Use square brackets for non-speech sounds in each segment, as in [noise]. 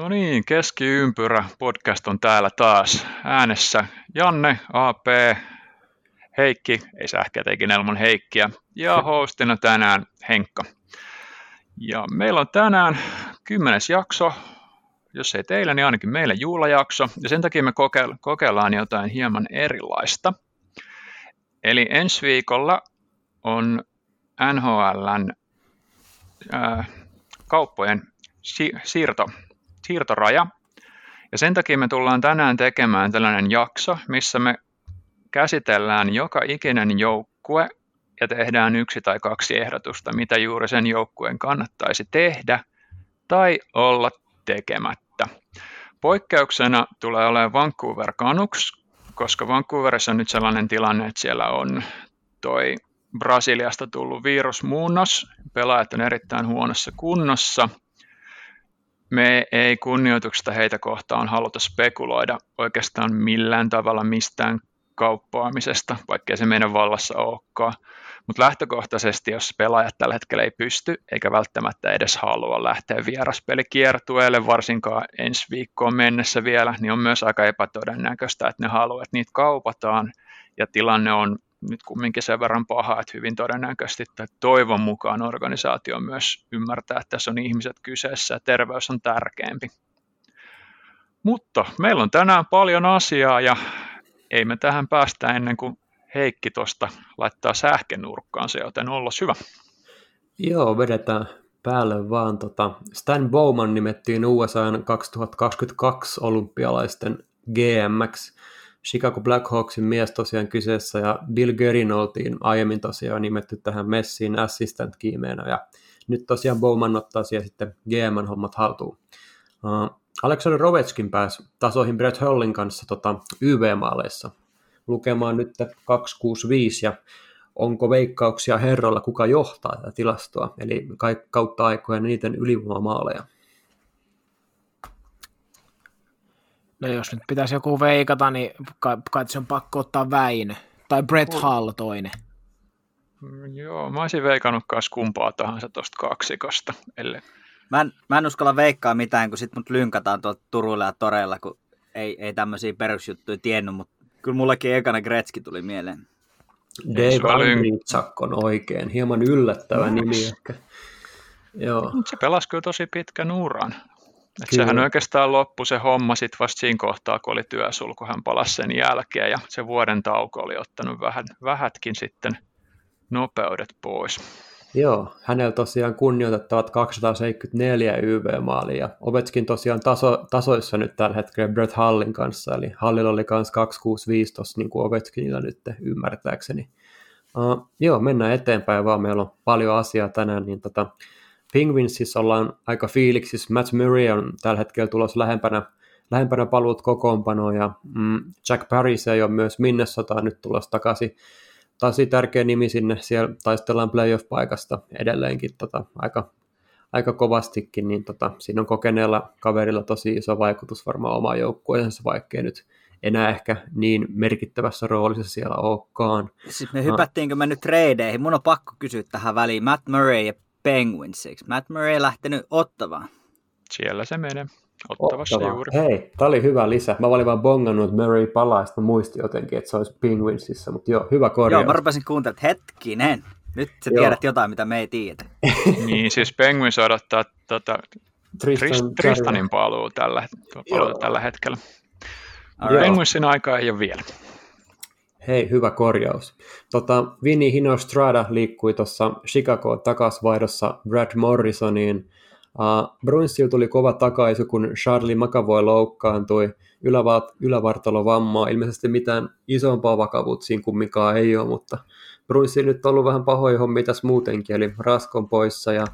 No niin, Keskiympyrä podcast on täällä taas äänessä. Janne, AP, Heikki, ei sähkäteikin ilman Heikkiä, ja [laughs] hostina tänään Henkka. Ja meillä on tänään kymmenes jakso, jos ei teillä, niin ainakin meillä juulajakso, ja sen takia me kokeillaan jotain hieman erilaista. Eli ensi viikolla on NHLn ää, kauppojen si- siirto siirtoraja. Ja sen takia me tullaan tänään tekemään tällainen jakso, missä me käsitellään joka ikinen joukkue ja tehdään yksi tai kaksi ehdotusta, mitä juuri sen joukkueen kannattaisi tehdä tai olla tekemättä. Poikkeuksena tulee olemaan Vancouver Canucks, koska Vancouverissa on nyt sellainen tilanne, että siellä on toi Brasiliasta tullut virusmuunnos, pelaajat on erittäin huonossa kunnossa – me ei kunnioituksesta heitä kohtaan haluta spekuloida oikeastaan millään tavalla mistään kauppaamisesta, vaikkei se meidän vallassa olekaan. Mutta lähtökohtaisesti, jos pelaajat tällä hetkellä ei pysty, eikä välttämättä edes halua lähteä vieraspelikiertueelle, varsinkaan ensi viikkoon mennessä vielä, niin on myös aika epätodennäköistä, että ne haluaa, että niitä kaupataan, ja tilanne on nyt kumminkin sen verran paha, että hyvin todennäköisesti tai toivon mukaan organisaatio myös ymmärtää, että tässä on ihmiset kyseessä ja terveys on tärkeämpi. Mutta meillä on tänään paljon asiaa ja ei me tähän päästä ennen kuin Heikki tuosta laittaa sähkenurkkaansa, joten olla hyvä. Joo, vedetään päälle vaan. Tota, Stan Bowman nimettiin USA 2022 olympialaisten GMX Chicago Blackhawksin mies tosiaan kyseessä ja Bill Gerin oltiin aiemmin tosiaan nimetty tähän messiin assistant kiimeenä ja nyt tosiaan Bowman ottaa siellä sitten GM hommat haltuun. Uh, Alexander Rovetskin pääsi tasoihin Brett Hullin kanssa tota, YV-maaleissa lukemaan nyt 265 ja onko veikkauksia herralla, kuka johtaa tätä tilastoa, eli kautta aikojen niiden ylivoimamaaleja. No jos nyt pitäisi joku veikata, niin kai, kai se on pakko ottaa Väinö. Tai Brett Hall toinen. Mm, joo, mä olisin veikannut myös kumpaa tahansa tuosta kaksikosta. Ellei. Mä, en, mä en uskalla veikkaa mitään, kun sit mut lynkataan tuolta Turulla ja Toreilla, kun ei, ei tämmöisiä perusjuttuja tiennyt, mutta kyllä mullekin ekana Gretzki tuli mieleen. Dave Andritsak on oikein. Hieman yllättävä nimi ehkä. Joo. Se pelasi kyllä tosi pitkän uran. Et sehän oikeastaan loppui se homma sitten vasta siinä kohtaa, kun oli työsulku, hän palasi sen jälkeen ja se vuoden tauko oli ottanut vähän, vähätkin sitten nopeudet pois. Joo, hänellä tosiaan kunnioitettavat 274 YV-maalia ja Ovetskin tosiaan taso, tasoissa nyt tällä hetkellä Brett Hallin kanssa, eli Hallilla oli myös 265 tuossa niin kuin Ovetskinilla nyt ymmärtääkseni. Uh, joo, mennään eteenpäin vaan, meillä on paljon asiaa tänään, niin tota, Penguinsissa ollaan aika fiiliksissä. Matt Murray on tällä hetkellä tulossa lähempänä, lähempänä paluut kokoonpanoon ja mm, Jack Paris ei ole myös Minnesota nyt tulossa takaisin. Tosi tärkeä nimi sinne, siellä taistellaan playoff-paikasta edelleenkin tota, aika, aika kovastikin, niin tota, siinä on kokeneella kaverilla tosi iso vaikutus varmaan omaan joukkueensa, vaikkei nyt enää ehkä niin merkittävässä roolissa siellä olekaan. Siis me hypättiinkö me nyt treideihin? Mun on pakko kysyä tähän väliin. Matt Murray ja Penguinsiksi. Matt Murray lähtenyt ottavaan. Siellä se menee. Ottavassa Ottava. juuri. Hei, tämä oli hyvä lisä. Mä olin vaan bongannut, että Murray palaa, sitten muisti jotenkin, että se olisi Penguinsissa, mutta joo, hyvä korjaus. Joo, mä rupesin kuuntelemaan, että hetkinen, nyt sä joo. tiedät jotain, mitä me ei tiedä. [laughs] niin, siis Penguins odottaa tota, Tristan, Tristanin paluu tällä, paluu tällä hetkellä. Penguinsin aika ei ole vielä. Hei, hyvä korjaus. Tota, Vinny Hinostrada liikkui tuossa Chicago takasvaihdossa Brad Morrisoniin. Uh, Brunssil tuli kova takaisu, kun Charlie McAvoy loukkaantui ylävart- ylävartalovammaa. Ilmeisesti mitään isompaa vakavuutta siinä kumminkaan ei ole, mutta Brunssil nyt on ollut vähän pahoja hommia tässä muutenkin, eli Raskon poissa ja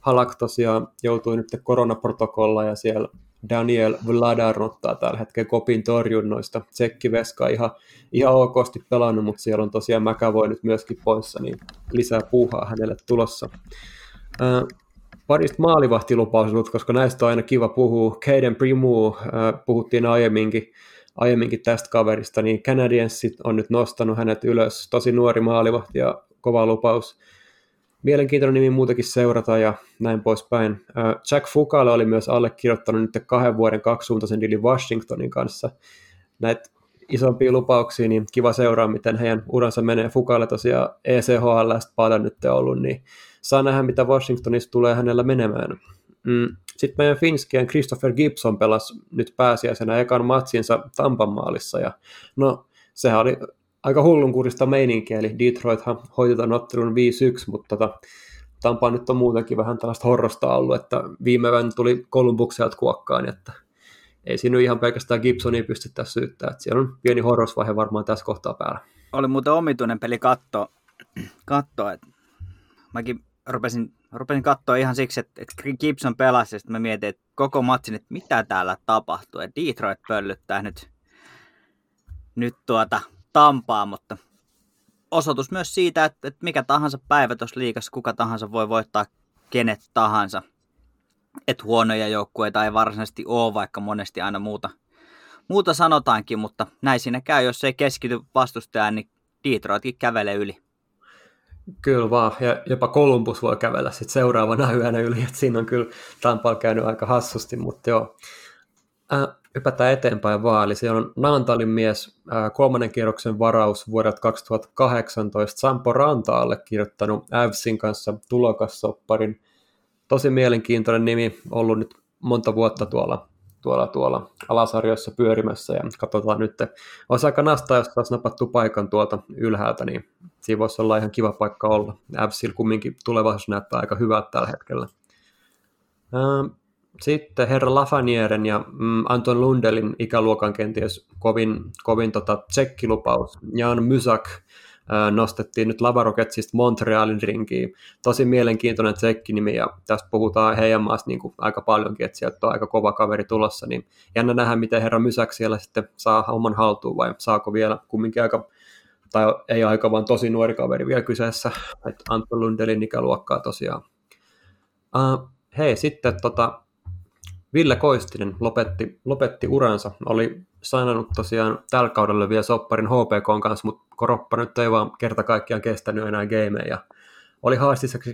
Halak tosiaan joutui nyt koronaprotokolla ja siellä Daniel Vladar ottaa tällä hetkellä kopin torjunnoista. Tsekki Veska ihan, ihan okosti pelannut, mutta siellä on tosiaan McAvoy nyt myöskin poissa, niin lisää puuhaa hänelle tulossa. Äh, parista maalivahtilupauselut, koska näistä on aina kiva puhua. Caden Primu, äh, puhuttiin aiemminkin, aiemminkin tästä kaverista, niin Canadiensit on nyt nostanut hänet ylös. Tosi nuori maalivahti ja kova lupaus. Mielenkiintoinen nimi muutenkin seurata ja näin poispäin. Jack Fukale oli myös allekirjoittanut nyt kahden vuoden kaksisuuntaisen dilin Washingtonin kanssa. Näitä isompia lupauksia, niin kiva seuraa, miten heidän uransa menee. Fukalle tosiaan ECHL paljon nyt ollut, niin saa nähdä, mitä Washingtonissa tulee hänellä menemään. Mm. Sitten meidän Finskien Christopher Gibson pelasi nyt pääsiäisenä ekan matsinsa Tampan maalissa, ja no sehän oli aika hullunkurista meininkiä, eli Detroithan hoitetaan ottelun 5-1, mutta tota, Tampa nyt on muutenkin vähän tällaista horrosta ollut, että viime yön tuli Columbukselta kuokkaan, että ei siinä ihan pelkästään Gibsonia pystytä syyttää, että siellä on pieni horrosvaihe varmaan tässä kohtaa päällä. Oli muuten omituinen peli katsoa, katsoa että mäkin rupesin, rupesin katsoa ihan siksi, että, että Gibson pelasi, ja mä mietin, että koko matsin, että mitä täällä tapahtuu, että Detroit pöllyttää nyt, nyt tuota Tampaa, mutta osoitus myös siitä, että, että mikä tahansa päivä tuossa liikassa, kuka tahansa voi voittaa kenet tahansa. Että huonoja joukkueita ei varsinaisesti ole, vaikka monesti aina muuta, muuta sanotaankin, mutta näin siinä käy, jos ei keskity vastustajaan, niin Detroitkin kävelee yli. Kyllä vaan, ja jopa Columbus voi kävellä sitten seuraavana yönä yli, että siinä on kyllä Tampaa käynyt aika hassusti, mutta joo. Äh, hypätään eteenpäin vaan, eli siellä on Naantalin mies, kolmannen kierroksen varaus vuodelta 2018, Sampo Ranta kirjoittanut Ävsin kanssa tulokassopparin. Tosi mielenkiintoinen nimi, ollut nyt monta vuotta tuolla, tuolla, tuolla alasarjoissa pyörimässä ja katsotaan nyt, olisi aika nastaa, jos taas napattu paikan tuolta ylhäältä, niin siinä voisi olla ihan kiva paikka olla. Ävsillä kumminkin tulevaisuus näyttää aika hyvältä tällä hetkellä. Sitten herra Lafanieren ja mm, Anton Lundelin ikäluokan kenties kovin, kovin tota, tsekkilupaus. Jan Mysak nostettiin nyt Lavaroketsista Montrealin rinkiin. Tosi mielenkiintoinen tsekkinimi ja tästä puhutaan heidän maassa niin aika paljonkin, että sieltä on aika kova kaveri tulossa. Niin jännä nähdä, miten herra Mysak siellä sitten saa oman haltuun vai saako vielä kumminkin aika tai ei aika, vaan tosi nuori kaveri vielä kyseessä, että Anton Lundelin ikäluokkaa tosiaan. Uh, hei, sitten tota, Ville Koistinen lopetti, lopetti uransa, oli sainannut tosiaan tällä kaudella vielä sopparin HPK kanssa, mutta koroppa nyt ei vaan kerta kaikkiaan kestänyt enää gameja. Oli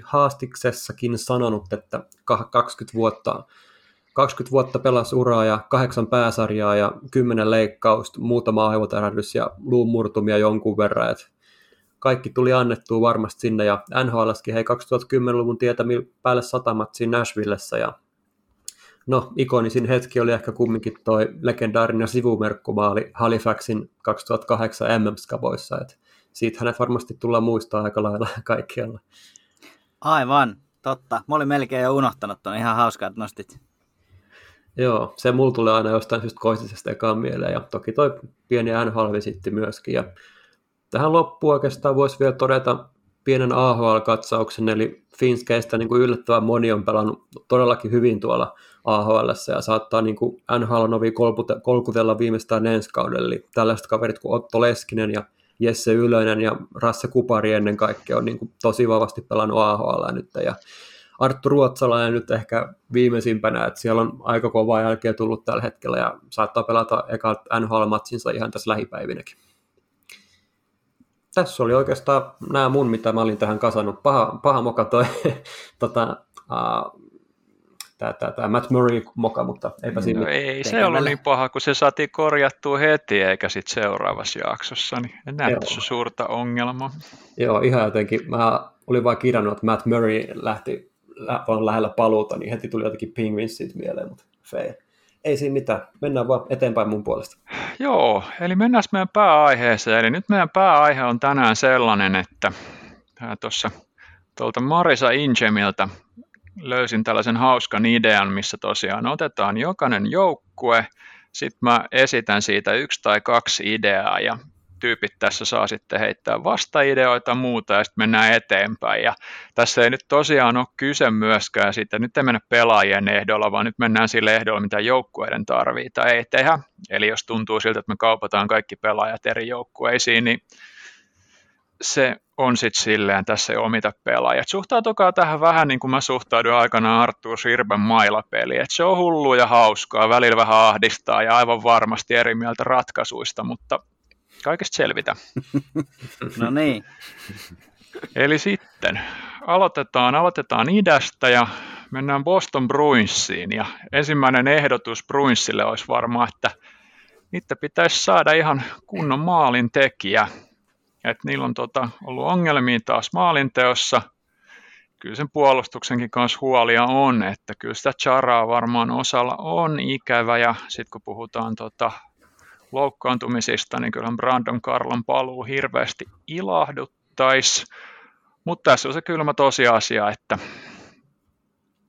haastiksessakin sanonut, että 20 vuotta, 20 vuotta pelasi uraa ja kahdeksan pääsarjaa ja kymmenen leikkausta, muutama aivotärähdys ja luumurtumia jonkun verran. Et kaikki tuli annettua varmasti sinne ja NHLskin hei 2010-luvun tietämillä päälle satamat siinä Nashvillessä ja No, ikonisin hetki oli ehkä kumminkin toi legendaarinen sivumerkkumaali Halifaxin 2008 MM-skaboissa, että siitä hänet varmasti tullaan muistaa aika lailla [laughs] kaikkialla. Aivan, totta. Mä olin melkein jo unohtanut on ihan hauskaa, että nostit. Joo, se mulla tulee aina jostain syystä koistisesta ekaan mieleen, ja toki toi pieni NHL-visitti myöskin, ja tähän loppuun oikeastaan voisi vielä todeta pienen AHL-katsauksen, eli Finskeistä niin kuin yllättävän moni on pelannut todellakin hyvin tuolla AHL ja saattaa niin kuin NHL novi kolkutella viimeistään ensi kaudella. Eli tällaiset kaverit kuin Otto Leskinen ja Jesse Ylönen ja Rasse Kupari ennen kaikkea on niin kuin tosi vahvasti pelannut AHL nyt. Ja Arttu Ruotsalainen nyt ehkä viimeisimpänä, että siellä on aika kovaa jälkeä tullut tällä hetkellä ja saattaa pelata eka NHL-matsinsa ihan tässä lähipäivinäkin. Tässä oli oikeastaan nämä mun, mitä mä olin tähän kasannut. Paha, paha moka toi [laughs] tota, tämä, tämä, tämä Matt Murray moka, mutta eipä siinä. No ei se ollut niin paha, kun se saatiin korjattua heti, eikä sitten seuraavassa jaksossa, niin en näe tässä suurta ongelmaa. Joo, ihan jotenkin. Mä olin vain kirjannut, että Matt Murray lähti on lähellä paluuta, niin heti tuli jotenkin Penguinsit mieleen, mutta fail. Ei siinä mitään. Mennään vaan eteenpäin mun puolesta. Joo, eli mennään meidän pääaiheeseen. Eli nyt meidän pääaihe on tänään sellainen, että tuossa tuolta Marisa Ingemiltä löysin tällaisen hauskan idean, missä tosiaan otetaan jokainen joukkue, sitten mä esitän siitä yksi tai kaksi ideaa ja tyypit tässä saa sitten heittää vastaideoita muuta ja sitten mennään eteenpäin. Ja tässä ei nyt tosiaan ole kyse myöskään siitä, nyt ei mennä pelaajien ehdolla, vaan nyt mennään sille ehdolla, mitä joukkueiden tarvii tai ei tehdä. Eli jos tuntuu siltä, että me kaupataan kaikki pelaajat eri joukkueisiin, niin se on sitten silleen, tässä ei omita pelaajat. Suhtautukaa tähän vähän niin kuin mä suhtaudun aikanaan Arttuur Sirben mailapeli, että se on hullu ja hauskaa, välillä vähän ahdistaa ja aivan varmasti eri mieltä ratkaisuista, mutta kaikesta selvitä. [laughs] no niin. Eli sitten aloitetaan, aloitetaan idästä ja mennään Boston Bruinsiin. Ja ensimmäinen ehdotus Bruinsille olisi varmaan, että niitä pitäisi saada ihan kunnon maalin tekijä. Et niillä on tota, ollut ongelmia taas maalinteossa. Kyllä sen puolustuksenkin kanssa huolia on, että kyllä sitä charaa varmaan osalla on ikävä. Ja sitten kun puhutaan tota, loukkaantumisista, niin kyllähän Brandon Carlon paluu hirveästi ilahduttaisi. Mutta tässä on se kylmä tosiasia, että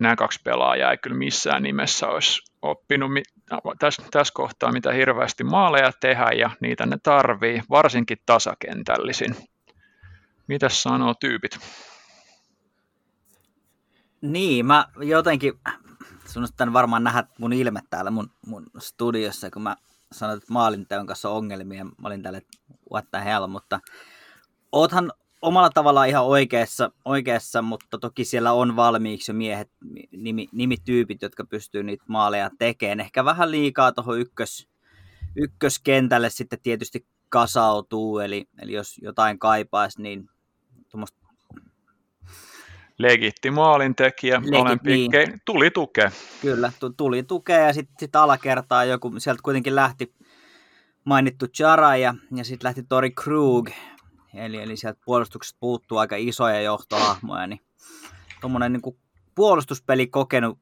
nämä kaksi pelaajaa ei kyllä missään nimessä olisi oppinut tässä, tässä kohtaa mitä hirveästi maaleja tehdä ja niitä ne tarvii, varsinkin tasakentällisin. Mitä sanoo tyypit? Niin, mä jotenkin, sun on varmaan nähdä mun ilme täällä mun, mun studiossa, kun mä sanoin, että maalinteon kanssa on ongelmia. Mä olin täällä, what the hell, mutta oothan omalla tavallaan ihan oikeassa, oikeassa, mutta toki siellä on valmiiksi jo miehet, nimi, nimityypit, jotka pystyy niitä maaleja tekemään. Ehkä vähän liikaa tuohon ykkös, ykköskentälle sitten tietysti kasautuu, eli, eli jos jotain kaipaisi, niin tuommoista legitti maalintekijä, Legit, molempiin niin. tuli tukea. Kyllä, tuli tukea ja sitten sit alakertaa joku, sieltä kuitenkin lähti mainittu Chara ja, ja sitten lähti Tori Krug, eli, eli sieltä puolustuksesta puuttuu aika isoja johtohahmoja, niin tuommoinen niin puolustuspeli kokenut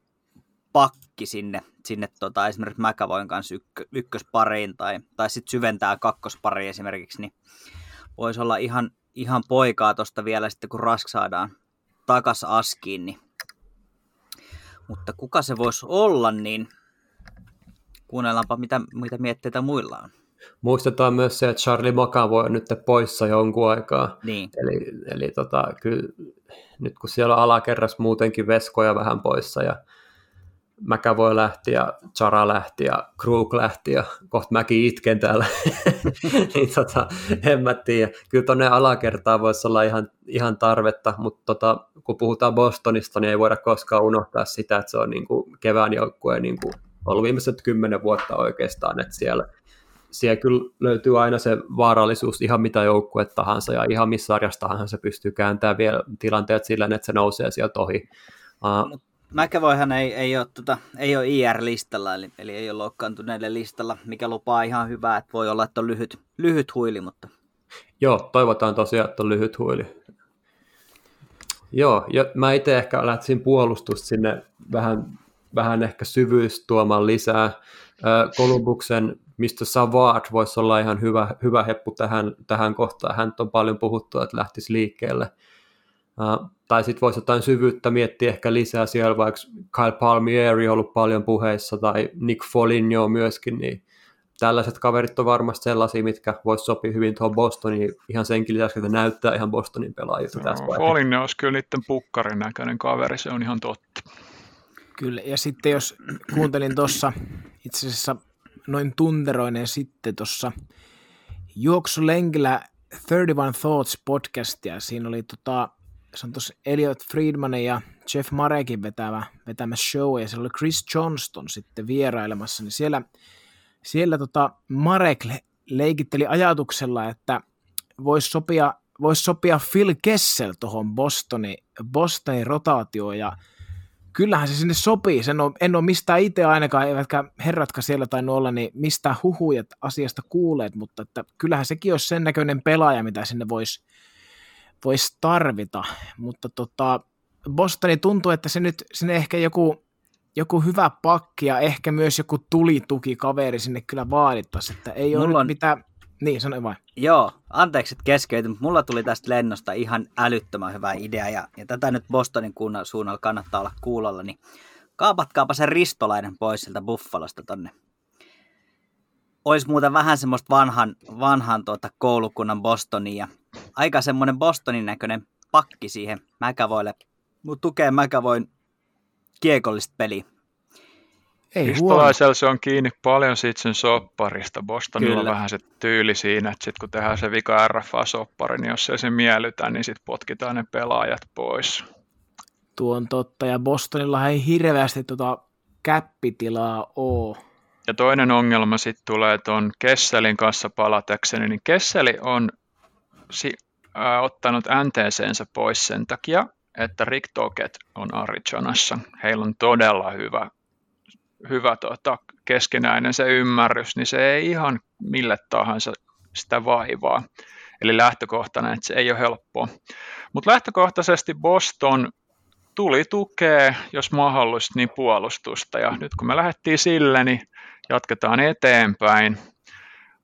pakki sinne, sinne tota, esimerkiksi McAvoyn kanssa ykkö, ykköspariin tai, tai sitten syventää kakkospari esimerkiksi, niin voisi olla ihan, ihan poikaa tuosta vielä sitten, kun Rask saadaan takas askiin. Niin. Mutta kuka se voisi olla, niin kuunnellaanpa mitä, mitä mietteitä muilla on. Muistetaan myös se, että Charlie McAvoy on nyt poissa jonkun aikaa. Niin. Eli, eli tota, kyllä, nyt kun siellä on alakerras muutenkin veskoja vähän poissa ja McAvoy lähti ja Chara lähti ja Krug lähti ja kohta mäkin itken täällä, [laughs] niin tota, en mä tiedä. Kyllä tuonne alakertaan voisi olla ihan, ihan tarvetta, mutta tota, kun puhutaan Bostonista, niin ei voida koskaan unohtaa sitä, että se on niin kuin kevään joukkue niin kuin ollut viimeiset kymmenen vuotta oikeastaan, että siellä siellä kyllä löytyy aina se vaarallisuus ihan mitä joukkue tahansa ja ihan missä sarjassa tahansa se pystyy kääntämään vielä tilanteet sillä, että se nousee sieltä ohi. Uh, McAvoyhan ei, ei, ole, tota, ei ole IR-listalla, eli, eli ei ole loukkaantuneille listalla, mikä lupaa ihan hyvää, että voi olla, että on lyhyt, lyhyt huili, mutta... Joo, toivotaan tosiaan, että on lyhyt huili. Joo, ja mä itse ehkä lähtisin puolustusta sinne vähän, vähän ehkä syvyys tuomaan lisää. Kolumbuksen mistä Savard voisi olla ihan hyvä, hyvä heppu tähän, tähän kohtaan. Hän on paljon puhuttu, että lähtisi liikkeelle. Uh, tai sitten voisi jotain syvyyttä miettiä ehkä lisää siellä, vaikka Kyle Palmieri on ollut paljon puheissa, tai Nick Foligno myöskin, niin tällaiset kaverit on varmasti sellaisia, mitkä voisi sopia hyvin tuohon Bostoniin, ihan senkin lisäksi, että näyttää ihan Bostonin pelaajilta no, tässä Foligno olisi kyllä niiden pukkarin näköinen kaveri, se on ihan totta. Kyllä, ja sitten jos kuuntelin tuossa itse asiassa noin tunteroinen sitten tuossa juoksulenkillä 31 Thoughts podcastia. Siinä oli tota, se on tuossa Elliot Friedmanin ja Jeff Marekin vetävä, vetämä show, ja siellä oli Chris Johnston sitten vierailemassa, niin siellä, siellä tota Marek leikitteli ajatuksella, että voisi sopia, vois sopia Phil Kessel tuohon Bostonin, Bostonin rotaatioon, ja kyllähän se sinne sopii. Sen on, en ole mistään itse ainakaan, eivätkä herratka siellä tai olla, niin mistä huhuja asiasta kuuleet, mutta että kyllähän sekin olisi sen näköinen pelaaja, mitä sinne voisi vois tarvita. Mutta tota, Bostoni tuntuu, että se nyt sinne ehkä joku, joku hyvä pakki ja ehkä myös joku tulituki kaveri sinne kyllä vaadittaisi, että ei Mulla ole on... mitään niin, sano vain. Joo, anteeksi, että keskeytyn, mutta mulla tuli tästä lennosta ihan älyttömän hyvä idea, ja, ja tätä nyt Bostonin kunnan suunnalla kannattaa olla kuulolla, niin kaapatkaapa se ristolainen pois sieltä Buffalosta tonne. Olisi muuten vähän semmoista vanhan, vanhan tuota koulukunnan Bostonia, aika semmoinen Bostonin näköinen pakki siihen Mäkävoille, mutta tukee Mäkävoin kiekollista peliä. Ei Pistolaisella se on kiinni paljon siitä sen sopparista. Bostonilla Kyllä. on vähän se tyyli siinä, että sit kun tehdään se vika RFA-soppari, niin jos ei se miellytä, niin sitten potkitaan ne pelaajat pois. Tuo on totta, ja Bostonilla ei hirveästi tuota käppitilaa ole. Ja toinen ongelma sitten tulee tuon Kesselin kanssa palatekseni, niin Kesseli on, si, äh, ottanut NTCnsä pois sen takia, että Rick Toket on Arizonassa. Heillä on todella hyvä, hyvä tota, keskinäinen se ymmärrys, niin se ei ihan mille tahansa sitä vaivaa. Eli lähtökohtana, että se ei ole helppoa. Mutta lähtökohtaisesti Boston tuli tukea, jos mahdollista, niin puolustusta. Ja nyt kun me lähdettiin sille, niin jatketaan eteenpäin.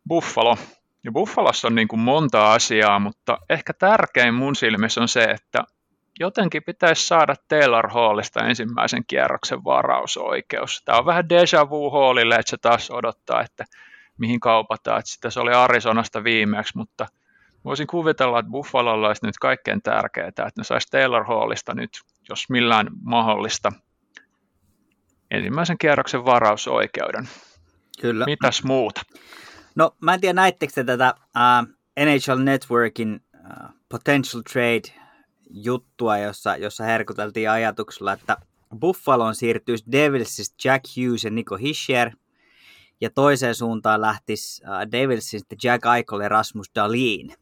Buffalo. Ja Buffalossa on niin kuin monta asiaa, mutta ehkä tärkein mun silmissä on se, että jotenkin pitäisi saada Taylor Hallista ensimmäisen kierroksen varausoikeus. Tämä on vähän deja vu Hallille, että se taas odottaa, että mihin kaupataan. Että sitä se oli Arizonasta viimeksi, mutta voisin kuvitella, että Buffalolla olisi nyt kaikkein tärkeää, että ne saisi Taylor Hallista nyt, jos millään mahdollista, ensimmäisen kierroksen varausoikeuden. Kyllä. Mitäs muuta? No, mä en tiedä, näittekö te tätä uh, NHL Networkin uh, Potential Trade juttua, jossa, jossa herkuteltiin ajatuksella, että Buffaloon siirtyisi Devilsista Jack Hughes ja Nico Hischier, ja toiseen suuntaan lähtisi uh, Devilsista Jack Eichel ja Rasmus Dahlin.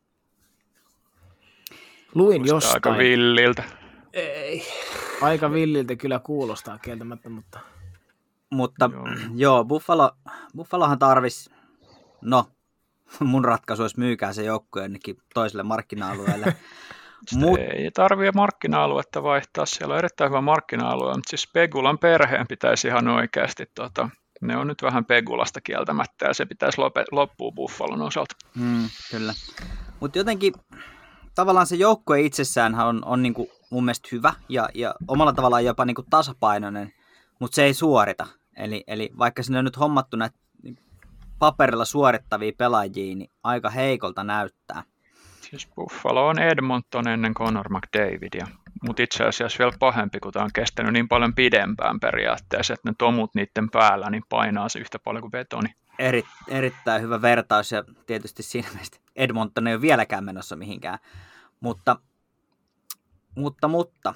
Luin Kuulostaa jostain. Aika villiltä. Ei. Aika villiltä kyllä kuulostaa kieltämättä, mutta Mutta Joo. joo, [clears throat] joo Buffalo, Buffalohan tarvis, no [laughs] mun ratkaisu olisi myykää se joukkue jonnekin toiselle markkina-alueelle. [laughs] Mut... Mut, Ei tarvitse markkina-aluetta vaihtaa, siellä on erittäin hyvä markkina-alue, mutta siis Pegulan perheen pitäisi ihan oikeasti, tota, ne on nyt vähän Pegulasta kieltämättä ja se pitäisi lope, loppua Buffalon osalta. mm, kyllä. Mutta jotenkin tavallaan se joukkue itsessään on, on niinku mun mielestä hyvä ja, ja omalla tavallaan jopa niinku tasapainoinen, mutta se ei suorita. Eli, eli vaikka sinne on nyt hommattu näitä paperilla suorittavia pelaajia, niin aika heikolta näyttää. Siis Buffalo on Edmonton ennen Conor McDavidia, mutta itse asiassa vielä pahempi, kun tämä on kestänyt niin paljon pidempään periaatteessa, että ne tomut niiden päällä niin painaa se yhtä paljon kuin betoni. Eri, erittäin hyvä vertaus ja tietysti siinä mielessä Edmonton ei ole vieläkään menossa mihinkään. Mutta, mutta, mutta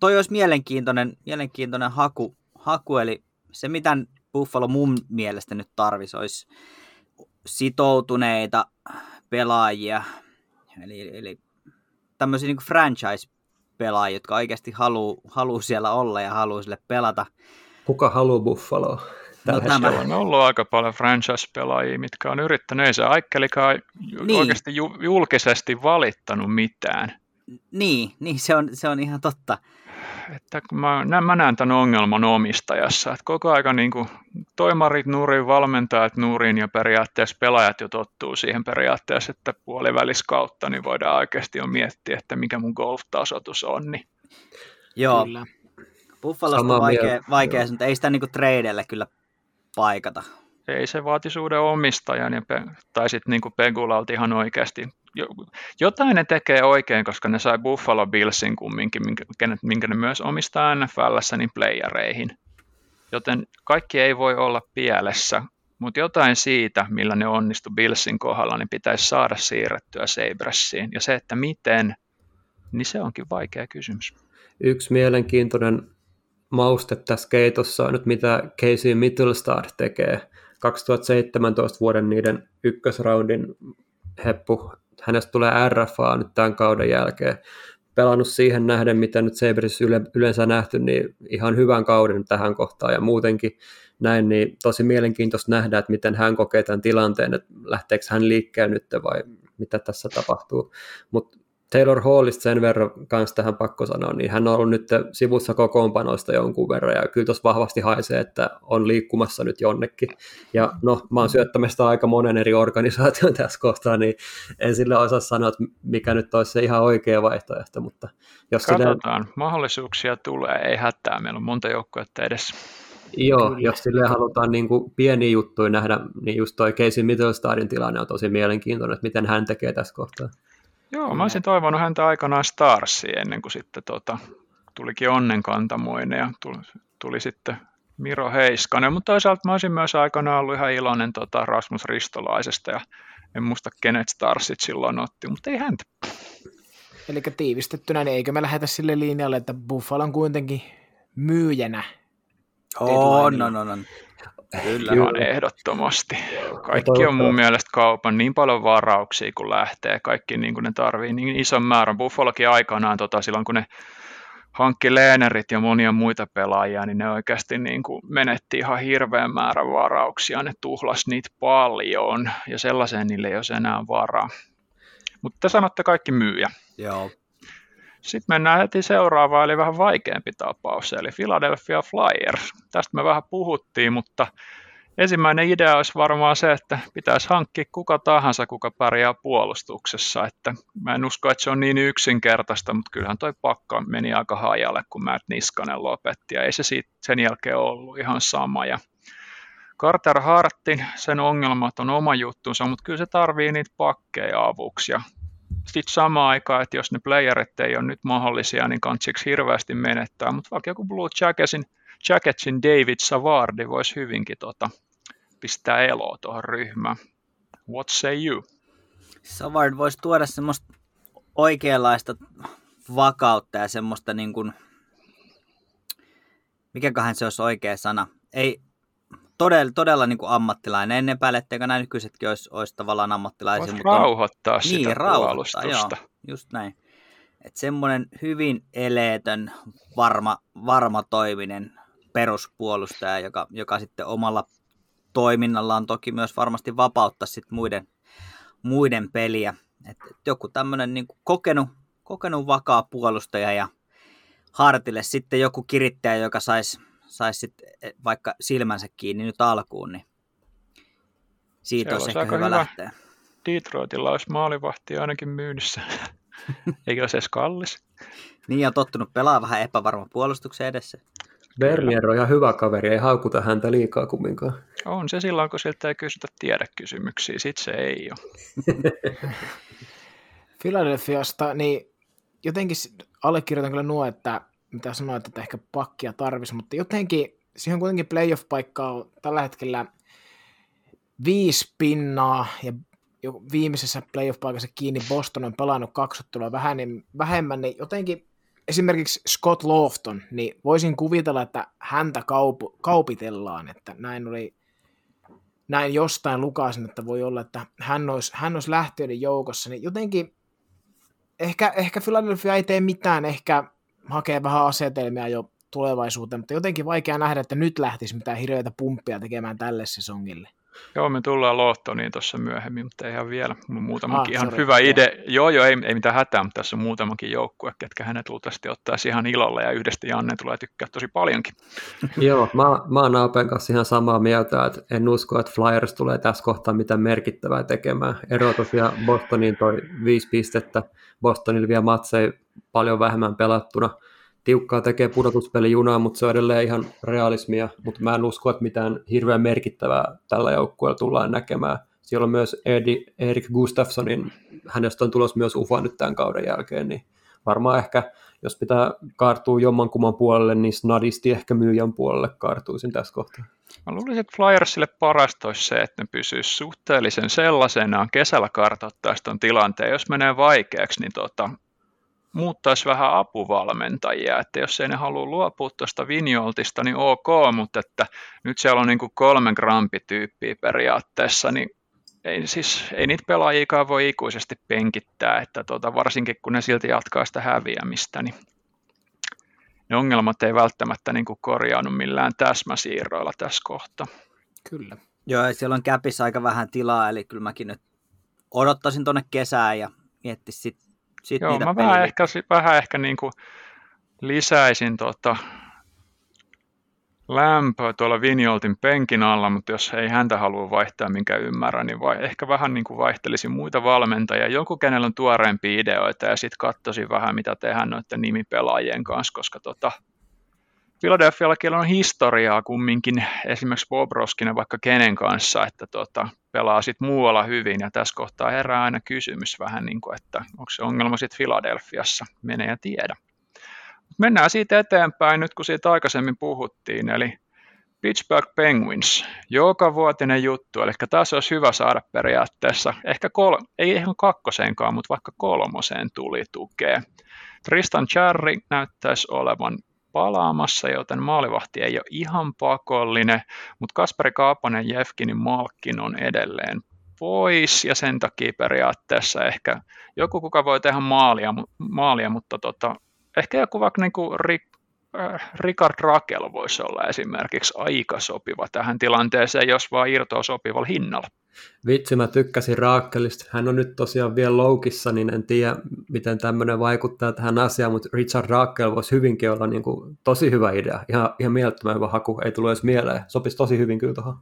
toi olisi mielenkiintoinen, mielenkiintoinen haku, haku, eli se mitä Buffalo mun mielestä nyt tarvisi olisi sitoutuneita pelaajia, eli, eli tämmöisiä niin franchise-pelaajia, jotka oikeasti haluaa haluu siellä olla ja haluaa sille pelata. Kuka haluaa Buffaloa? Tällä No nämä. hetkellä? On ollut aika paljon franchise-pelaajia, mitkä on yrittänyt, ei se Aikkelikaan Niin. niin. oikeasti ju- julkisesti valittanut mitään. Niin, niin se, on, se on ihan totta. Että mä, nä- mä näen tämän ongelman omistajassa, että koko aika niin kuin toimarit nurin, valmentajat nurin ja periaatteessa pelaajat jo tottuu siihen periaatteessa, että puolivälis kautta niin voidaan oikeasti jo miettiä, että mikä mun golf-tasoitus on. Niin Joo, kyllä. Buffalosta on vaikea, mieltä, vaikea mutta ei sitä niinku tradeille kyllä paikata. ei se vaati uuden omistajan, ja pe- tai sitten niin kuin Pegulalta ihan oikeasti. Jo- Jotain ne tekee oikein, koska ne sai Buffalo Billsin kumminkin, minkä, minkä ne myös omistaa NFLssä, niin playereihin. Joten kaikki ei voi olla pielessä, mutta jotain siitä, millä ne onnistu Billsin kohdalla, niin pitäisi saada siirrettyä Sabressiin. Ja se, että miten, niin se onkin vaikea kysymys. Yksi mielenkiintoinen mauste tässä keitossa on nyt, mitä Casey Mittelstad tekee. 2017 vuoden niiden ykkösraundin heppu. Hänestä tulee RFA nyt tämän kauden jälkeen. Pelannut siihen nähden, mitä nyt Sabres yle, yleensä nähty, niin ihan hyvän kauden tähän kohtaan ja muutenkin näin, niin tosi mielenkiintoista nähdä, että miten hän kokee tämän tilanteen, että lähteekö hän liikkeelle nyt vai mitä tässä tapahtuu. Mutta Taylor Hallista sen verran kanssa tähän pakko sanoa, niin hän on ollut nyt sivussa kokoonpanoista jonkun verran, ja kyllä tuossa vahvasti haisee, että on liikkumassa nyt jonnekin. Ja no, mä oon syöttämästä aika monen eri organisaation tässä kohtaa, niin en sille osaa sanoa, että mikä nyt olisi se ihan oikea vaihtoehto, mutta jos sille, Katsotaan, mahdollisuuksia tulee, ei hätää, meillä on monta joukkuetta edessä. joo, Kyllä. jos sille halutaan niin kuin pieniä juttuja nähdä, niin just toi Casey Mittelstadin tilanne on tosi mielenkiintoinen, että miten hän tekee tässä kohtaa. Joo, mä olisin toivonut häntä aikanaan Starsiin ennen kuin sitten tota, tulikin onnenkantamoinen ja tuli, tuli sitten Miro Heiskanen, mutta toisaalta mä olisin myös aikanaan ollut ihan iloinen tota, Rasmus Ristolaisesta ja en muista kenet Starsit silloin otti, mutta ei häntä. Eli tiivistettynä, niin eikö me lähetä sille linjalle, että Buffalo on kuitenkin myyjänä On, on, on, on. Kyllä. Ihan ehdottomasti. Kaikki on mun mielestä kaupan niin paljon varauksia, kun lähtee. Kaikki niin kuin ne tarvii niin ison määrän. Buffalokin aikanaan tota, silloin, kun ne hankki Leenerit ja monia muita pelaajia, niin ne oikeasti niin kuin menetti ihan hirveän määrän varauksia. Ne tuhlas niitä paljon ja sellaiseen niille ei ole enää varaa. Mutta te sanotte kaikki myyjä. Joo. Sitten mennään heti seuraavaan, eli vähän vaikeampi tapaus, eli Philadelphia Flyers. Tästä me vähän puhuttiin, mutta ensimmäinen idea olisi varmaan se, että pitäisi hankkia kuka tahansa, kuka pärjää puolustuksessa. Että mä en usko, että se on niin yksinkertaista, mutta kyllähän toi pakka meni aika hajalle, kun Matt Niskanen lopetti, ja ei se siitä sen jälkeen ollut ihan sama. Ja Carter Hartin, sen ongelmat on oma juttunsa, mutta kyllä se tarvii niitä pakkeja avuksi. Ja sitten samaan aikaan, että jos ne playerit ei ole nyt mahdollisia, niin kantsiksi hirveästi menettää, mutta vaikka joku Blue Jacketsin, Jacketsin David Savardi voisi hyvinkin tota, pistää eloa tuohon ryhmään. What say you? Savard voisi tuoda semmoista oikeanlaista vakautta ja semmoista niin kuin, mikäköhän se olisi oikea sana. Ei, todella, todella niin kuin ammattilainen. Ennen päälle, etteikö nämä nykyisetkin olisi, olisi tavallaan ammattilaisia. Voisi mutta rauhoittaa on, sitä niin, rauhoittaa, joo, just näin. Että semmoinen hyvin eleetön, varma, varma toiminen peruspuolustaja, joka, joka sitten omalla toiminnallaan toki myös varmasti vapauttaa sit muiden, muiden peliä. Et, et joku tämmöinen niin kokenut, kokenut vakaa puolustaja ja Hartille sitten joku kirittäjä, joka saisi sais sitten eh, vaikka silmänsä kiinni nyt alkuun, niin siitä olisi ehkä hyvä, hyvä lähteä. Detroitilla olisi maalivahti ainakin myynnissä. [laughs] Eikä olisi edes kallis. Niin, on tottunut pelaa vähän epävarma puolustuksen edessä. Bernier on ihan hyvä kaveri, ei haukuta häntä liikaa kumminkaan. On se silloin, kun siltä ei kysytä tiedekysymyksiä, sit se ei ole. [laughs] Philadelphiasta, niin jotenkin allekirjoitan kyllä nuo, että mitä sanoit, että ehkä pakkia tarvisi, mutta jotenkin siihen kuitenkin playoff-paikkaa on tällä hetkellä viisi pinnaa ja viimeisessä playoff-paikassa kiinni Boston on pelannut kaksottelua vähän, niin, vähemmän, niin jotenkin esimerkiksi Scott Lofton, niin voisin kuvitella, että häntä kaup- kaupitellaan, että näin oli näin jostain lukaisin, että voi olla, että hän olisi, hän olisi lähtiöiden joukossa, niin jotenkin ehkä, ehkä Philadelphia ei tee mitään, ehkä hakee vähän asetelmia jo tulevaisuuteen, mutta jotenkin vaikea nähdä, että nyt lähtisi mitään hirveitä pumppia tekemään tälle sesongille. Joo, me tullaan Lohtoniin tuossa myöhemmin, mutta ihan vielä. Muutamakin ah, ihan sorry, hyvä idea. Joo, joo, ei, ei mitään hätää, mutta tässä on muutamakin joukkue, ketkä hänet luultavasti ottaisi ihan ilolla ja yhdestä Janne tulee tykkää tosi paljonkin. [laughs] joo, mä, mä oon Aapen kanssa ihan samaa mieltä, että en usko, että Flyers tulee tässä kohtaa mitään merkittävää tekemään. Ero tosiaan Bostoniin toi viisi pistettä. Bostonilla vielä matseja paljon vähemmän pelattuna tiukkaa tekee pudotuspeli junaa, mutta se on edelleen ihan realismia, mutta mä en usko, että mitään hirveän merkittävää tällä joukkueella tullaan näkemään. Siellä on myös Edi, Erik Gustafssonin, hänestä on tulos myös UFA nyt tämän kauden jälkeen, niin varmaan ehkä, jos pitää kaartua jommankumman puolelle, niin snadisti ehkä myyjän puolelle kaartuisin tässä kohtaa. Mä luulisin, että Flyersille parasta olisi se, että ne pysyisi suhteellisen sellaisenaan kesällä kartoittaa tuon tilanteen. Jos menee vaikeaksi, niin tota, muuttaisi vähän apuvalmentajia, että jos ei ne halua luopua tuosta Vinjoltista, niin ok, mutta että nyt siellä on niin kuin kolme grampityyppiä periaatteessa, niin ei, siis, ei niitä pelaajikaan voi ikuisesti penkittää, että tota, varsinkin kun ne silti jatkaa sitä häviämistä, niin ne ongelmat ei välttämättä niin kuin korjaannu millään täsmäsiirroilla tässä kohtaa. Kyllä. Joo, siellä on käpissä aika vähän tilaa, eli kyllä mäkin nyt odottaisin tuonne kesään ja miettisin sitten sit Joo, mä vähän ehkä, vähän ehkä niin kuin lisäisin tota lämpöä tuolla Vinjoltin penkin alla, mutta jos ei häntä halua vaihtaa, minkä ymmärrän, niin vai, ehkä vähän niin kuin vaihtelisin muita valmentajia, joku kenellä on tuoreempia ideoita ja sitten katsoisin vähän, mitä tehdään noiden nimipelaajien kanssa, koska tota, Philadelphiallakin on historiaa kumminkin esimerkiksi Bob Roskinen vaikka kenen kanssa, että tota, pelaa sitten muualla hyvin ja tässä kohtaa herää aina kysymys vähän niin kuin, että onko se ongelma sitten Philadelphiassa, menee ja tiedä. Mennään siitä eteenpäin nyt kun siitä aikaisemmin puhuttiin, eli Pittsburgh Penguins, joka vuotinen juttu, eli tässä olisi hyvä saada periaatteessa, ehkä kol- ei ihan kakkoseenkaan, mutta vaikka kolmoseen tuli tukea. Tristan Charry näyttäisi olevan palaamassa, joten maalivahti ei ole ihan pakollinen, mutta Kasperi Kaaponen, Jefkinin Malkkin on edelleen pois ja sen takia periaatteessa ehkä joku, kuka voi tehdä maalia, maalia mutta tota, ehkä joku vaikka niin kuin Rick, Richard Rakel voisi olla esimerkiksi aika sopiva tähän tilanteeseen, jos vaan irtoaa sopivalla hinnalla. Vitsi, mä tykkäsin Raakelista. Hän on nyt tosiaan vielä loukissa, niin en tiedä, miten tämmöinen vaikuttaa tähän asiaan, mutta Richard Raakel voisi hyvinkin olla niin kuin tosi hyvä idea. Ihan, ihan mielettömän hyvä haku, ei tullut edes mieleen. Sopisi tosi hyvin kyllä tuohon.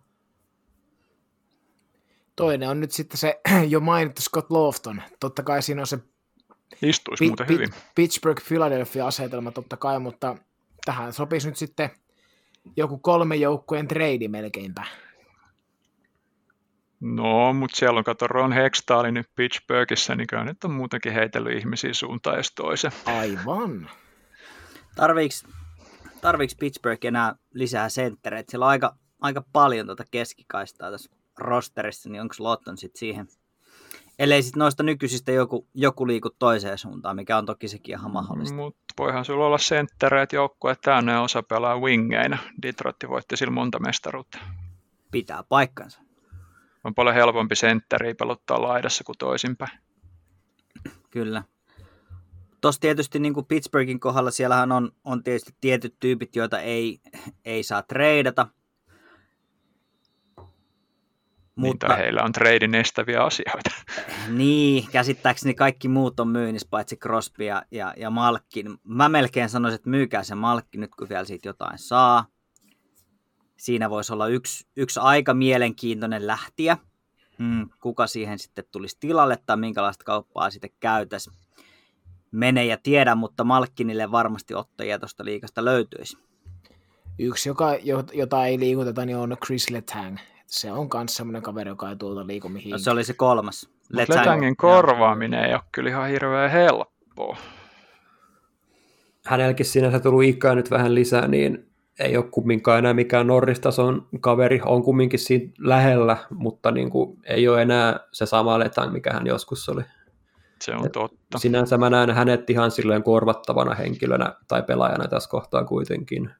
Toinen on nyt sitten se [clears throat] jo mainittu Scott Lofton. Totta kai siinä on se Istuisi muuten hyvin. Pittsburgh-Philadelphia-asetelma totta kai, mutta tähän sopisi nyt sitten joku kolme joukkueen trade melkeinpä. No, mutta siellä on, kato Ron Hextali nyt Pittsburghissa, niin kyllä nyt on muutenkin heitellyt ihmisiä suuntaan ja toisen. Aivan. Tarviiks, tarviiks Pittsburgh enää lisää senttereitä? Siellä on aika, aika paljon tuota keskikaistaa tässä rosterissa, niin onko Lotton sitten siihen? Ellei sitten noista nykyisistä joku, joku liiku toiseen suuntaan, mikä on toki sekin ihan mahdollista. Mutta voihan sulla olla senttereet joukkue täynnä osa pelaa wingeinä. Detroit voitti sillä monta mestaruutta. Pitää paikkansa. On paljon helpompi sentteri pelottaa laidassa kuin toisinpäin. Kyllä. Tuossa tietysti niin kuin Pittsburghin kohdalla siellähän on, on tietysti tietyt tyypit, joita ei, ei saa treidata – mutta, niin, heillä on treidin estäviä asioita. [laughs] Niin, käsittääkseni kaikki muut on myynnissä, paitsi Crosby ja, ja, ja Malkkin. Mä melkein sanoisin, että myykää se Malkki nyt, kun vielä siitä jotain saa. Siinä voisi olla yksi, yksi aika mielenkiintoinen lähtiä. Hmm, kuka siihen sitten tulisi tilalle tai minkälaista kauppaa sitten käytäisi. Mene ja tiedä, mutta Malkkinille varmasti ottajia tuosta liikasta löytyisi. Yksi, joka, jota ei liikuteta, niin on Chris Letang se on myös semmoinen kaveri, joka ei tuolta liiku mihin. No, se oli se kolmas. Letang. Letangin korvaaminen ei ole kyllä ihan hirveän helppoa. Hänelläkin sinänsä tullut ikää nyt vähän lisää, niin ei ole kumminkaan enää mikään Norristason kaveri, on kumminkin siinä lähellä, mutta niin kuin, ei ole enää se sama Letang, mikä hän joskus oli. Se on Et totta. Sinänsä mä näen hänet ihan silleen korvattavana henkilönä tai pelaajana tässä kohtaa kuitenkin.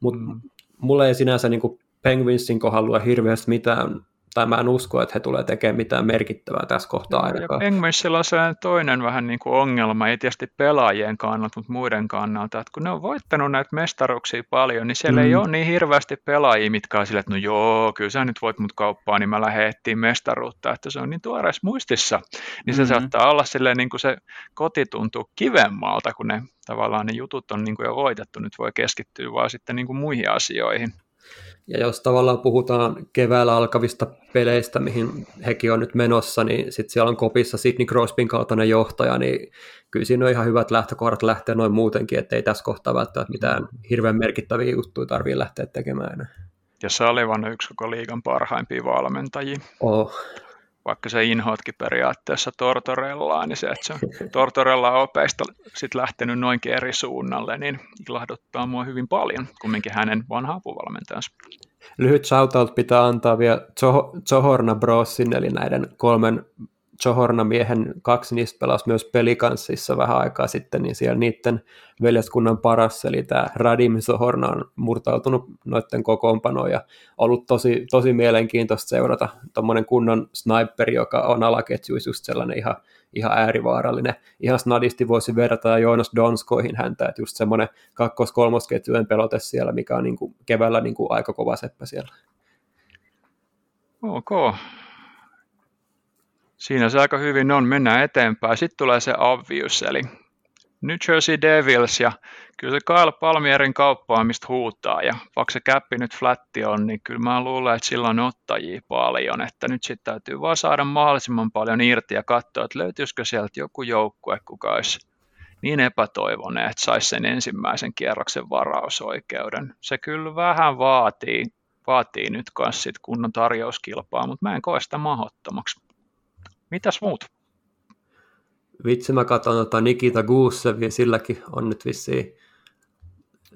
Mutta mm. mulle ei sinänsä niin kuin Penguinsin kohdalla hirveästi mitään, tai mä en usko, että he tulee tekemään mitään merkittävää tässä kohtaa ainakaan. Penguinsilla on se toinen vähän niin kuin ongelma, ei tietysti pelaajien kannalta, mutta muiden kannalta, että kun ne on voittanut näitä mestaruksia paljon, niin siellä mm. ei ole niin hirveästi pelaajia, mitkä on sille, että no joo, kyllä sä nyt voit mut kauppaa, niin mä lähden mestaruutta, että se on niin tuoreessa muistissa, niin se mm-hmm. saattaa olla silleen niin kuin se koti tuntuu kivemmalta, kun ne tavallaan ne jutut on niin kuin jo voitettu, nyt voi keskittyä vaan sitten niin kuin muihin asioihin. Ja jos tavallaan puhutaan keväällä alkavista peleistä, mihin hekin on nyt menossa, niin sitten siellä on kopissa Sidney Crosbyn kaltainen johtaja, niin kyllä siinä on ihan hyvät lähtökohdat lähteä noin muutenkin, ettei tässä kohtaa välttämättä mitään hirveän merkittäviä juttuja tarvitse lähteä tekemään. Ja Sullivan on yksi koko liigan parhaimpia valmentajia. Oh vaikka se inhoatkin periaatteessa Tortorellaa, niin se, että se on Tortorella opeista sit lähtenyt noinkin eri suunnalle, niin ilahduttaa mua hyvin paljon, kumminkin hänen vanha apuvalmentajansa. Lyhyt shoutout pitää antaa vielä Johorna Brosin, eli näiden kolmen Johorna-miehen, kaksi niistä pelasi myös pelikanssissa vähän aikaa sitten, niin siellä niiden veljeskunnan paras, eli tämä Radim Johorna on murtautunut noiden kokoonpanoon ja ollut tosi, tosi mielenkiintoista seurata tuommoinen kunnon sniperi, joka on alaketjuissa just sellainen ihan, ihan äärivaarallinen. Ihan snadisti voisi verrata Joonas Donskoihin häntä, että just semmoinen kakkos-kolmosketjujen pelote siellä, mikä on niin kuin keväällä niin kuin aika kova seppä siellä. Ok, Siinä se aika hyvin on. Mennään eteenpäin. Sitten tulee se obvious, eli New Jersey Devils ja kyllä se Kyle Palmierin kauppaamista huutaa ja vaikka se käppi nyt flätti on, niin kyllä mä luulen, että sillä on ottajia paljon, että nyt sitten täytyy vaan saada mahdollisimman paljon irti ja katsoa, että löytyisikö sieltä joku joukkue, kuka olisi niin epätoivoinen, että saisi sen ensimmäisen kierroksen varausoikeuden. Se kyllä vähän vaatii, vaatii nyt kanssa kunnon tarjouskilpaa, mutta mä en koe sitä mahdottomaksi. Mitäs muut? Vitsi, mä katson tota Nikita Gusevi, silläkin on nyt vissiin,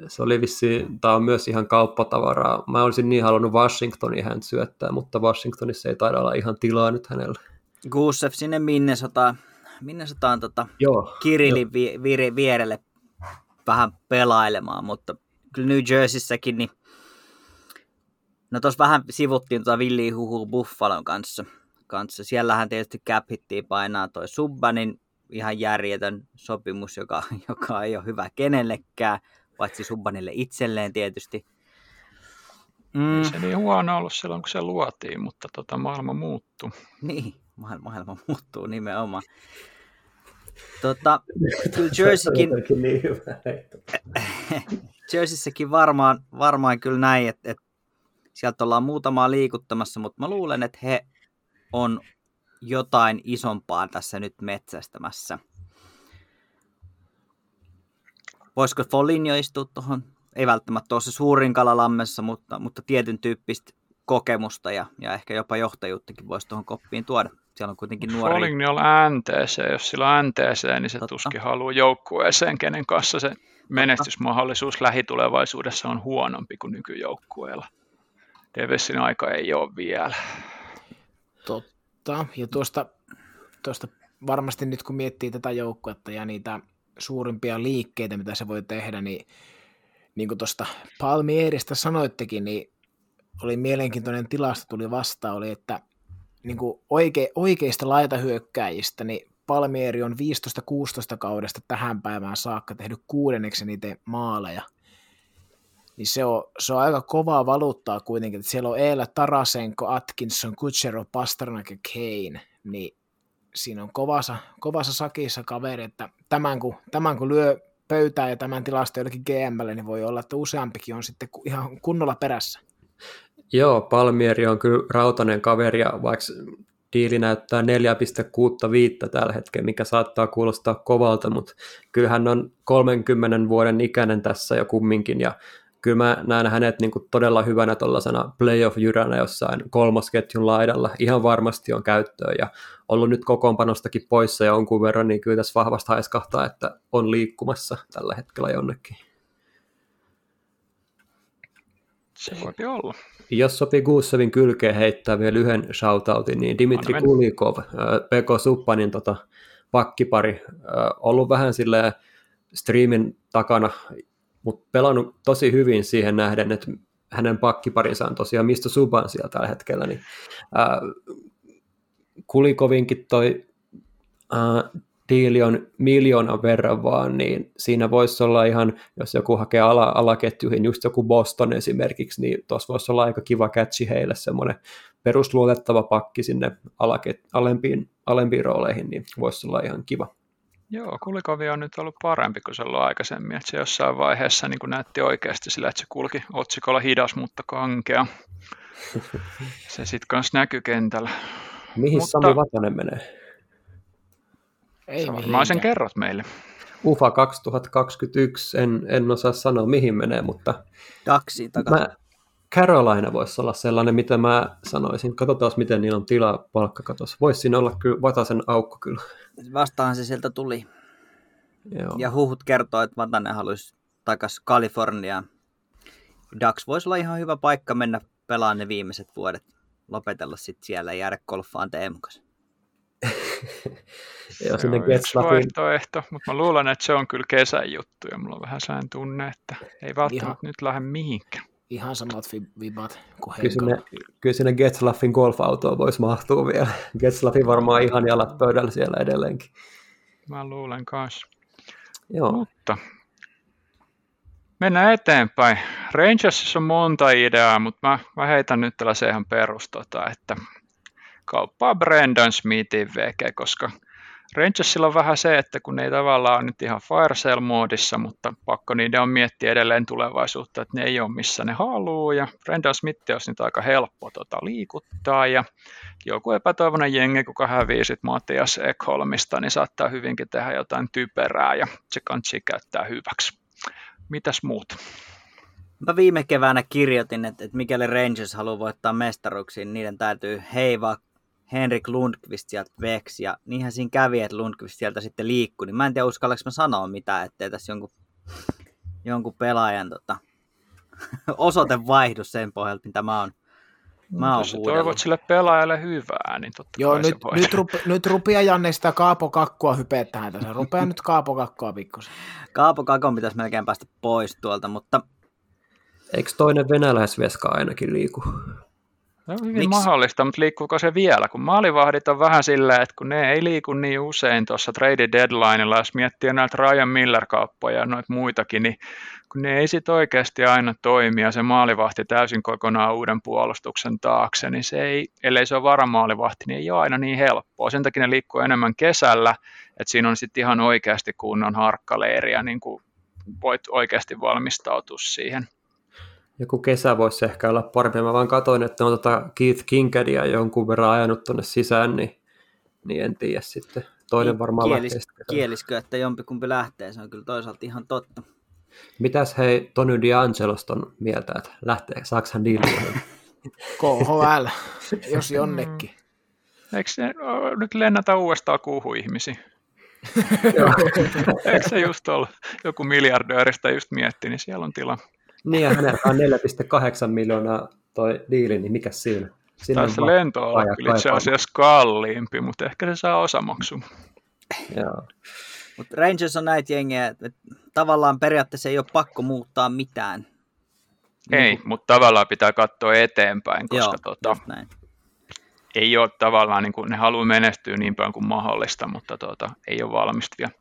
se oli vissiin, tämä on myös ihan kauppatavaraa. Mä olisin niin halunnut Washingtonin hän syöttää, mutta Washingtonissa ei taida olla ihan tilaa nyt hänellä. Gusev sinne Minnesota, Minnesotaan tota, Joo, Kirillin jo. vi, vi, vierelle vähän pelailemaan, mutta kyllä New Jerseyssäkin, niin no tuossa vähän sivuttiin tuota villiä huhua Buffalon kanssa, kanssa. Siellähän tietysti cap painaa toi Subbanin ihan järjetön sopimus, joka, [laughs] joka ei ole hyvä kenellekään, paitsi Subbanille itselleen tietysti. Mm. Ei se niin huono ollut silloin, kun se luotiin, mutta tota, maailma muuttuu. [laughs] Niin, maailma muuttuu nimenomaan. Tota, kyllä [laughs] Jerseykin, niin Jerseyssäkin varmaan, varmaan kyllä näin, että, että sieltä ollaan muutamaa liikuttamassa, mutta mä luulen, että he on jotain isompaa tässä nyt metsästämässä. Voisiko Foligno istua tuohon? Ei välttämättä ole se suurin kalalammessa, mutta, mutta tietyn tyyppistä kokemusta ja, ja ehkä jopa johtajuuttakin voisi tuohon koppiin tuoda. Siellä on kuitenkin nuori. Foligno on NTC. Jos sillä on NTC, niin se Totta. tuskin haluaa joukkueeseen, kenen kanssa se menestysmahdollisuus lähitulevaisuudessa on huonompi kuin nykyjoukkueella. Devesin aika ei ole vielä. Totta. Ja tuosta, tuosta varmasti nyt kun miettii tätä joukkuetta ja niitä suurimpia liikkeitä, mitä se voi tehdä, niin niin kuin tuosta Palmierista sanoittekin, niin oli mielenkiintoinen tilasto tuli vastaan, oli, että niin kuin oike, oikeista laitahyökkäjistä, niin Palmieri on 15-16 kaudesta tähän päivään saakka tehnyt kuudenneksi niitä maaleja. Niin se on, se on aika kovaa valuuttaa kuitenkin, että siellä on Eela Tarasenko, Atkinson, Kutsero, Pasternak ja Kane, niin siinä on kovassa, kovassa sakissa kaveri, että tämän kun, tämän kun lyö pöytään ja tämän tilasta jollekin GMlle, niin voi olla, että useampikin on sitten ihan kunnolla perässä. Joo, Palmieri on kyllä rautainen kaveri, ja vaikka diili näyttää 4,65 tällä hetkellä, mikä saattaa kuulostaa kovalta, mutta kyllähän on 30 vuoden ikäinen tässä jo kumminkin, ja kyllä mä näen hänet niin kuin todella hyvänä tuollaisena playoff-jyränä jossain kolmosketjun laidalla. Ihan varmasti on käyttöä ja ollut nyt kokoonpanostakin poissa ja jonkun verran, niin kyllä tässä vahvasti haiskahtaa, että on liikkumassa tällä hetkellä jonnekin. Se voi olla. Jos sopii Gussevin kylkeen heittää vielä yhden shoutoutin, niin Dimitri Kulikov, Peko Suppanin tota, pakkipari, ollut vähän silleen streamin takana, mutta pelannut tosi hyvin siihen nähden, että hänen pakkiparinsa on tosiaan mistä Suban siellä tällä hetkellä, niin ää, Kulikovinkin toi ää, diili on miljoonan verran vaan, niin siinä voisi olla ihan, jos joku hakee ala, alaketjuihin, just joku Boston esimerkiksi, niin tuossa voisi olla aika kiva catchi heille, semmoinen perusluotettava pakki sinne alaket, alempiin, alempiin rooleihin, niin voisi olla ihan kiva. Joo, Kulikovi on nyt ollut parempi kuin se ollut aikaisemmin, että se jossain vaiheessa niin näytti oikeasti sillä, että se kulki otsikolla hidas, mutta kankea. Se sitten kanssa näkyy kentällä. Mihin mutta... Sami Vatanen menee? Ei varmaan sen kerrot meille. UFA 2021, en, en osaa sanoa mihin menee, mutta... Daksi takaisin. Mä, Carolina voisi olla sellainen, mitä mä sanoisin. Katsotaan, miten niillä on tilaa palkkakatossa. Voisi siinä olla kyllä Vatasen aukko kyllä. Vastaan se sieltä tuli. Joo. Ja huhut kertoo, että Vatanen haluaisi takaisin Kaliforniaan. Dax voisi olla ihan hyvä paikka mennä pelaamaan ne viimeiset vuodet. Lopetella sitten siellä ja jäädä golfaan teemukas. [laughs] Joo, se on yksi vaihtoehto, mutta mä luulen, että se on kyllä kesän juttu ja mulla on vähän sään tunne, että ei välttämättä ihan, nyt lähde mihinkään. Ihan samat vibat kuin Kyllä sinne, kyllä sinne Getslaffin golfautoon voisi mahtua vielä. Getslaffi varmaan ihan jalat pöydällä siellä edelleenkin. Mä luulen kanssa. Joo. Mutta mennään eteenpäin. Rangersissa on monta ideaa, mutta mä, mä heitän nyt tällaisen ihan perustota, että kauppaa Brendan Smithin veke, koska Rangersilla on vähän se, että kun ne ei tavallaan ole nyt ihan fire sale moodissa, mutta pakko niiden on miettiä edelleen tulevaisuutta, että ne ei ole missä ne haluaa, ja Brendan Smith olisi nyt aika helppo tota, liikuttaa, ja joku epätoivoinen jengi, kuka hävii sitten Matias Ekholmista, niin saattaa hyvinkin tehdä jotain typerää, ja se kansi käyttää hyväksi. Mitäs muut? Mä viime keväänä kirjoitin, että, että mikäli Rangers haluaa voittaa mestaruksiin, niin niiden täytyy heivaa Henrik Lundqvist sieltä veksi, ja niinhän siinä kävi, että Lundqvist sieltä sitten liikkui, niin mä en tiedä uskallaks mä sanoa mitään, ettei tässä jonkun, jonkun pelaajan tota, [laughs] osoite vaihdu sen pohjalta, mitä mä oon Mä oon Jos toivot sille pelaajalle hyvää, niin totta Joo, kai nyt, se voi. nyt, rupe, nyt rupia Janne sitä kaapokakkua hypeettämään tässä. Rupea nyt kaapokakkua pikkusen. Kaapo Kakon pitäisi melkein päästä pois tuolta, mutta Eikö toinen venäläisveska ainakin liiku? Se on hyvin Miksi? mahdollista, mutta liikkuuko se vielä? Kun maalivahdit on vähän silleen, että kun ne ei liiku niin usein tuossa trade deadlineilla, jos miettii näitä Ryan Miller-kauppoja ja noita muitakin, niin kun ne ei sit oikeasti aina toimi ja se maalivahti täysin kokonaan uuden puolustuksen taakse, niin se ei, ellei se ole varamaalivahti, niin ei ole aina niin helppoa. Sen takia ne liikkuu enemmän kesällä, että siinä on sitten ihan oikeasti kunnon harkkaleiriä, niin kuin voit oikeasti valmistautua siihen. Joku kesä voisi ehkä olla parempi. Mä vaan katsoin, että on tota Keith Kincadia jonkun verran ajanut tuonne sisään, niin, niin en tiedä sitten. Toinen varmaan kielis, lähtee sitten. kieliskö, että jompikumpi lähtee, se on kyllä toisaalta ihan totta. Mitäs hei Tony D'Angelosta on mieltä, että lähtee, saako hän diiliin? [laughs] KHL, jos jonnekin. Eikö nyt lennätä uudestaan kuuhu ihmisiä? [laughs] Eikö se just ollut joku miljardööristä just mietti, niin siellä on tila. Niin ja hänellä on 4,8 miljoonaa toi diili, niin mikä siinä? Sinne Taisi se lento olla kyllä itse asiassa kalliimpi, mutta ehkä se saa osamaksun. Joo. Mutta Rangers on näitä jengejä, että tavallaan periaatteessa ei ole pakko muuttaa mitään. Ei, Niin mutta tavallaan pitää katsoa eteenpäin, koska Joo, tota, näin. ei ole tavallaan, niin kuin, ne haluaa menestyä niin paljon kuin mahdollista, mutta tota, ei ole valmista vielä.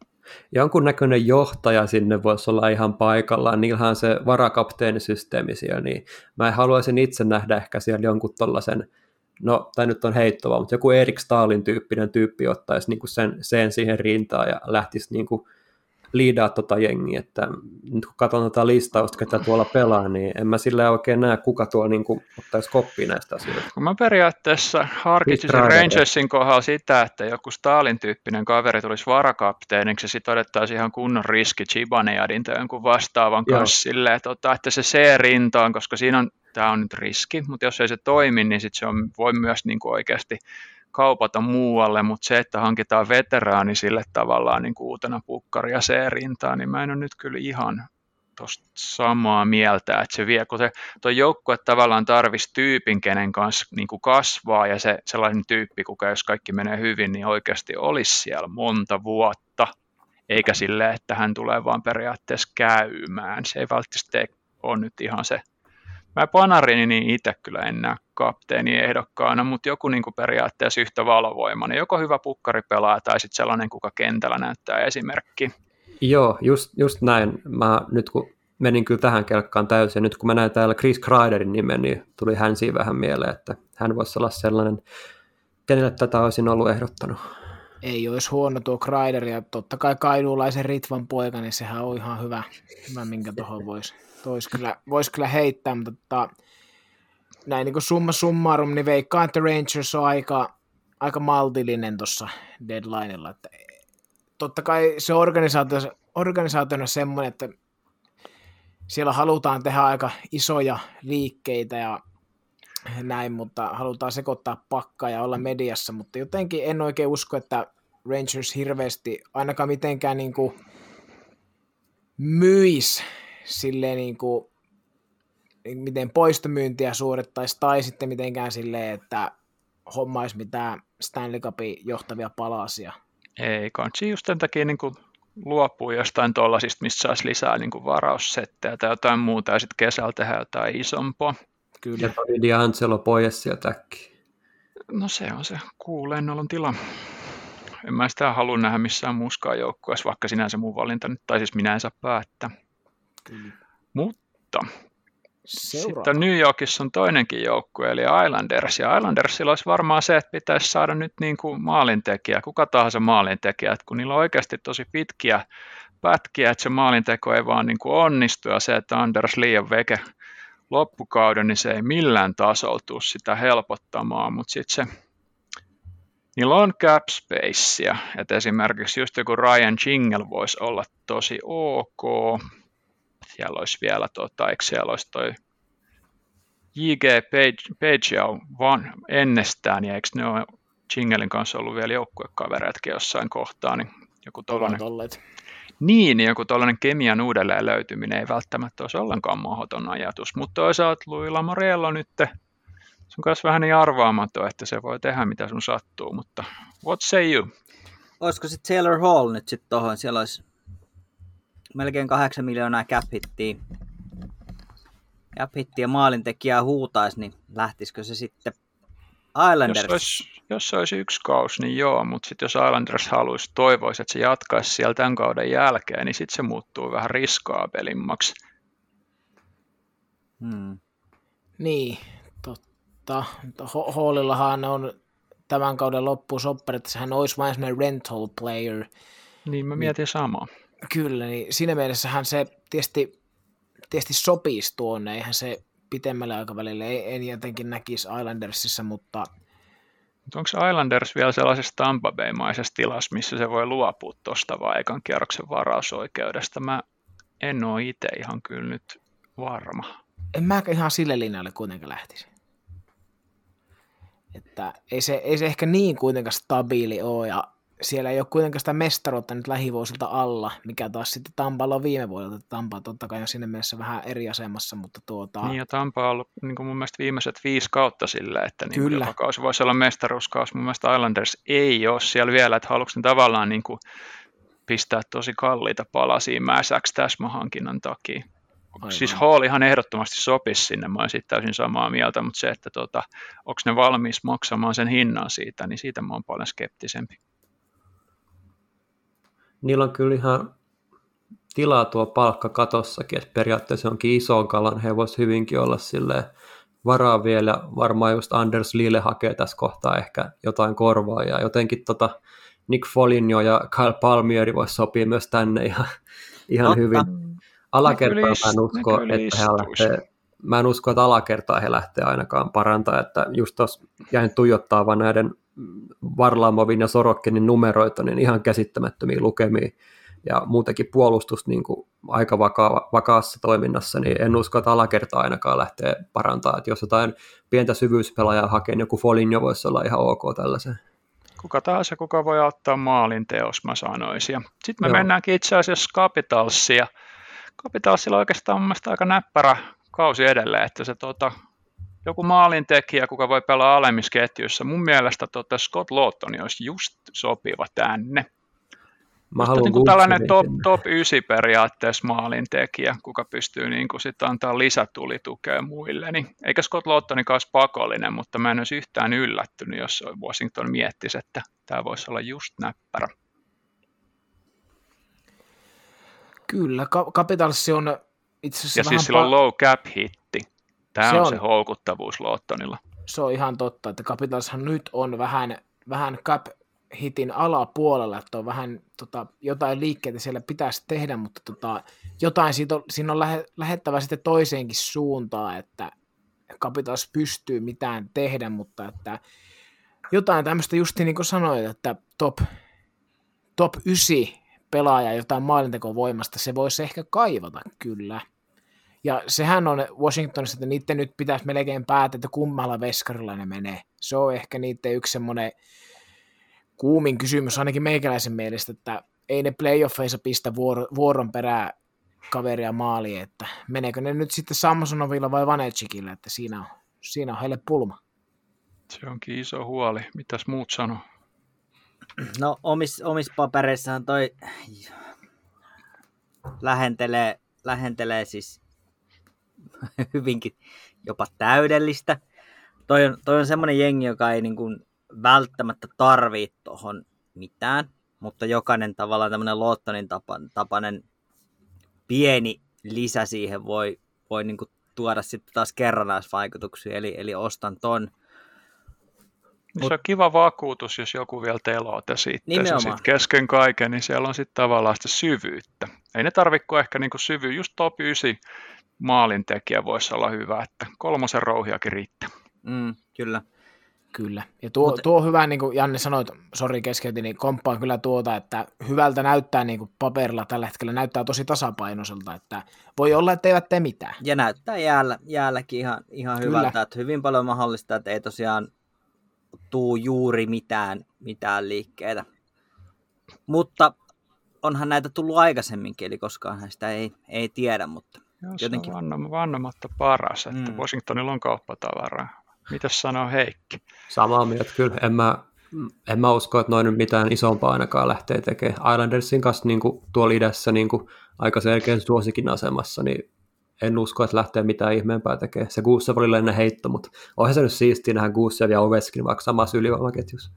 Jonkunnäköinen johtaja sinne voisi olla ihan paikallaan. Niillähän on se varakapteenisysteemi siellä, niin mä haluaisin itse nähdä ehkä siellä jonkun tollasen, no tämä nyt on heittova, mutta joku Erik Stalin tyyppinen tyyppi ottaisi niinku sen, sen siihen rintaan ja lähtisi niinku liidaa tota jengiä, että nyt kun katson tätä listausta, ketä tuolla pelaa, niin en mä sillä oikein näe, kuka tuolla niinku ottaisi koppia näistä asioista. Kun mä periaatteessa harkitsisin Pitää Rangersin kohdalla sitä, että joku Stalin-tyyppinen kaveri tulisi varakapteeniksi ja sitten otettaisiin ihan kunnon riski Chibanejadin tai jonkun vastaavan Joo. kanssa silleen, että, ottaa, että se C-rintaan, koska siinä on, tämä on nyt riski, mutta jos ei se toimi, niin sit se on, voi myös niin kuin oikeasti kaupata muualle, mutta se, että hankitaan veteraani sille tavallaan niin kuin uutena pukkaria C-rintaan, niin mä en ole nyt kyllä ihan tuosta samaa mieltä, että se vie, kun se tuo joukkue tavallaan tarvisi tyypin, kenen kanssa niin kuin kasvaa ja se sellainen tyyppi, kuka jos kaikki menee hyvin, niin oikeasti olisi siellä monta vuotta, eikä sille, että hän tulee vaan periaatteessa käymään. Se ei välttämättä ole nyt ihan se. Mä Panarini niin itse kyllä en näe kapteeni ehdokkaana, mutta joku niin kuin periaatteessa yhtä valovoimainen, joko hyvä pukkaripelaaja tai sitten sellainen, kuka kentällä näyttää esimerkki. Joo, just, just näin. Mä nyt kun menin kyllä tähän kelkkaan täysin, nyt kun mä näin täällä Chris Kreiderin nimen, niin tuli hän siinä vähän mieleen, että hän voisi olla sellainen, kenelle tätä olisin ollut ehdottanut. Ei olisi huono tuo Kreider ja totta kai kainuulaisen Ritvan poika, niin sehän on ihan hyvä, hyvä minkä tuohon voisi vois kyllä, vois kyllä heittää, mutta tota, näin niin kuin summa summarum, niin veikkaan, että Rangers on aika, aika maltillinen tuossa deadlineilla, että totta kai se organisaatio, organisaationa semmoinen, että siellä halutaan tehdä aika isoja liikkeitä ja näin, mutta halutaan sekoittaa pakkaa ja olla mediassa, mutta jotenkin en oikein usko, että Rangers hirveästi ainakaan mitenkään niin kuin myis silleen niin kuin, miten poistomyyntiä suorittaisi tai sitten mitenkään silleen, että hommaisi mitään Stanley Cupin johtavia palasia. Ei, kansi just sen takia niin kuin luopuu jostain tuollaisista, mistä saisi lisää niin kuin varaussettejä tai jotain muuta ja sitten kesällä tehdä jotain isompaa. Kyllä. Ja Tony D'Angelo pois sieltä äkkiä. No se on se kuuleennolon tila. En mä sitä halua nähdä missään muuskaan joukkueessa, vaikka sinänsä mun valinta nyt, tai siis minä en saa päättää. Kyllä. Mutta Seuraava. sitten New Yorkissa on toinenkin joukkue, eli Islanders. Ja Islandersilla olisi varmaan se, että pitäisi saada nyt niin kuin maalintekijä, kuka tahansa maalintekijä, että kun niillä on oikeasti tosi pitkiä pätkiä, että se maalinteko ei vaan niin kuin onnistu, ja se, että Anders liian veke loppukauden, niin se ei millään tasolla tule sitä helpottamaan, mutta sitten se Niillä on cap spacea, että esimerkiksi just joku Ryan Jingle voisi olla tosi ok. Siellä olisi vielä, tota, eikö siellä olisi toi J.G. Page, Page vaan ennestään, ja eikö ne ole Jinglein kanssa ollut vielä joukkuekavereetkin jossain kohtaa, niin joku tollainen, olleet. niin, niin joku tollainen kemian uudelleen löytyminen ei välttämättä olisi ollenkaan mahdoton ajatus, mutta toisaalta Louis Lamoriello nyt se on myös vähän niin arvaamaton, että se voi tehdä mitä sun sattuu, mutta what say you? Olisiko sitten Taylor Hall nyt sitten tuohon? Siellä olisi melkein 8 miljoonaa cap hittiä. Cap hittiä maalintekijää huutaisi, niin lähtisikö se sitten Islanders? Jos olisi, jos se olisi yksi kausi, niin joo, mutta sitten jos Islanders haluaisi, toivoisi, että se jatkaisi siellä tämän kauden jälkeen, niin sitten se muuttuu vähän riskaabelimmaksi. Hmm. Niin, totta. Hallillahan on tämän kauden loppuun soppari, että sehän olisi vain sellainen rental player. Niin, mä mietin niin, samaa. Kyllä, niin siinä mielessähän se tietysti, tietysti sopisi tuonne, eihän se pitemmälle aikavälille en jotenkin näkisi Islandersissa, mutta... Mutta onko Islanders vielä sellaisessa Tampa Bay-maisessa tilassa, missä se voi luopua tuosta vai ekan kierroksen varausoikeudesta? Mä en ole itse ihan kyllä nyt varma. En mä ihan sille linjalle kuitenkaan lähtisi. Että ei se, ei se ehkä niin kuitenkaan stabiili ole, ja siellä ei ole kuitenkaan sitä mestaruutta nyt lähivuosilta alla, mikä taas sitten Tampalla on viime vuodelta. Tampa totta kai on sinne mielessä vähän eri asemassa, mutta tuota... Niin ja Tampa on ollut niin kuin mun mielestä viimeiset viisi kautta sille, että niin Kyllä. joka kausi voisi olla mestaruuskaus. Mun mielestä Islanders ei ole siellä vielä, että haluatko ne tavallaan niin kuin pistää tosi kalliita palasia mäsäksi täsmähankinnan takia. Aivan. Siis Hall ihan ehdottomasti sopisi sinne, mä olisin täysin samaa mieltä, mutta se, että tota, onko ne valmis maksamaan sen hinnan siitä, niin siitä mä oon paljon skeptisempi. Niillä on kyllä ihan tilaa tuo palkka katossakin, että periaatteessa onkin iso kalan, he voisivat hyvinkin olla sille varaa vielä, varmaan just Anders Lille hakee tässä kohtaa ehkä jotain korvaa, ja jotenkin tota Nick Foligno ja Kyle Palmieri voisi sopia myös tänne ihan, ihan Totta. hyvin. Alakertaa mä en usko, että he lähtee, mä en usko, että alakertaa he lähtee ainakaan parantaa, että just tuossa jäin tuijottaa vaan näiden Varlaamovin ja Sorokkinin numeroita, niin ihan käsittämättömiä lukemia ja muutenkin puolustus niin kuin aika vaka- vakaassa toiminnassa, niin en usko, että alakertaa ainakaan lähtee parantaa. Että jos jotain pientä syvyyspelaajaa hakee, niin joku Foligno voisi olla ihan ok tällaisen. Kuka tahansa, kuka voi ottaa maalin teos, mä sanoisin. Sitten me Joo. mennäänkin itse asiassa Capitalsia. Capitalsilla oikeastaan mun mielestä aika näppärä kausi edelleen, että se tota, joku maalintekijä, kuka voi pelaa alemmissa ketjuissa. Mun mielestä tota Scott Lawton olisi just sopiva tänne. Mä haluan niin kuin tällainen top, top 9 periaatteessa maalintekijä, kuka pystyy niin kuin sit antaa lisätulitukea muille. Niin, eikä Scott Lawtonin kanssa pakollinen, mutta mä en olisi yhtään yllättynyt, jos Washington miettisi, että tämä voisi olla just näppärä. Kyllä, Capitals on itse asiassa Ja siis sillä on low cap hitti. Tämä se on, on se houkuttavuus Lottonilla. Se on ihan totta, että Capitalshan nyt on vähän, vähän cap hitin alapuolella, että on vähän tota, jotain liikkeitä siellä pitäisi tehdä, mutta tota, jotain siitä on, siinä on lähe, lähettävä sitten toiseenkin suuntaan, että Capitals pystyy mitään tehdä, mutta että jotain tämmöistä just niin kuin sanoit, että top, top 9 pelaaja jotain maalintekovoimasta, se voisi ehkä kaivata kyllä. Ja sehän on Washingtonissa, että niiden nyt pitäisi melkein päätä, että kummalla veskarilla ne menee. Se on ehkä niiden yksi semmoinen kuumin kysymys, ainakin meikäläisen mielestä, että ei ne playoffeissa pistä vuor- vuoron perää kaveria maaliin, että meneekö ne nyt sitten Samsonovilla vai Vanetsikillä, että siinä on, siinä on heille pulma. Se onkin iso huoli. Mitäs muut sanoo? No omis, omis papereissaan toi lähentelee, lähentelee siis [laughs] hyvinkin jopa täydellistä. Toi on, toi on semmoinen jengi, joka ei niin kuin välttämättä tarvii tuohon mitään, mutta jokainen tavallaan tämmöinen Lottonin tapainen pieni lisä siihen voi, voi niin kuin tuoda sitten taas kerrannaisvaikutuksia, eli, eli ostan ton. Mut, se on kiva vakuutus, jos joku vielä teloota sitten. Se sit kesken kaiken, niin siellä on sitten tavallaan sitä syvyyttä. Ei ne tarvitse ehkä niinku syvyy, just top 9 maalintekijä voisi olla hyvä, että kolmosen rouhiakin riittää. Mm, kyllä. Kyllä. Ja tuo, Mut... tuo hyvä, niin kuin Janne sanoi, sori keskeytin, niin komppaan kyllä tuota, että hyvältä näyttää niin kuin paperilla tällä hetkellä, näyttää tosi tasapainoiselta, että voi olla, että eivät tee mitään. Ja näyttää jäällä, jäälläkin ihan, ihan hyvältä, että hyvin paljon mahdollista, että ei tosiaan tuu juuri mitään, mitään liikkeitä. Mutta onhan näitä tullut aikaisemminkin, eli koskaan sitä ei, ei tiedä, mutta Joo, jotenkin... Se on vannomatta paras, että mm. Washingtonilla on kauppatavaraa. Mitäs sanoo Heikki? Samaa mieltä kyllä. En mä, en mä usko, että noin nyt mitään isompaa ainakaan lähtee tekemään. Islandersin kanssa niin kuin, tuolla idässä niin kuin, aika selkeän suosikin asemassa, niin en usko, että lähtee mitään ihmeempää tekemään. Se Gusev oli ennen heitto, mutta onhan se nyt siistiä nähdä Gusev ja Oveskin vaikka samassa ylivoimaketjussa.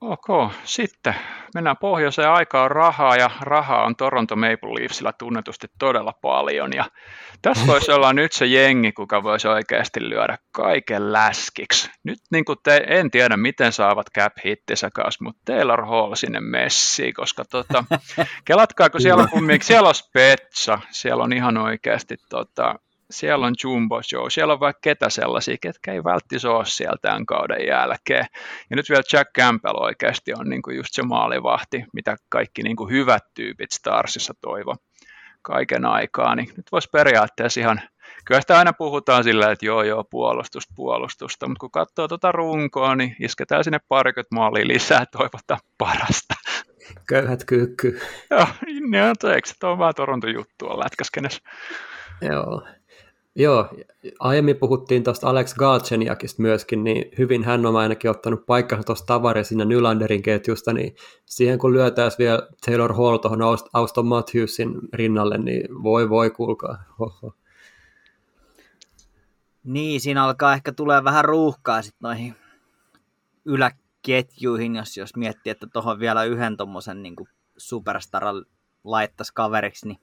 Ok, sitten mennään pohjoiseen. Aika on rahaa ja rahaa on Toronto Maple Leafsillä tunnetusti todella paljon. Ja tässä voisi olla nyt se jengi, kuka voisi oikeasti lyödä kaiken läskiksi. Nyt niin kuin te, en tiedä, miten saavat cap hittinsä kanssa, mutta Taylor Hall sinne messiin, koska tota, [laughs] kelatkaa, kun siellä on, kumminkin, siellä on Spetsa, siellä on ihan oikeasti tota, siellä on Jumbo Joe, siellä on vaikka ketä sellaisia, ketkä ei välttis ole siellä tämän kauden jälkeen. Ja nyt vielä Jack Campbell oikeasti on niin kuin just se maalivahti, mitä kaikki niin kuin hyvät tyypit Starsissa toivo kaiken aikaa, niin nyt voisi periaatteessa ihan, kyllä sitä aina puhutaan sillä, että joo joo puolustusta, puolustusta, mutta kun katsoo tuota runkoa, niin isketään sinne parikymmentä maalia lisää, toivotaan parasta. Köyhät kyykky. joo, niin, eikö se ole vaan Toronto juttu on lätkäskenessä? Joo, Joo, aiemmin puhuttiin tuosta Alex Galcheniakista myöskin, niin hyvin hän on ainakin ottanut paikkansa tuosta Tavaresin ja Nylanderin ketjusta, niin siihen kun lyötäisiin vielä Taylor Hall tuohon Auston Matthewsin rinnalle, niin voi voi kuulkaa. Hoho. Niin, siinä alkaa ehkä tulee vähän ruuhkaa sitten noihin yläketjuihin, jos, jos miettii, että tuohon vielä yhden tuommoisen niin superstaran laittaisi kaveriksi, niin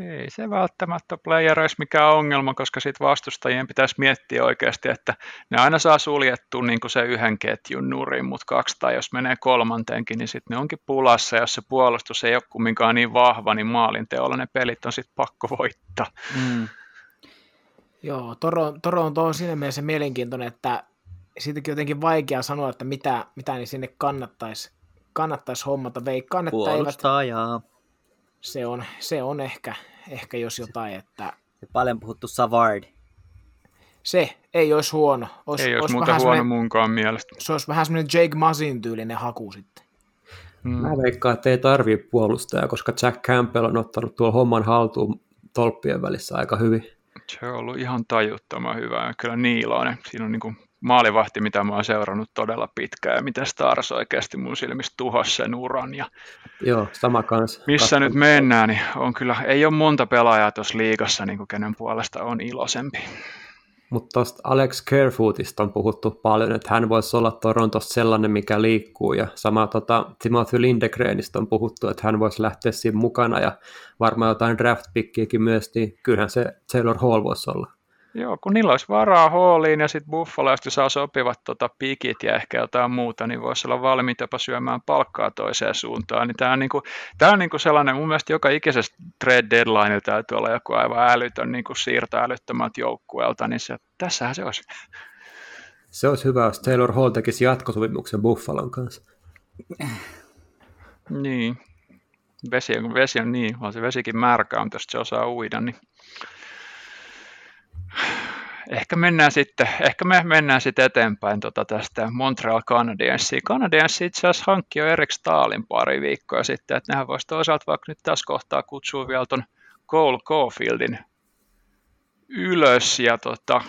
ei se välttämättä playereissa mikään ongelma, koska sitten vastustajien pitäisi miettiä oikeasti, että ne aina saa suljettua niin kuin se yhden ketjun nurin, mutta kaksi tai jos menee kolmanteenkin, niin sitten ne onkin pulassa, ja jos se puolustus ei ole kumminkaan niin vahva, niin maalinteolla ne pelit on sitten pakko voittaa. Mm. Joo, Toro, Toronto on siinä mielessä mielenkiintoinen, että siitäkin jotenkin vaikea sanoa, että mitä, mitä niin sinne kannattaisi kannattais hommata. Veikkaan, että eivät, se on, se on ehkä, ehkä jos jotain, että... Se paljon puhuttu Savard. Se ei olisi huono. Ois, ei olisi muuta huono munkaan mielestä. Se olisi vähän semmoinen Jake Masin tyylinen haku sitten. Hmm. Mä veikkaan, että ei tarvii puolustaa, koska Jack Campbell on ottanut tuon homman haltuun tolppien välissä aika hyvin. Se on ollut ihan tajuttoman hyvä. Kyllä Niiloinen. Siinä on niin kuin maalivahti, mitä mä oon seurannut todella pitkään ja miten Stars oikeasti mun silmissä tuhosi sen uran. Ja Joo, sama kanssa. Missä Katso. nyt mennään, niin on kyllä, ei ole monta pelaajaa tuossa liigassa, niin kuin kenen puolesta on iloisempi. Mutta tuosta Alex Carefootista on puhuttu paljon, että hän voisi olla Torontossa sellainen, mikä liikkuu, ja sama tota, Timothy Lindegrenistä on puhuttu, että hän voisi lähteä siinä mukana, ja varmaan jotain draft myös, niin kyllähän se Taylor Hall voisi olla. Joo, kun niillä olisi varaa Halliin ja sitten Buffalo, jos saa sopivat tota, pikit ja ehkä jotain muuta, niin voisi olla valmiit jopa syömään palkkaa toiseen suuntaan. Niin tämä on, niinku, tämä on niinku sellainen, mun mielestä joka ikisessä trade deadline täytyy olla joku aivan älytön niinku siirtää älyttömät joukkueelta, niin se, tässähän se olisi. Se olisi hyvä, jos Taylor Hall tekisi jatkosopimuksen Buffalon kanssa. Niin. Vesi vesi on niin, on se vesikin märkä on, jos se osaa uida, niin ehkä mennään sitten, ehkä me mennään sitten eteenpäin tota tästä Montreal Canadiensia. Canadiens itse asiassa hankki jo Erik Stalin pari viikkoa sitten, että nehän voisi toisaalta vaikka nyt tässä kohtaa kutsua vielä ton Cole Caulfieldin ylös ja tota,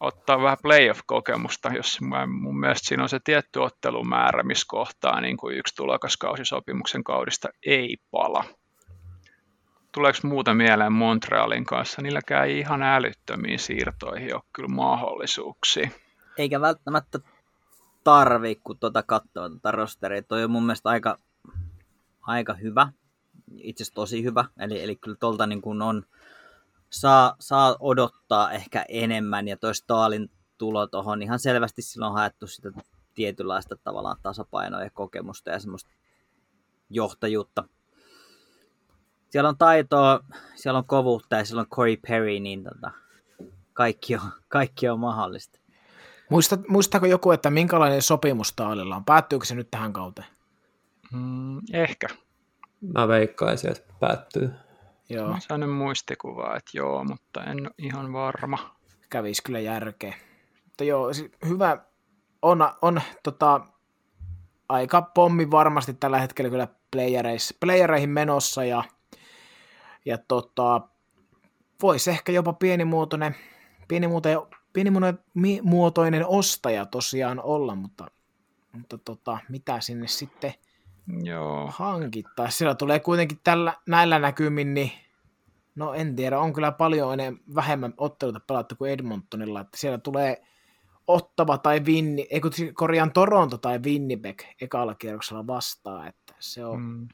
ottaa vähän playoff-kokemusta, jos mun mielestä siinä on se tietty ottelumäärä, missä kohtaa niin kuin yksi tulokaskausisopimuksen kaudista ei pala tuleeko muuta mieleen Montrealin kanssa? Niilläkään ei ihan älyttömiin siirtoihin ole kyllä mahdollisuuksia. Eikä välttämättä tarvi, kun tuota katsoo tuota rosteria. Toi on mun mielestä aika, aika hyvä, itse asiassa tosi hyvä. Eli, eli kyllä tuolta niin kuin on, saa, saa odottaa ehkä enemmän, ja toi Stalin tulo tuohon ihan selvästi silloin haettu sitä tietynlaista tavallaan tasapainoa ja kokemusta ja semmoista johtajuutta siellä on taitoa, siellä on kovuutta ja siellä on Corey Perry, niin tota, kaikki, on, kaikki on mahdollista. Muista, muistaako joku, että minkälainen sopimus Taalilla on? Päättyykö se nyt tähän kauteen? Mm, ehkä. Mä veikkaisin, että päättyy. Joo. Mä sain muistikuvaa, että joo, mutta en ole ihan varma. Kävisi kyllä järkeä. Mutta joo, hyvä. On, on tota, aika pommi varmasti tällä hetkellä kyllä playereihin menossa ja – ja tota, voisi ehkä jopa pienimuotoinen, pienimuotoinen, pienimuotoinen ostaja tosiaan olla, mutta, mutta tota, mitä sinne sitten Joo. hankittaa. Siellä tulee kuitenkin tällä, näillä näkymin, niin no en tiedä, on kyllä paljon enemmän, vähemmän otteluita pelattu kuin Edmontonilla, että siellä tulee Ottava tai Vinni, ei kun korjaan Toronto tai Winnipeg ekalla kierroksella vastaan, että se on... Mm.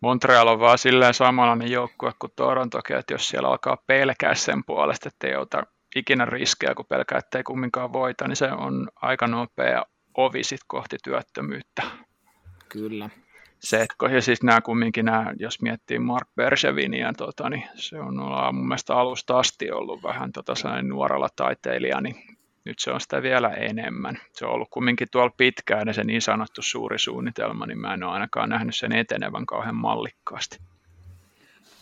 Montreal on vaan silleen samanlainen joukkue kuin Torontokin, että jos siellä alkaa pelkää sen puolesta, että ei ota ikinä riskejä, kun pelkää, että ei kumminkaan voita, niin se on aika nopea ovi sit kohti työttömyyttä. Kyllä. Se, ja siis nämä kumminkin, nämä, jos miettii Mark Bergevinia, tota, niin se on mun mielestä alusta asti ollut vähän tota, nuorella taiteilija, niin nyt se on sitä vielä enemmän. Se on ollut kumminkin tuolla pitkään ja se niin sanottu suuri suunnitelma, niin mä en ole ainakaan nähnyt sen etenevän kauhean mallikkaasti.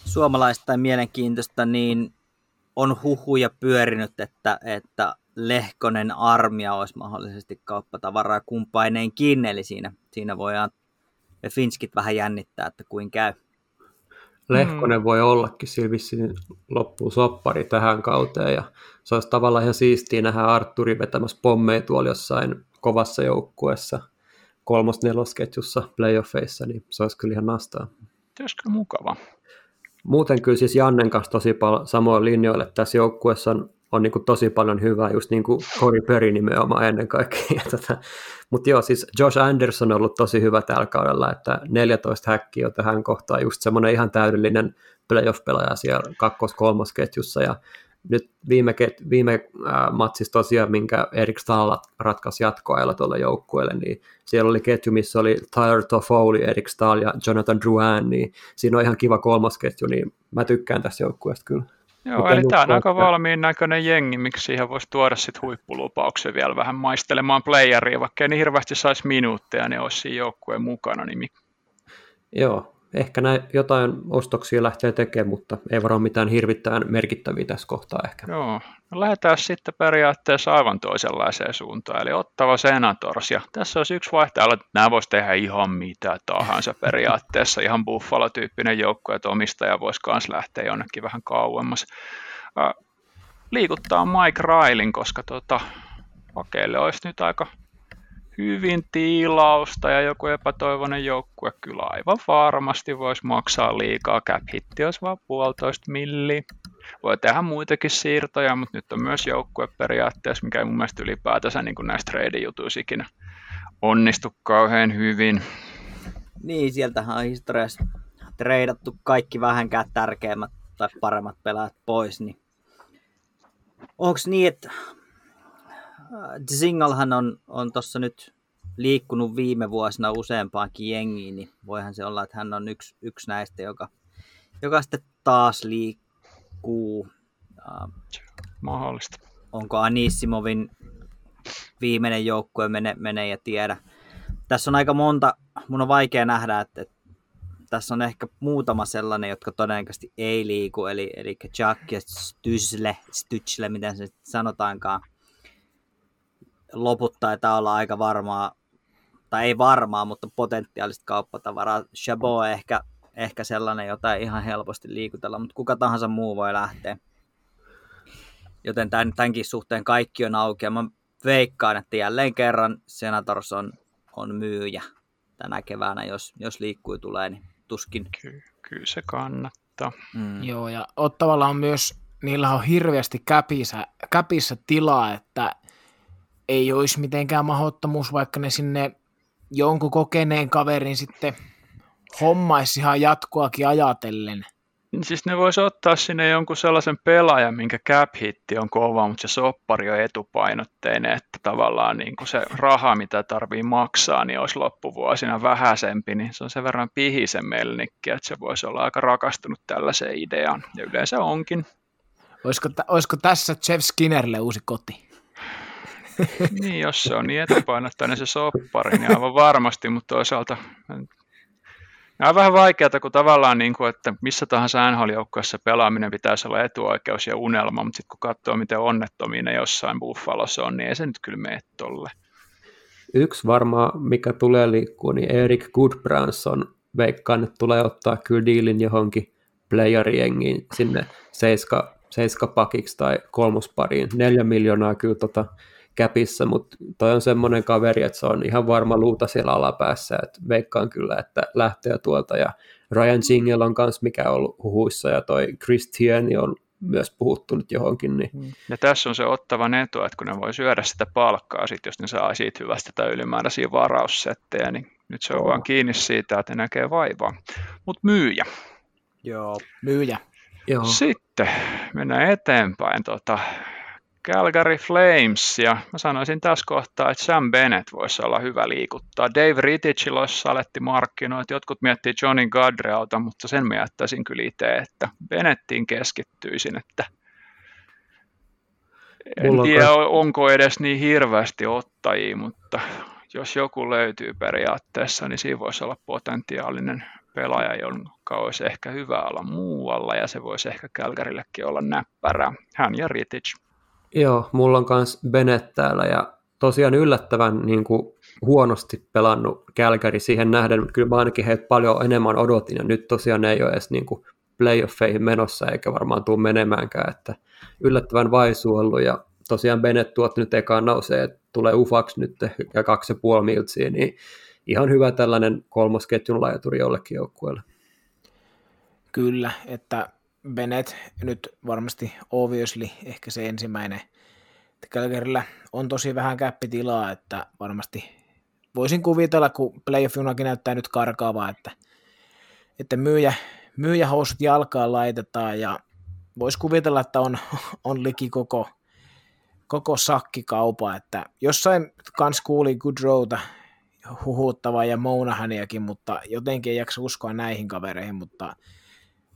Suomalaista tai mielenkiintoista, niin on huhuja pyörinyt, että, että Lehkonen armia olisi mahdollisesti kauppatavaraa kumpaineenkin, eli siinä, siinä voidaan Finskit vähän jännittää, että kuin käy. Lehkonen mm. voi ollakin, sillä vissiin loppuu soppari tähän kauteen ja se olisi tavallaan ihan siistiä nähdä Arturi vetämässä pommeja tuolla jossain kovassa joukkueessa kolmos-nelosketjussa playoffeissa, niin se olisi kyllä ihan nastaa. Se olisi kyllä mukava. Muuten kyllä siis Jannen kanssa tosi paljon samoin linjoille. Tässä joukkueessa on on niin kuin tosi paljon hyvää, just niin kuin Corey Perry nimenomaan ennen kaikkea. [laughs] Tota, Mutta joo, siis Josh Anderson on ollut tosi hyvä tällä kaudella, että 14 häkkiä on tähän kohtaan just semmoinen ihan täydellinen playoff-pelaaja siellä kakkos-kolmosketjussa ja nyt viime, ket, viime äh, matsissa tosiaan, minkä Erik Stahl ratkaisi jatkoajalla tuolle joukkueelle, niin siellä oli ketju, missä oli Tyler Toffoli, Erik Stahl ja Jonathan Drouin, niin siinä on ihan kiva kolmosketju, niin mä tykkään tästä joukkueesta kyllä. Joo, eli tämä on aika valmiin näköinen jengi, miksi siihen voisi tuoda sitten huippulupauksen vielä vähän maistelemaan playeria, vaikka ei niin hirveästi saisi minuutteja, ne olisi siinä joukkueen mukana. Niin... Joo, ehkä näin jotain ostoksia lähtee tekemään, mutta ei varmaan mitään hirvittävän merkittäviä tässä kohtaa ehkä. Joo, no lähdetään sitten periaatteessa aivan toisenlaiseen suuntaan, eli ottava Senators, ja tässä olisi yksi vaihtoehto, että nämä voisi tehdä ihan mitä tahansa periaatteessa, ihan Buffalo-tyyppinen joukkue, että omistaja voisi myös lähteä jonnekin vähän kauemmas. Liikuttaa Mike Railin, koska tota, pakeille olisi nyt aika hyvin tiilausta ja joku epätoivoinen joukkue kyllä aivan varmasti voisi maksaa liikaa. Cap hitti olisi vaan puolitoista milli. Voi tehdä muitakin siirtoja, mutta nyt on myös joukkue periaatteessa, mikä ei mun mielestä ylipäätänsä niin näistä trade-jutuissa ikinä onnistu kauhean hyvin. Niin, sieltähän on historiassa treidattu kaikki vähänkään tärkeimmät tai paremmat pelaajat pois, niin onko niin, että Zingalhan on, on tuossa nyt liikkunut viime vuosina useampaankin jengiin, niin voihan se olla, että hän on yksi, yksi näistä, joka, joka sitten taas liikkuu. Mahdollista. Onko Anissimovin viimeinen joukkue mene, mene ja tiedä. Tässä on aika monta, mun on vaikea nähdä, että, että tässä on ehkä muutama sellainen, jotka todennäköisesti ei liiku, eli, eli Jack ja Stysle, Stysle, miten se sanotaankaan loput taitaa olla aika varmaa, tai ei varmaa, mutta potentiaalista kauppatavaraa. Chabot ehkä, ehkä sellainen, jota ei ihan helposti liikutella, mutta kuka tahansa muu voi lähteä. Joten tämän, tämänkin suhteen kaikki on auki, ja mä veikkaan, että jälleen kerran Senators on, on myyjä tänä keväänä, jos, jos liikkui tulee, niin tuskin. Ky- kyllä se kannattaa. Mm. Joo, ja Ottavalla on myös, niillä on hirveästi käpissä, käpissä tilaa, että ei olisi mitenkään mahottomuus, vaikka ne sinne jonkun kokeneen kaverin sitten hommaisi ihan jatkoakin ajatellen. Siis ne voisi ottaa sinne jonkun sellaisen pelaajan, minkä cap hitti on kova, mutta se soppari on etupainotteinen, että tavallaan niin kuin se raha, mitä tarvii maksaa, niin olisi loppuvuosina vähäisempi, niin se on sen verran pihisen melnikki, että se voisi olla aika rakastunut tällaiseen ideaan, ja yleensä onkin. Olisiko, olisiko tässä Jeff Skinnerille uusi koti? [laughs] niin, jos se on niin etupainotteinen se soppari, niin aivan varmasti, mutta toisaalta Nämä on vähän vaikeaa, kun tavallaan, niin kuin, että missä tahansa NHL-joukkueessa pelaaminen pitäisi olla etuoikeus ja unelma, mutta sitten kun katsoo, miten onnettomia ne jossain Buffalossa on, niin ei se nyt kyllä mene tolle. Yksi varmaan, mikä tulee liikkuu, niin Erik Goodbranson veikkaan, että tulee ottaa kyllä diilin johonkin playeriengiin sinne seiska seiskapakiksi tai kolmospariin. Neljä miljoonaa kyllä tota käpissä, mutta toi on semmoinen kaveri, että se on ihan varma luuta siellä alapäässä, että veikkaan kyllä, että lähtee tuolta ja Ryan Single on kanssa mikä on ollut huhuissa ja toi Chris Tierney on myös puhuttunut johonkin. Niin. Mm. Ja tässä on se ottavan etu, että kun ne voi syödä sitä palkkaa, sit jos ne saa siitä hyvästä tai ylimääräisiä varaussettejä, niin nyt se on oh. vaan kiinni siitä, että ne näkee vaivaa. Mutta myyjä. Joo, myyjä. Joo. Sitten mennään eteenpäin. Tota, Calgary Flames, ja mä sanoisin tässä kohtaa, että Sam Bennett voisi olla hyvä liikuttaa. Dave Rittich loissa aletti markkinoit, jotkut miettii Johnny Gadreauta, mutta sen mä jättäisin kyllä itse, että Bennettiin keskittyisin, että en tiedä, onko edes niin hirveästi ottajia, mutta jos joku löytyy periaatteessa, niin siinä voisi olla potentiaalinen pelaaja, jonka olisi ehkä hyvä olla muualla, ja se voisi ehkä Kälkärillekin olla näppärä. Hän ja Rittich. Joo, mulla on myös Bennett täällä ja tosiaan yllättävän niin kuin, huonosti pelannut Kälkäri siihen nähden. Kyllä mä ainakin heitä paljon enemmän odotin ja nyt tosiaan ne ei ole edes niin kuin, playoffeihin menossa eikä varmaan tule menemäänkään, että yllättävän vaisu ollut ja tosiaan Bennett tuot nyt ekaan nousee, että tulee ufaksi nyt ja kaksi ja puoli miltsiä, niin ihan hyvä tällainen kolmas ketjun lajaturi jollekin joukkueelle. Kyllä, että Bennett nyt varmasti obviously ehkä se ensimmäinen. Calgaryllä on tosi vähän käppitilaa, että varmasti voisin kuvitella, kun playoff näyttää nyt karkaavaa, että, että myyjä, myyjähousut jalkaan laitetaan ja voisi kuvitella, että on, on liki koko, koko sakkikaupa, että jossain kans kuuli Goodrowta huhuttavaa ja Mounahaniakin, mutta jotenkin ei jaksa uskoa näihin kavereihin, mutta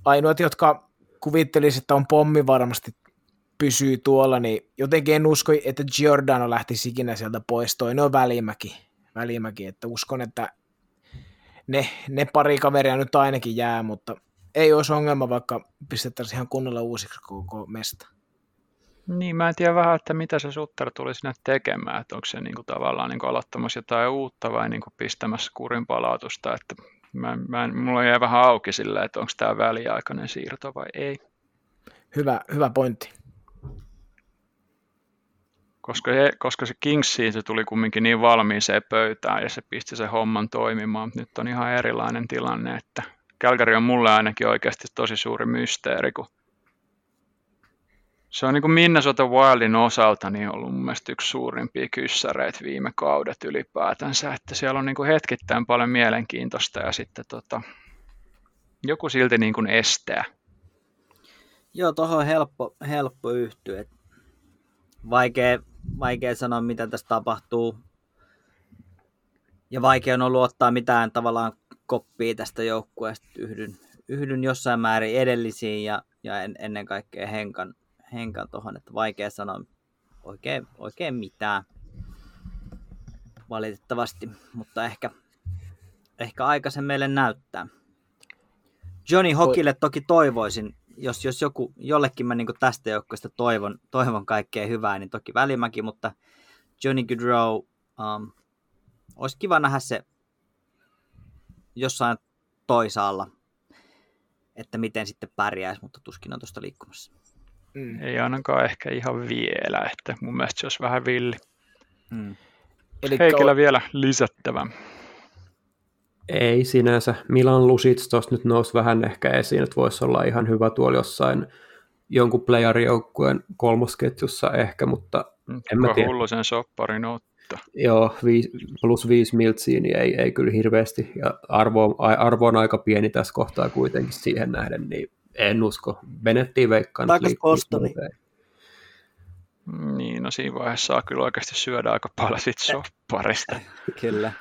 ainoat, jotka kuvittelisi, että on pommi varmasti pysyy tuolla, niin jotenkin en usko, että Giordano lähtisi ikinä sieltä pois. Toinen on välimäki, välimäki että uskon, että ne, ne pari kaveria nyt ainakin jää, mutta ei olisi ongelma, vaikka pistettäisiin ihan kunnolla uusiksi koko mesta. Niin, mä en tiedä vähän, että mitä se Sutter tuli sinne tekemään, että onko se niin kuin, tavallaan niin kuin aloittamassa jotain uutta vai niin kuin pistämässä kurin palautusta, että Mä, mä, mulla jäi vähän auki sillä, että onko tämä väliaikainen siirto vai ei. Hyvä, hyvä pointti. Koska, he, koska se Kingsiin se tuli kumminkin niin valmiiseen pöytään ja se pisti sen homman toimimaan. Nyt on ihan erilainen tilanne, että Calgary on mulle ainakin oikeasti tosi suuri mysteeri, kun se on niin kuin Minnesota Wildin osalta niin ollut mun mielestä yksi suurimpia kyssäreitä viime kaudet ylipäätänsä, että siellä on niin kuin hetkittäin paljon mielenkiintoista ja sitten tota, joku silti niin kuin estää. Joo, tuohon on helppo, helppo yhtyä. Vaikea, vaikea sanoa, mitä tässä tapahtuu. Ja vaikea on ollut ottaa mitään tavallaan koppia tästä joukkueesta. Yhdyn, yhdyn jossain määrin edellisiin ja, ja en, ennen kaikkea Henkan, Henkan tuohon, että vaikea sanoa oikein, oikein mitään valitettavasti, mutta ehkä, ehkä aika sen meille näyttää. Johnny Hokille toki toivoisin, jos, jos joku, jollekin mä niin tästä joukkoista toivon, toivon kaikkea hyvää, niin toki Välimäki, mutta Johnny Goodrow, um, olisi kiva nähdä se jossain toisaalla, että miten sitten pärjäisi, mutta tuskin on tuosta liikkumassa. Mm. Ei ainakaan ehkä ihan vielä, että mun mielestä se olisi vähän villi. Mm. Eli Heikillä on... vielä lisättävä. Ei sinänsä. Milan Lusits tuossa nyt nousi vähän ehkä esiin, että voisi olla ihan hyvä tuolla jossain jonkun playerijoukkueen kolmosketjussa ehkä, mutta mm, en mä tiedä. hullu sen sopparin ottaa. Joo, viis, plus viisi miltsiä, niin ei, ei kyllä hirveästi. Ja arvo, arvo on aika pieni tässä kohtaa kuitenkin siihen nähden, niin en usko. Benettiin veikkaan. Takas Bostoni. Niin, no siinä vaiheessa saa kyllä oikeasti syödä aika paljon sit sopparista. [laughs] kyllä.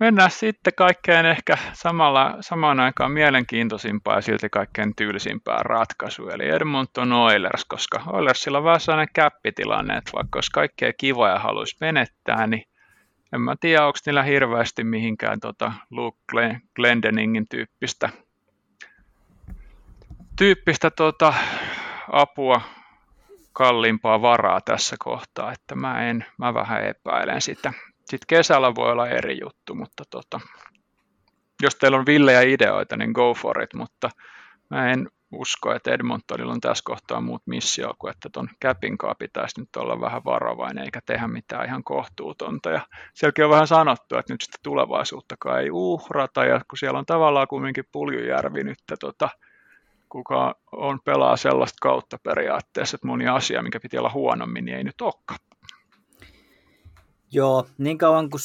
Mennään sitten kaikkeen ehkä samalla, samaan aikaan mielenkiintoisimpaa ja silti kaikkein tyylisimpää ratkaisua, eli Edmonton Oilers, koska Oilersilla on vähän sellainen käppitilanne, että vaikka olisi kaikkea kivoja haluaisi menettää, niin en mä tiedä, onko niillä hirveästi mihinkään tota Luke Glendeningin tyyppistä tyyppistä tuota, apua kalliimpaa varaa tässä kohtaa, että mä, en, mä vähän epäilen sitä. Sitten kesällä voi olla eri juttu, mutta tota, jos teillä on villejä ideoita, niin go for it, mutta mä en, usko, että Edmontonilla on tässä kohtaa muut missio kuin, että tuon Capinkaa pitäisi nyt olla vähän varovainen eikä tehdä mitään ihan kohtuutonta. Ja sielläkin on vähän sanottu, että nyt sitä tulevaisuuttakaan ei uhrata, ja kun siellä on tavallaan kumminkin Puljujärvi nyt, tota, kuka on pelaa sellaista kautta periaatteessa, että moni asia, mikä piti olla huonommin, niin ei nyt olekaan. Joo, niin kauan kuin...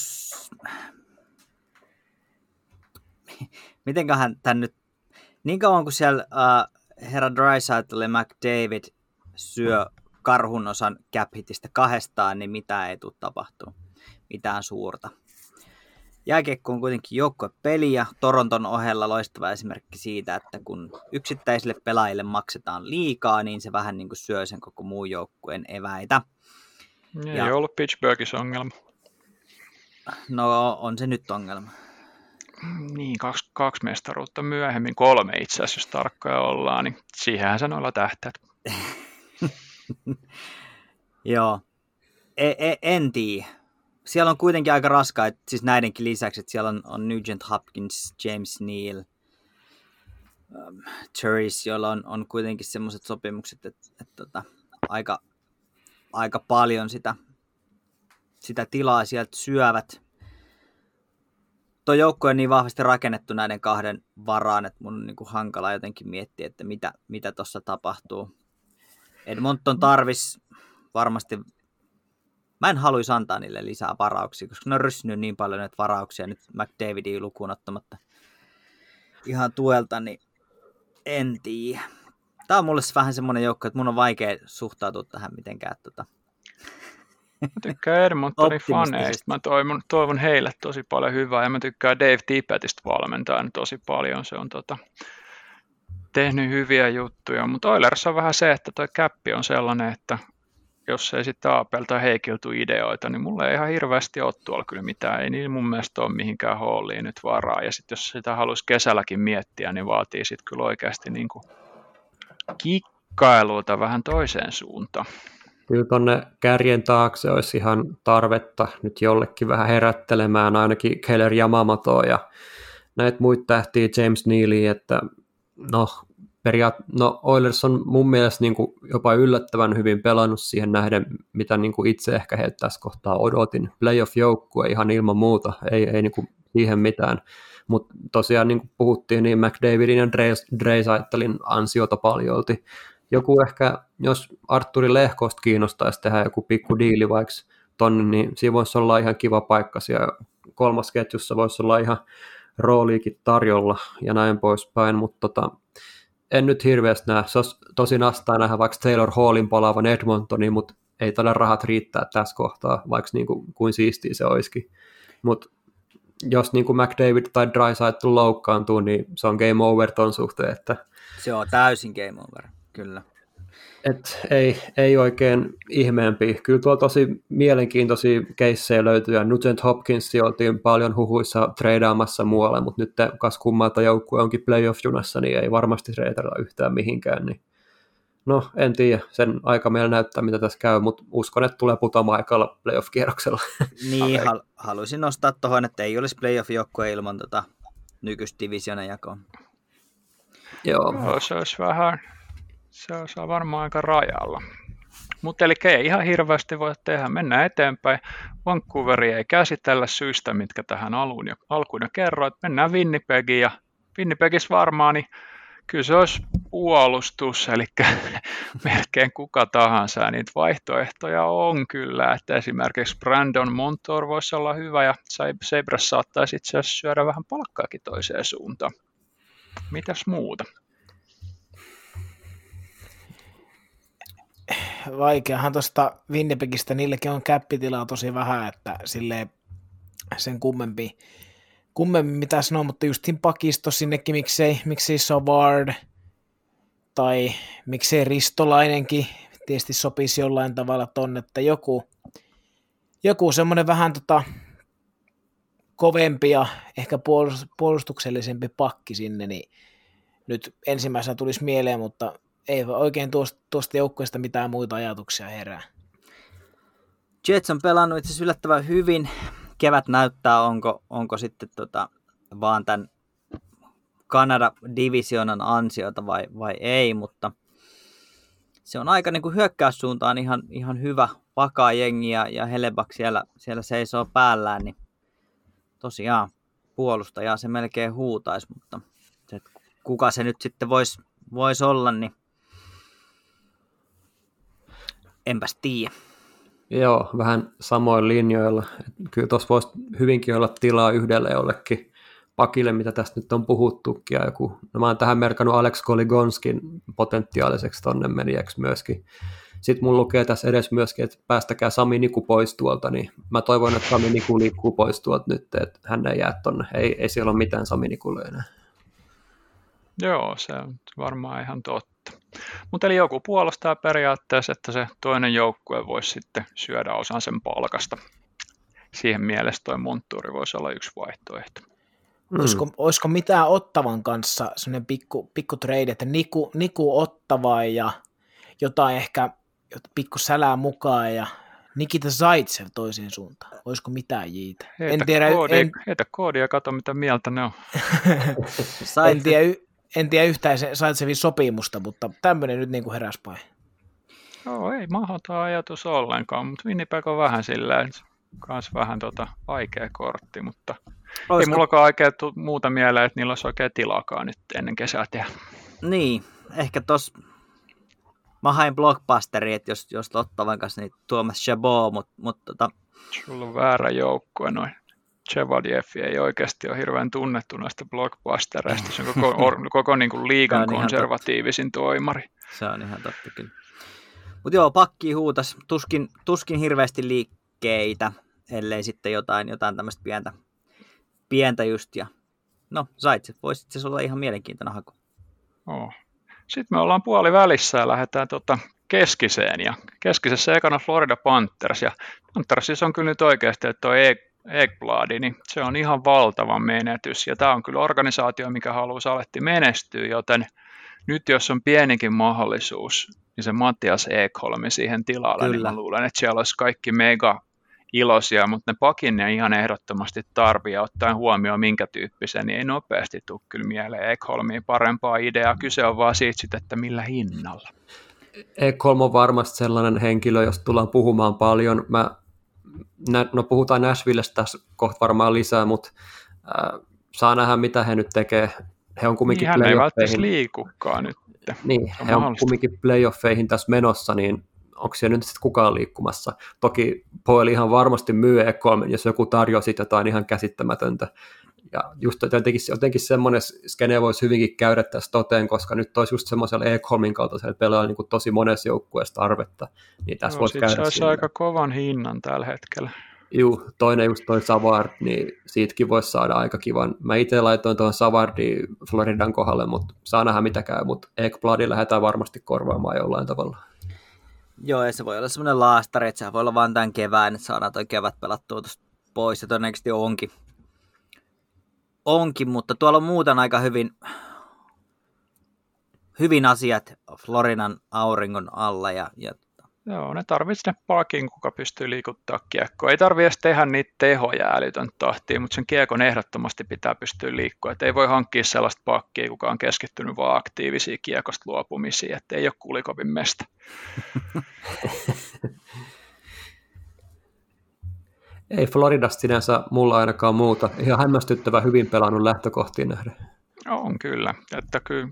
Mitenköhän tämän nyt... Niin kauan kuin siellä uh, herra Drysaitl ja McDavid syö karhun osan cap kahdestaan, niin mitä ei tule tapahtuu. Mitään suurta. Jääkiekko on kuitenkin peli ja Toronton ohella loistava esimerkki siitä, että kun yksittäisille pelaajille maksetaan liikaa, niin se vähän niin kuin syö sen koko muun joukkueen eväitä. Ei ja, ollut Pittsburghissa ongelma. No on se nyt ongelma. Niin, kaksi, kaksi mestaruutta myöhemmin, kolme itse asiassa, jos tarkkoja ollaan, niin siihenhän se noilla tähtäät. [laughs] Joo, e, e, en tiedä. Siellä on kuitenkin aika raskaa, että siis näidenkin lisäksi, että siellä on, on Nugent Hopkins, James Neal, um, Turris, joilla on, on kuitenkin semmoiset sopimukset, että, että, että tota, aika, aika paljon sitä, sitä tilaa sieltä syövät tuo joukko on niin vahvasti rakennettu näiden kahden varaan, että mun on niin kuin hankala jotenkin miettiä, että mitä, mitä tuossa tapahtuu. Edmonton tarvis varmasti, mä en haluaisi antaa niille lisää varauksia, koska ne on ryssinyt niin paljon näitä varauksia nyt McDavidin lukuun ottamatta ihan tuelta, niin en tiedä. Tämä on mulle vähän semmoinen joukko, että mun on vaikea suhtautua tähän mitenkään. Tota, Mä tykkään Edmontonin faneista. Mä toivon, toivon heille tosi paljon hyvää ja mä tykkään Dave Tippettistä valmentaa tosi paljon. Se on tota, tehnyt hyviä juttuja, mutta Oilers on vähän se, että toi käppi on sellainen, että jos ei sitten Aapelta heikiltu ideoita, niin mulle ei ihan hirveästi ole tuolla kyllä mitään. Ei niin mun mielestä ole mihinkään hooliin nyt varaa. Ja sitten jos sitä haluaisi kesälläkin miettiä, niin vaatii sitten kyllä oikeasti niin kuin kikkailuita vähän toiseen suuntaan. Kyllä tuonne kärjen taakse olisi ihan tarvetta nyt jollekin vähän herättelemään ainakin Keller Yamamotoa ja näitä muita tähtiä James Neely, että no, periaat, no Oilers on mun mielestä niin kuin jopa yllättävän hyvin pelannut siihen nähden, mitä niin kuin itse ehkä he tässä kohtaa odotin. Playoff-joukkue ihan ilman muuta, ei, ei niin kuin siihen mitään. Mutta tosiaan niin kuin puhuttiin, niin McDavidin ja Dreisaitelin ansiota paljolti joku ehkä, jos Arturi Lehkosta kiinnostaisi tehdä joku pikku diili vaikka tonne, niin siinä voisi olla ihan kiva paikka siellä kolmas ketjussa voisi olla ihan rooliikin tarjolla ja näin poispäin, mutta tota, en nyt hirveästi näe. Se olisi tosi nastaa nähdä vaikka Taylor Hallin palaavan Edmontoniin, mutta ei tällä rahat riittää tässä kohtaa, vaikka niin kuin, kuin siistiä se olisikin. Mutta jos niin kuin McDavid tai Drysaitel loukkaantuu, niin se on game over ton suhteen. Että... Se on täysin game over. Kyllä. Et ei, ei oikein ihmeempi. Kyllä tuolla tosi mielenkiintoisia keissejä löytyy, ja Nugent Hopkins oltiin paljon huhuissa treidaamassa muualle, mutta nyt kas kummalta joukkue onkin playoff-junassa, niin ei varmasti treidata yhtään mihinkään. Niin no, en tiedä, sen aika meillä näyttää, mitä tässä käy, mutta uskon, että tulee putoamaan aikalla playoff-kierroksella. [laughs] Niin, hal- haluaisin nostaa tuohon, että ei olisi playoff-joukkue ilman tota nykyistä divisionan jakoa. Joo. Joo, se olisi vähän se on varmaan aika rajalla. Mutta eli ei ihan hirveästi voi tehdä. Mennään eteenpäin. Vancouveri ei käsitellä syistä, mitkä tähän alkuun jo, alkuun jo kerroit. Mennään Winnipegiin ja Winnipegissä varmaan niin kyllä se olisi puolustus, eli [laughs] melkein kuka tahansa. Ja niitä vaihtoehtoja on kyllä, että esimerkiksi Brandon Montour voisi olla hyvä ja Sabres saattaisi itse asiassa syödä vähän palkkaakin toiseen suuntaan. Mitäs muuta? Vaikeahan tuosta Winnipegistä, niillekin on käppitilaa tosi vähän, että sille sen kummempi, kummempi mitä sanoo, mutta justin pakisto sinnekin, miksei, miksei Savard tai miksei Ristolainenkin tietysti sopisi jollain tavalla tonne, että joku, joku semmoinen vähän tota, kovempi ja ehkä puolustuksellisempi pakki sinne, niin nyt ensimmäisenä tulisi mieleen, mutta ei oikein tuosta, tuosta joukkueesta mitään muita ajatuksia herää. Jets on pelannut itse yllättävän hyvin. Kevät näyttää, onko, onko sitten tota, vaan tämän Kanada divisionan ansiota vai, vai ei, mutta se on aika niin kuin hyökkäyssuuntaan ihan, ihan hyvä, vakaa jengi ja, ja Helebak siellä, siellä seisoo päällään, niin tosiaan puolustaja se melkein huutaisi, mutta se, kuka se nyt sitten voisi vois olla, niin enpäs tiedä. Joo, vähän samoin linjoilla. Kyllä tuossa voisi hyvinkin olla tilaa yhdelle jollekin pakille, mitä tästä nyt on puhuttukin. Ja joku, no mä oon tähän merkannut Alex Koligonskin potentiaaliseksi tonne menijäksi myöskin. Sitten mun lukee tässä edes myöskin, että päästäkää Sami Niku pois tuolta, niin mä toivon, että Sami Niku liikkuu pois tuolta nyt, että hän ei jää tonne. Ei, ei siellä ole mitään Sami Nikulle enää. Joo, se on varmaan ihan totta. Mutta eli joku puolustaa periaatteessa, että se toinen joukkue voisi sitten syödä osan sen palkasta. Siihen mielessä toi monttuuri voisi olla yksi vaihtoehto. Mm. Olisiko, olisiko mitään Ottavan kanssa sellainen pikku, pikku trade, että Niku, Niku Ottavaa ja jotain ehkä pikku sälää mukaan ja Nikita Zaitsev toiseen suuntaan. Olisiko mitään jiitä? Heitä, en tiedä, koodi, en... heitä koodia ja katso, mitä mieltä ne on. [laughs] [laughs] en, tiedä, en tiedä yhtään se Zaitsevin sopimusta, mutta tämmöinen nyt niin kuin heräs päin. Joo, ei mahdoton ajatus ollenkaan, mutta Winnipeg on vähän silleen, kans vähän tota vaikea kortti, mutta Olisiko... ei mullakaan oikein muuta mieleen, että niillä olisi oikein tilakaan nyt ennen kesää tehdä. Niin, ehkä tos mä hain blockbusteri, että jos, jos Lottavan kanssa, niin Tuomas Chabot, mutta mut, tota... Sulla on väärä joukkue noin. Chevalier ei oikeasti ole hirveän tunnettu näistä blockbustereista. Se on koko, [laughs] or, koko niin kuin liigan konservatiivisin toimari. Se on ihan totta kyllä. Mutta joo, pakki huutas. Tuskin, tuskin hirveästi liikkeitä, ellei sitten jotain, jotain tämmöistä pientä, pientä just. Ja, no, Zaitse, voisi se olla ihan mielenkiintoinen haku. Oh, sitten me ollaan puoli välissä ja lähdetään tota keskiseen. Ja keskisessä ekana Florida Panthers. Ja Panthersissa on kyllä nyt oikeasti, että tuo Ekbladi, niin se on ihan valtava menetys. Ja tämä on kyllä organisaatio, mikä haluaa Saletti menestyä, joten nyt jos on pienikin mahdollisuus, niin se Mattias Ekholmi siihen tilalle, kyllä. niin luulen, että siellä olisi kaikki mega iloisia, mutta ne pakin ne ihan ehdottomasti tarvii ja ottaen huomioon minkä tyyppisen, niin ei nopeasti tule kyllä mieleen Ekholmiin parempaa ideaa. Kyse on vaan siitä, että millä hinnalla. Ekholm on varmasti sellainen henkilö, josta tullaan puhumaan paljon. Mä, no puhutaan Nashvillestä tässä kohta varmaan lisää, mutta äh, saa nähdä mitä he nyt tekee. He on kumminkin niin, ei välttämättä liikukaan nyt. Niin, he on kumminkin playoffeihin tässä menossa, niin onko siellä nyt sitten kukaan liikkumassa. Toki Poel ihan varmasti myy Ekholmin, jos joku tarjoaa sitten jotain ihan käsittämätöntä. Ja just jotenkin, jotenkin semmoinen skene voisi hyvinkin käydä tässä toteen, koska nyt olisi just semmoisella Ekholmin kaltaisella pelaajalla niin tosi monessa joukkueessa tarvetta. Niin tässä no, voisi käydä se aika kovan hinnan tällä hetkellä. Juu, toinen just toi Savard, niin siitäkin voisi saada aika kivan. Mä itse laitoin tuon Savardin Floridan kohdalle, mutta saa nähdä mitä käy, mutta Ekbladin lähdetään varmasti korvaamaan jollain tavalla. Joo, ja se voi olla semmoinen laastari, että se voi olla vain tämän kevään, että saadaan toi kevät pelattua tuosta pois, ja todennäköisesti onkin. Onkin, mutta tuolla on muuten aika hyvin, hyvin asiat Florinan auringon alla, ja, ja Joo, ne tarvitsee pakin, kuka pystyy liikuttaa kiekkoa. Ei tarvitse edes tehdä niitä tehoja älytön tahtiin, mutta sen kiekon ehdottomasti pitää pystyä liikkua. Et ei voi hankkia sellaista pakkia, kuka on keskittynyt vaan aktiivisiin kiekosta luopumisiin, että ei ole kulikovin mestä. [laughs] ei Floridasta sinänsä mulla ainakaan muuta. Ihan hämmästyttävä hyvin pelannut lähtökohtiin nähden. On kyllä, että kyllä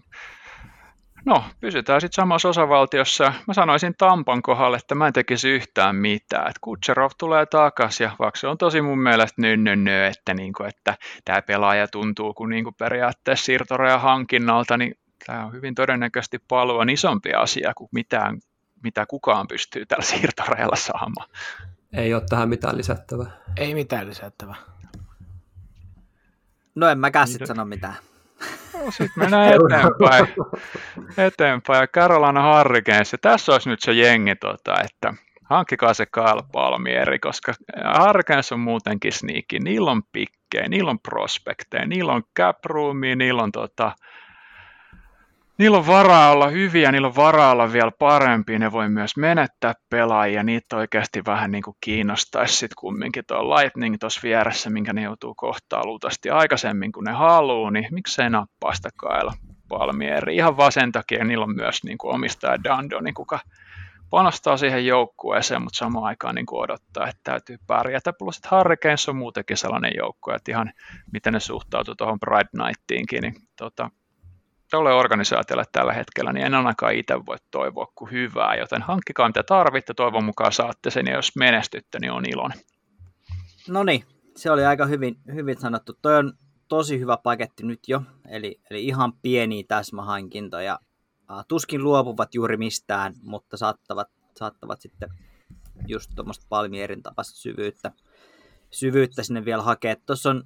No, pysytään sitten samassa osavaltiossa. Mä sanoisin Tampan kohdalle, että mä en tekisi yhtään mitään. Et Kutserov tulee takaisin ja vaikka se on tosi mun mielestä nynnönnö, että, niinku, että tämä pelaaja tuntuu kuin niinku periaatteessa siirtoraja hankinnalta, niin tämä on hyvin todennäköisesti paljon isompi asia kuin mitään, mitä kukaan pystyy tällä siirtorajalla saamaan. Ei ole tähän mitään lisättävää. Ei mitään lisättävää. No en mäkään sitten sano mitään. No, sitten mennään eteenpäin. eteenpäin. Ja Carolina Hurricanes. Tässä olisi nyt se jengi, tota, että hankkikaa se Kyle Palmieri, koska Hurricanes on muutenkin sneaky. Niillä on pikkejä, niillä on prospekteja, niillä on cap roomia, niillä on tota, niillä on varaa olla hyviä, niillä on varaa olla vielä parempi, ne voi myös menettää pelaajia, niitä oikeasti vähän niin kuin kiinnostaisi sitten kumminkin tuo Lightning tuossa vieressä, minkä ne joutuu kohtaan luultavasti aikaisemmin kuin ne haluaa, niin miksei nappaa sitä Kyle Palmieri. Ihan vaan sen takia niillä on myös niin kuin omistaja Dandoni, kuka panostaa siihen joukkueeseen, mutta samaan aikaan niin odottaa, että täytyy pärjätä. Plus, että Hurricanes on muutenkin sellainen joukkue, että ihan miten ne suhtautuu tuohon Pride Nightiinkin, niin tota, tuolle organisaatiolle tällä hetkellä, niin en ainakaan itse voi toivoa kuin hyvää, joten hankkikaa mitä tarvitte, toivon mukaan saatte sen, ja jos menestytte, niin on iloinen. No niin, se oli aika hyvin, hyvin sanottu. Toi on tosi hyvä paketti nyt jo, eli, eli ihan pieniä täsmähankintoja. Tuskin luopuvat juuri mistään, mutta saattavat, saattavat sitten just tuommoista palmierin tapasta syvyyttä, syvyyttä sinne vielä hakea. Tuossa on,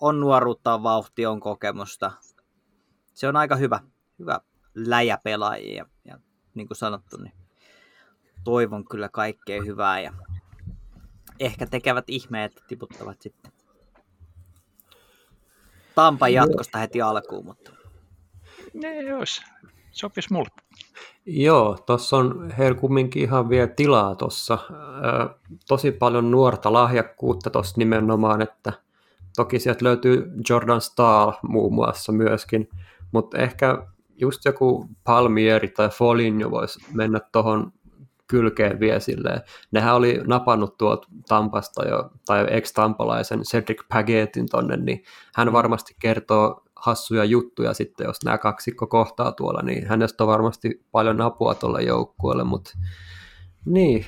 on nuoruutta, on vauhti, on kokemusta, se on aika hyvä, hyvä läjä pelaajia ja, ja niin kuin sanottu, niin toivon kyllä kaikkea hyvää ja ehkä tekevät ihmeet, että tiputtavat sitten Tampan jatkosta heti alkuun, mutta... Ne jos sopisi mulle. Joo, tuossa on heillä kumminkin ihan vielä tilaa tuossa. Tosi paljon nuorta lahjakkuutta tuossa nimenomaan, että toki sieltä löytyy Jordan Stahl muun muassa myöskin, mutta ehkä just joku Palmieri tai Foligno voisi mennä tuohon kylkeen vielä silleen. Nehän oli napannut tuolta Tampasta jo, tai ex-tampalaisen Cedric Pagetin tonne, niin hän varmasti kertoo hassuja juttuja sitten, jos nämä kaksikko kohtaa tuolla, niin hänestä on varmasti paljon apua tuolle joukkueelle, mutta niin,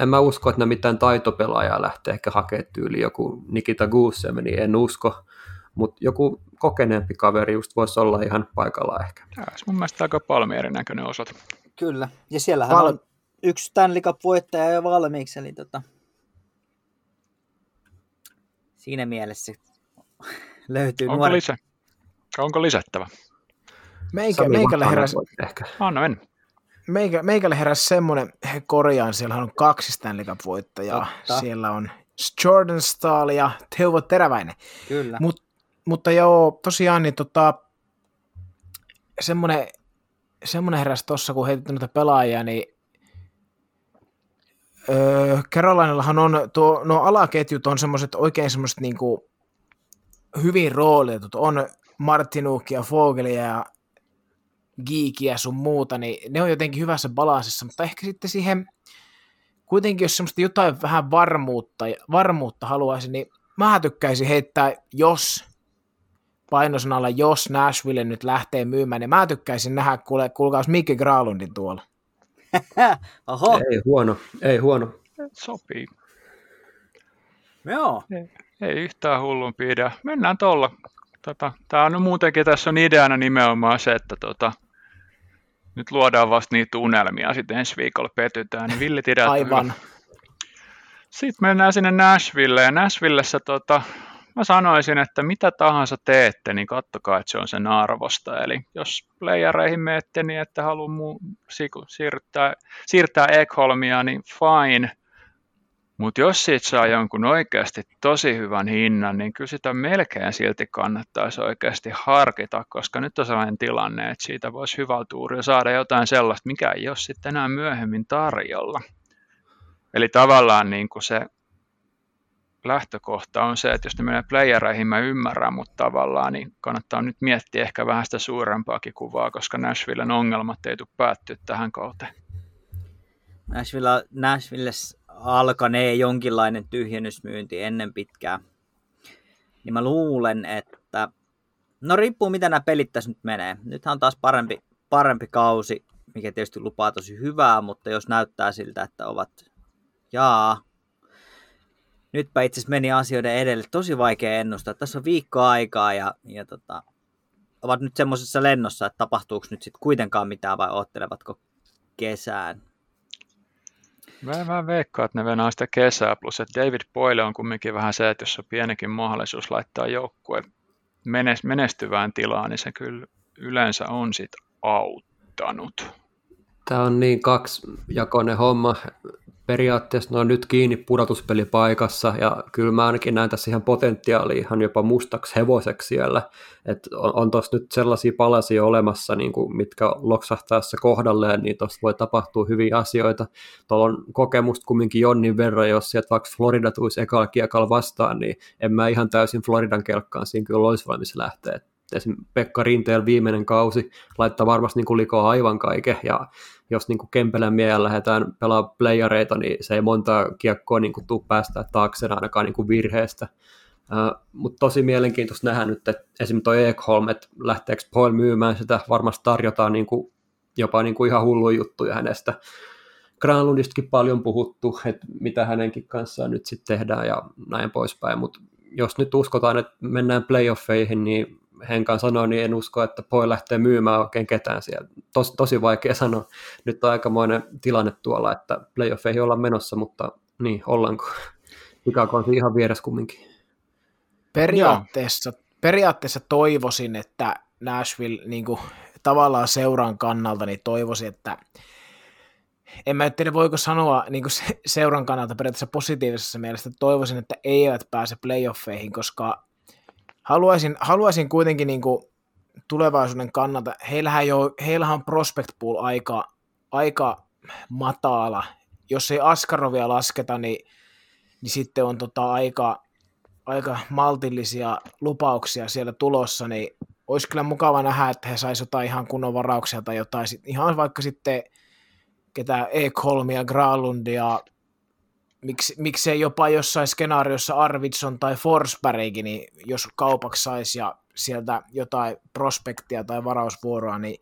en mä usko, että ne mitään taitopelaajaa lähtee ehkä hakemaan tyyli joku Nikita niin en usko, mutta joku kokeneempi kaveri just voisi olla ihan paikalla ehkä. Tämä olisi mun mielestä aika Palmierin näköinen osoite. Kyllä, ja siellähän Pal- on yksi Stanley Cup-voittaja jo valmiiksi, eli tota, siinä mielessä löytyy Onko, nuori... lisä? Onko lisättävä? Meikä, meikälle heräsi, ehkä. Anna en. Meikä, meikälle heräsi semmoinen, he korjaan, siellä on kaksi Stanley Cup-voittajaa. Totta. Siellä on Jordan Stahl ja Teuvo Teräväinen. Kyllä. Mut, mutta joo, tosiaan niin tota, semmoinen, semmoinen heräsi tuossa, kun heitettiin noita pelaajia, niin öö, Carolinallahan on, tuo, no alaketjut on semmoiset oikein semmoiset niinku hyvin roolitetut, on Martinukia, Fogelia ja Geekiä sun muuta, niin ne on jotenkin hyvässä balanssissa, mutta ehkä sitten siihen kuitenkin, jos semmoista jotain vähän varmuutta, varmuutta haluaisi, niin mä tykkäisin heittää, jos painosanalla, jos Nashville nyt lähtee myymään, niin mä tykkäisin nähdä, kuule, kuulkaas Mikke Graalundin tuolla. [laughs] Oho, Ei huono, ei huono. Sopii. joo. Ei yhtään hullumpi idea. Mennään tuolla. Tota, Tämä on muutenkin, tässä on ideana nimenomaan se, että tota, nyt luodaan vasta niitä unelmia, sitten ensi viikolla petytään, niin villit ideat Aivan. hyvä. Sitten mennään sinne Nashville, ja Nashvillessä tota, mä sanoisin, että mitä tahansa teette, niin kattokaa, että se on sen arvosta. Eli jos playereihin menette niin, että haluaa muu, siirtää, siirtää Ekholmia, niin fine. Mutta jos siitä saa jonkun oikeasti tosi hyvän hinnan, niin kyllä sitä melkein silti kannattaisi oikeasti harkita, koska nyt on sellainen tilanne, että siitä voisi hyvä tuuri saada jotain sellaista, mikä ei ole sitten enää myöhemmin tarjolla. Eli tavallaan niin kuin se lähtökohta on se, että jos ne menee playereihin, mä ymmärrän, mutta tavallaan niin kannattaa nyt miettiä ehkä vähän sitä suurempaakin kuvaa, koska Nashvillen ongelmat ei tule päättyä tähän kauteen. Nashville, Nashville alkanee jonkinlainen tyhjennysmyynti ennen pitkää. Niin mä luulen, että... No riippuu mitä nämä pelit tässä nyt menee. Nythän on taas parempi, parempi kausi, mikä tietysti lupaa tosi hyvää, mutta jos näyttää siltä, että ovat... Jaa, nytpä itse asiassa meni asioiden edelle. Tosi vaikea ennustaa. Tässä on viikko aikaa ja, ja tota, ovat nyt semmoisessa lennossa, että tapahtuuko nyt sitten kuitenkaan mitään vai ottelevatko kesään. Mä vähän veikkaan, että ne venää sitä kesää, plus että David Boyle on kumminkin vähän se, että jos on pienikin mahdollisuus laittaa joukkue menestyvään tilaan, niin se kyllä yleensä on sit auttanut. Tämä on niin kaksijakoinen homma. Periaatteessa ne on nyt kiinni pudotuspelipaikassa ja kyllä mä ainakin näen tässä ihan potentiaalia ihan jopa mustaksi hevoseksi siellä. Et on, on tuossa nyt sellaisia palasia olemassa, niin kuin, mitkä loksahtaessa kohdalleen, niin tuossa voi tapahtua hyviä asioita. Tuolla on kokemusta kumminkin Jonnin verran, jos sieltä vaikka Florida tulisi ekalla kiekalla vastaan, niin en mä ihan täysin Floridan kelkkaan siinä kyllä olisi valmis lähteä esimerkiksi Pekka Rinteellä viimeinen kausi laittaa varmasti niin kuin likoa aivan kaiken, ja jos niin kuin Kempelän miehellä lähdetään pelaamaan playareita, niin se ei monta kiekkoa niin kuin tuu päästä taakse ainakaan niin virheestä. Uh, Mutta tosi mielenkiintoista nähdä nyt, että esimerkiksi tuo Ekholm, että lähteekö Paul myymään sitä, varmasti tarjotaan niin kuin, jopa niin kuin ihan hulluja juttuja hänestä. Granlundistakin paljon puhuttu, että mitä hänenkin kanssaan nyt sitten tehdään ja näin poispäin, mutta jos nyt uskotaan, että mennään playoffeihin, niin Henkan sanoi, niin en usko, että Poi lähtee myymään oikein ketään siellä. Tos, tosi vaikea sanoa. Nyt on aikamoinen tilanne tuolla, että playoffeihin ollaan menossa, mutta niin, ollaanko? Chicago on ihan vieressä kumminkin. Periaatteessa, periaatteessa toivoisin, että Nashville niin kuin, tavallaan seuran kannalta, niin toivoisin, että en mä tiedä, voiko sanoa niin kuin seuran kannalta periaatteessa positiivisessa mielessä, että toivoisin, että eivät pääse playoffeihin, koska haluaisin, haluaisin kuitenkin niin kuin tulevaisuuden kannalta, heillähän, jo, heillähän on prospect pool aika, aika matala. Jos ei Askarovia lasketa, niin, niin sitten on tota aika, aika maltillisia lupauksia siellä tulossa, niin olisi kyllä mukava nähdä, että he saisivat jotain ihan kunnon varauksia tai jotain, ihan vaikka sitten ketä Ekholmia, Graalundia, miksi, miksei jopa jossain skenaariossa Arvidsson tai Forsbergkin, niin jos kaupaksi saisi ja sieltä jotain prospektia tai varausvuoroa, niin,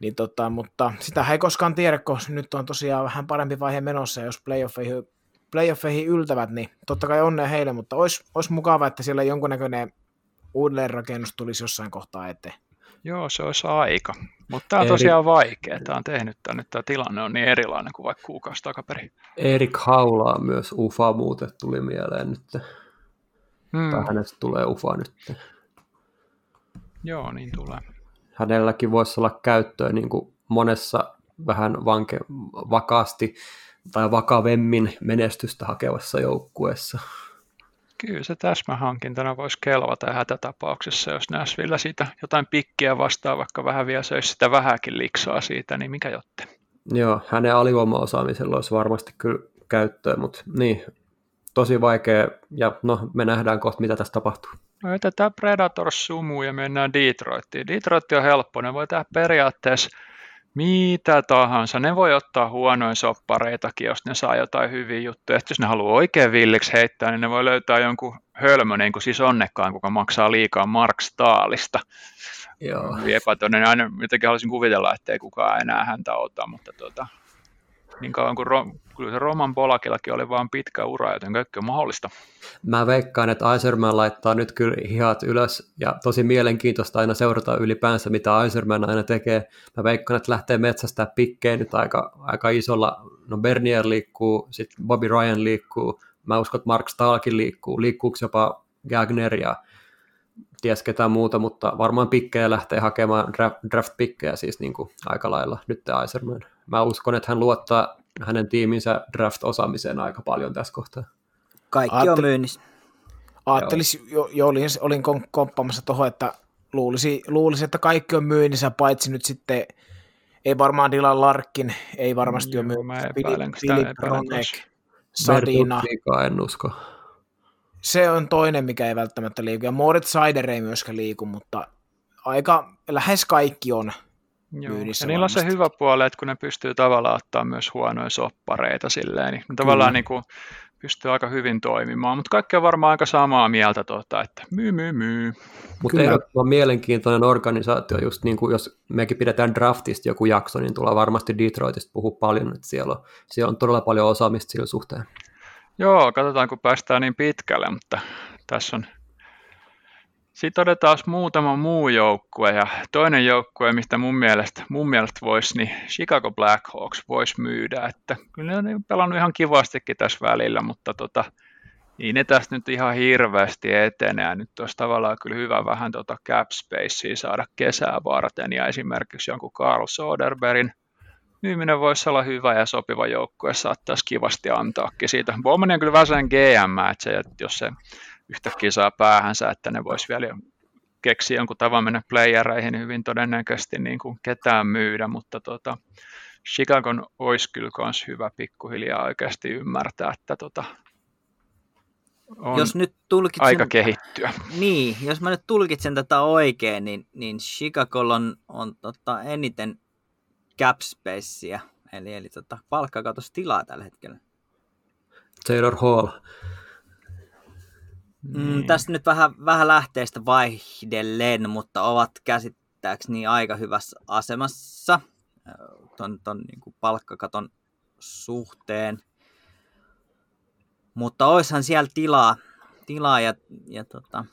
niin tota, mutta sitä ei koskaan tiedä, kun nyt on tosiaan vähän parempi vaihe menossa, jos playoffeihin, playoffeihin yltävät, niin totta kai onnea heille, mutta olisi, olisi mukava, että siellä jonkunnäköinen uudelleenrakennus tulisi jossain kohtaa eteen. Joo, se olisi aika. Mutta tämä on Erik... tosiaan vaikea. Tämä on tehnyt tämän, nyt tämä tilanne on niin erilainen kuin vaikka kuukausi takaperin. Erik Haulaa myös UFA muuten tuli mieleen nyt. Hmm. Tai hänestä tulee UFA nyt. Joo, niin tulee. Hänelläkin voisi olla käyttöä niin kuin monessa vähän vanke, vakaasti tai vakavemmin menestystä hakevassa joukkueessa. Kyllä se täsmähankintana voisi kelvata hätätapauksessa, jos Nashville siitä jotain pikkiä vastaa, vaikka vähän vielä söisi sitä vähäkin liksaa siitä, niin mikä jotte? Joo, hänen alivoimaosaamisella olisi varmasti kyllä käyttöä, mutta niin, tosi vaikea, ja no, me nähdään kohta, mitä tässä tapahtuu. No jätetään Predators sumuun ja mennään Detroittiin. Detroit on helppo, ne voi tehdä periaatteessa mitä tahansa. Ne voi ottaa huonoin soppareitakin, jos ne saa jotain hyviä juttuja. Et jos ne haluaa oikein villiksi heittää, niin ne voi löytää jonkun hölmö, niin kuin siis onnekkaan, kuka maksaa liikaa Mark Staalista. Joo. Epätodennäköinen. Aina jotenkin haluaisin kuvitella, että ei kukaan enää häntä ota, mutta tuota, niin kauan kuin Ro- kyllä se Roman Polakillakin oli vain pitkä ura, joten kaikki on mahdollista. Mä veikkaan, että Aiserman laittaa nyt kyllä hihat ylös, ja tosi mielenkiintoista aina seurata ylipäänsä, mitä Aiserman aina tekee. Mä veikkaan, että lähtee metsästä pikkeen nyt aika, aika isolla, no Bernier liikkuu, sitten Bobby Ryan liikkuu, mä uskon, että Mark Stahlkin liikkuu, liikkuuko jopa Gagner ja ties ketään muuta, mutta varmaan pikkejä lähtee hakemaan draft, draft-pikkejä siis niin kuin aika lailla nyt Aiserman mä uskon, että hän luottaa hänen tiiminsä draft-osaamiseen aika paljon tässä kohtaa. Kaikki Aatteli, on myynnissä. Aattelis, jo, jo, olin, olin komppaamassa tuohon, että luulisi, luulisi, että kaikki on myynnissä, paitsi nyt sitten, ei varmaan Dylan Larkin, ei varmasti Joo, ole myynnissä. Mä epäilen, Philip Ronek, Sadina. en usko. Se on toinen, mikä ei välttämättä liiku. Ja Moritz Seider ei myöskään liiku, mutta aika lähes kaikki on Joo. Ja niillä on se hyvä puoli, että kun ne pystyy tavallaan ottaa myös huonoja soppareita silleen, niin ne tavallaan mm. niin kuin pystyy aika hyvin toimimaan, mutta kaikki on varmaan aika samaa mieltä, tuota, että myy, myy, myy. Mutta ehdottoman mielenkiintoinen organisaatio, just niin kuin jos mekin pidetään draftista joku jakso, niin tulee varmasti Detroitista puhua paljon, että siellä on, siellä on todella paljon osaamista sillä suhteen. Joo, katsotaan kun päästään niin pitkälle, mutta tässä on sitten otetaan muutama muu joukkue ja toinen joukkue, mistä mun mielestä, mun mielestä voisi, niin Chicago Blackhawks voisi myydä, että kyllä ne on niin pelannut ihan kivastikin tässä välillä, mutta tota, ei ne tästä nyt ihan hirveästi etenee. Nyt olisi tavallaan kyllä hyvä vähän tota cap spacea saada kesää varten ja esimerkiksi jonkun Carl Soderbergin myyminen voisi olla hyvä ja sopiva joukkue, saattaisi kivasti antaakin siitä. Bowman on kyllä vähän sellainen GM, että, se, että jos se yhtäkkiä saa päähänsä, että ne voisi vielä keksiä jonkun tavan mennä playereihin hyvin todennäköisesti niin kuin ketään myydä, mutta tota, Chicagon olisi kyllä myös hyvä pikkuhiljaa oikeasti ymmärtää, että tota, on jos nyt tulkitsen, aika kehittyä. Niin, jos mä nyt tulkitsen tätä oikein, niin, niin Chicago on, on tota, eniten cap spacea, eli, eli tota, palkkakatostilaa tällä hetkellä. Taylor Hall. Mm, niin. Tässä nyt vähän, vähän lähteestä vaihdellen, mutta ovat käsittääkseni aika hyvässä asemassa ton, ton niin kuin palkkakaton suhteen. Mutta oishan siellä tilaa, tilaa ja, ja tota,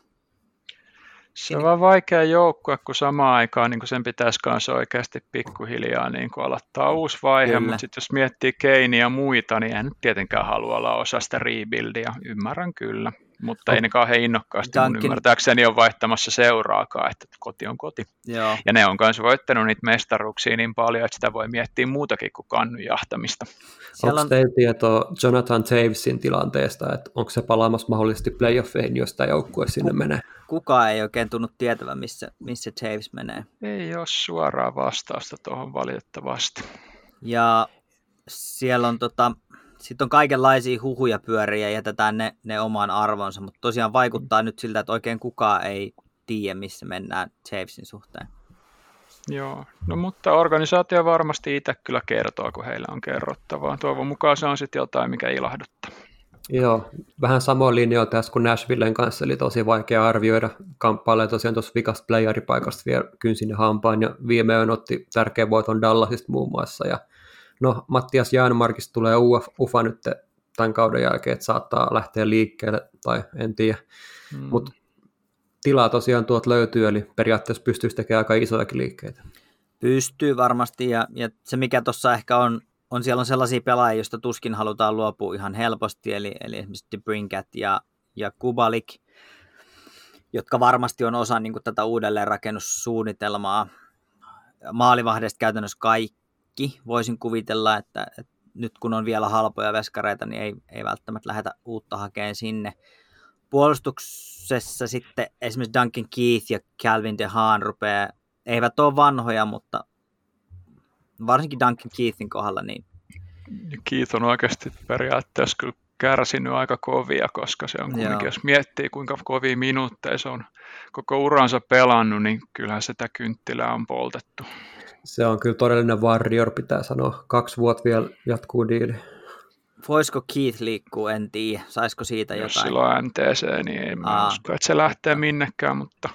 se on vaan vaikea joukkue, kun samaan aikaan niin sen pitäisi myös oikeasti pikkuhiljaa niin kuin aloittaa uusi vaihe, Kyllä. mutta sitten jos miettii Keiniä ja muita, niin en tietenkään halua olla osa sitä rebuildia, ymmärrän kyllä mutta ei ne kauhean innokkaasti Dunkin. mun ymmärtääkseni ole vaihtamassa seuraakaan, että koti on koti. Joo. Ja ne on myös voittanut niitä mestaruuksia niin paljon, että sitä voi miettiä muutakin kuin kannun jahtamista. Onko on... teillä tietoa Jonathan Tavesin tilanteesta, että onko se palaamassa mahdollisesti playoffeihin, jos tämä joukkue sinne menee? Kukaan ei oikein tunnu tietävän, missä, missä Taves menee. Ei ole suoraa vastausta tuohon valitettavasti. Ja siellä on tota, sitten on kaikenlaisia huhuja pyöriä ja jätetään ne, ne omaan arvonsa, mutta tosiaan vaikuttaa nyt siltä, että oikein kukaan ei tiedä, missä mennään Chavesin suhteen. Joo, no mutta organisaatio varmasti itse kyllä kertoo, kun heillä on kerrottavaa. Toivon mukaan se on sitten jotain, mikä ilahduttaa. Joo, vähän samoin linjoilla tässä kuin Nashvillen kanssa, eli tosi vaikea arvioida. Kamppailee tosiaan tuossa vikasta playeripaikasta vielä kynsin ja hampaan, ja viime yön otti tärkeän voiton Dallasista muun muassa, ja No, Mattias Jaanmarkista tulee UF, UFA nyt tämän kauden jälkeen, että saattaa lähteä liikkeelle, tai en tiedä. Hmm. Mutta tilaa tosiaan tuot löytyy, eli periaatteessa pystyisi tekemään aika isojakin liikkeitä. Pystyy varmasti, ja, ja se mikä tuossa ehkä on, on siellä on sellaisia pelaajia, joista tuskin halutaan luopua ihan helposti, eli, eli esimerkiksi Brinkat ja, ja Kubalik, jotka varmasti on osa niin kuin, tätä uudelleenrakennussuunnitelmaa. Maalivahdeista käytännössä kaikki kaikki. Voisin kuvitella, että, että nyt kun on vielä halpoja veskareita, niin ei, ei välttämättä lähdetä uutta hakeen sinne. Puolustuksessa sitten esimerkiksi Duncan Keith ja Calvin DeHaan rupeaa, eivät ole vanhoja, mutta varsinkin Duncan Keithin kohdalla. Niin... Keith on oikeasti periaatteessa kyllä kärsinyt aika kovia, koska se on kuitenkin, jos miettii kuinka kovia minuutteja se on koko uransa pelannut, niin kyllähän sitä kynttilää on poltettu. Se on kyllä todellinen warrior, pitää sanoa. Kaksi vuotta vielä jatkuu diili. Voisiko Keith liikkuu, en tiedä. Saisiko siitä jotain? Jos sillä on NTC, niin ei mä usko, että se lähtee minnekään, mutta...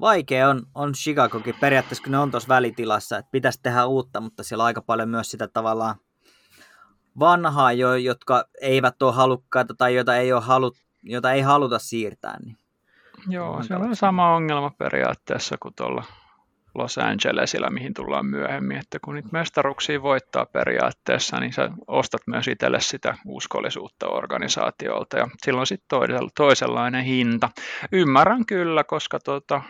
Vaikea on, on Chicagokin periaatteessa, kun ne on tuossa välitilassa, että pitäisi tehdä uutta, mutta siellä on aika paljon myös sitä tavallaan vanhaa, jo, jotka eivät ole halukkaita tai joita ei, ole halut, jota ei haluta siirtää. Niin Joo, se on sama ongelma periaatteessa kuin tuolla Los Angelesilla, mihin tullaan myöhemmin, että kun niitä mestaruksia voittaa periaatteessa, niin sä ostat myös itselle sitä uskollisuutta organisaatiolta. Ja silloin sitten toisenlainen hinta. Ymmärrän kyllä, koska tota,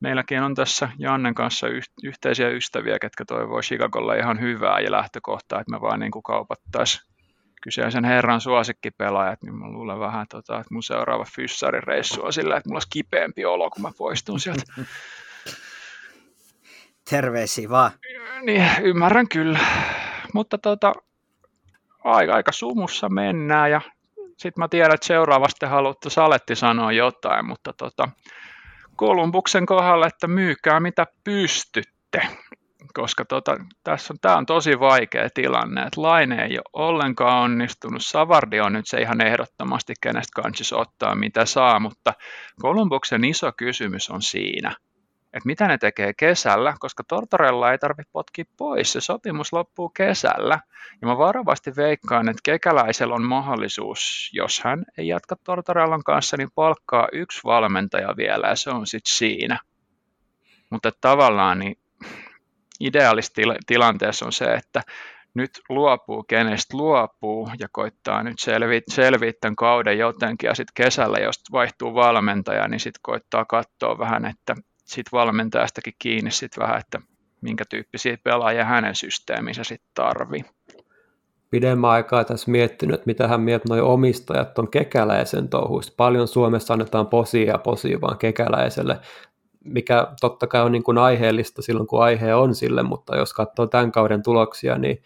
meilläkin on tässä Jannen kanssa yhteisiä ystäviä, ketkä toivoo Chicagolle ihan hyvää ja lähtökohtaa, että me vaan niin kuin kaupattaisiin kyseisen herran suosikkipelaajat, niin mä luulen vähän, tota, että mun seuraava fyssarireissu on sillä, että mulla olisi kipeämpi olo, kun mä poistun sieltä Terveisiä vaan. Niin, ymmärrän kyllä. Mutta tota, aika, aika sumussa mennään ja sitten mä tiedän, että seuraavasti haluatte Saletti sanoa jotain, mutta tota, Kolumbuksen kohdalla, että myykää mitä pystytte, koska tota, tässä on, tämä on tosi vaikea tilanne, että Laine ei ole ollenkaan onnistunut, Savardi on nyt se ihan ehdottomasti, kenestä kanssa ottaa mitä saa, mutta Kolumbuksen iso kysymys on siinä, että mitä ne tekee kesällä, koska Tortorella ei tarvitse potkia pois, se sopimus loppuu kesällä. Ja mä varovasti veikkaan, että kekäläisellä on mahdollisuus, jos hän ei jatka Tortorellan kanssa, niin palkkaa yksi valmentaja vielä ja se on sitten siinä. Mutta tavallaan niin ideaalistilanteessa on se, että nyt luopuu kenestä luopuu ja koittaa nyt selviä, selviä tämän kauden jotenkin ja sitten kesällä, jos vaihtuu valmentaja, niin sitten koittaa katsoa vähän, että sit valmentajastakin kiinni sit vähän, että minkä tyyppisiä pelaajia hänen systeeminsä sitten tarvii. Pidemmän aikaa tässä miettinyt, että mitä hän miettii noin omistajat on kekäläisen touhuista. Paljon Suomessa annetaan posia ja posia vaan kekäläiselle, mikä totta kai on niin kuin aiheellista silloin, kun aihe on sille, mutta jos katsoo tämän kauden tuloksia, niin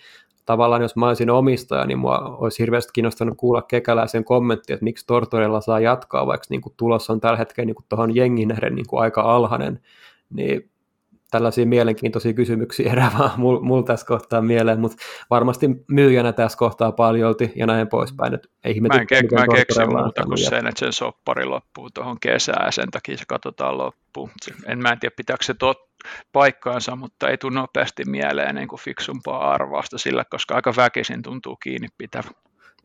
tavallaan jos mä olisin omistaja, niin mua olisi hirveästi kiinnostanut kuulla kekäläisen kommentti, että miksi Tortorella saa jatkaa, vaikka niin kuin tulos on tällä hetkellä niin tuohon jengin nähden niin kuin aika alhainen, niin tällaisia mielenkiintoisia kysymyksiä [laughs] erää vaan mulla mul tässä kohtaa mieleen, mutta varmasti myyjänä tässä kohtaa paljolti ja näin poispäin. Et ei mä en, ke- mä en keksi muuta kuin sen, että sen soppari loppuu tuohon kesään ja sen takia se katsotaan loppuun. En mä en tiedä pitääkö se tot, paikkaansa, mutta ei tule nopeasti mieleen niin kuin fiksumpaa arvausta sillä, koska aika väkisin tuntuu kiinni pitävä.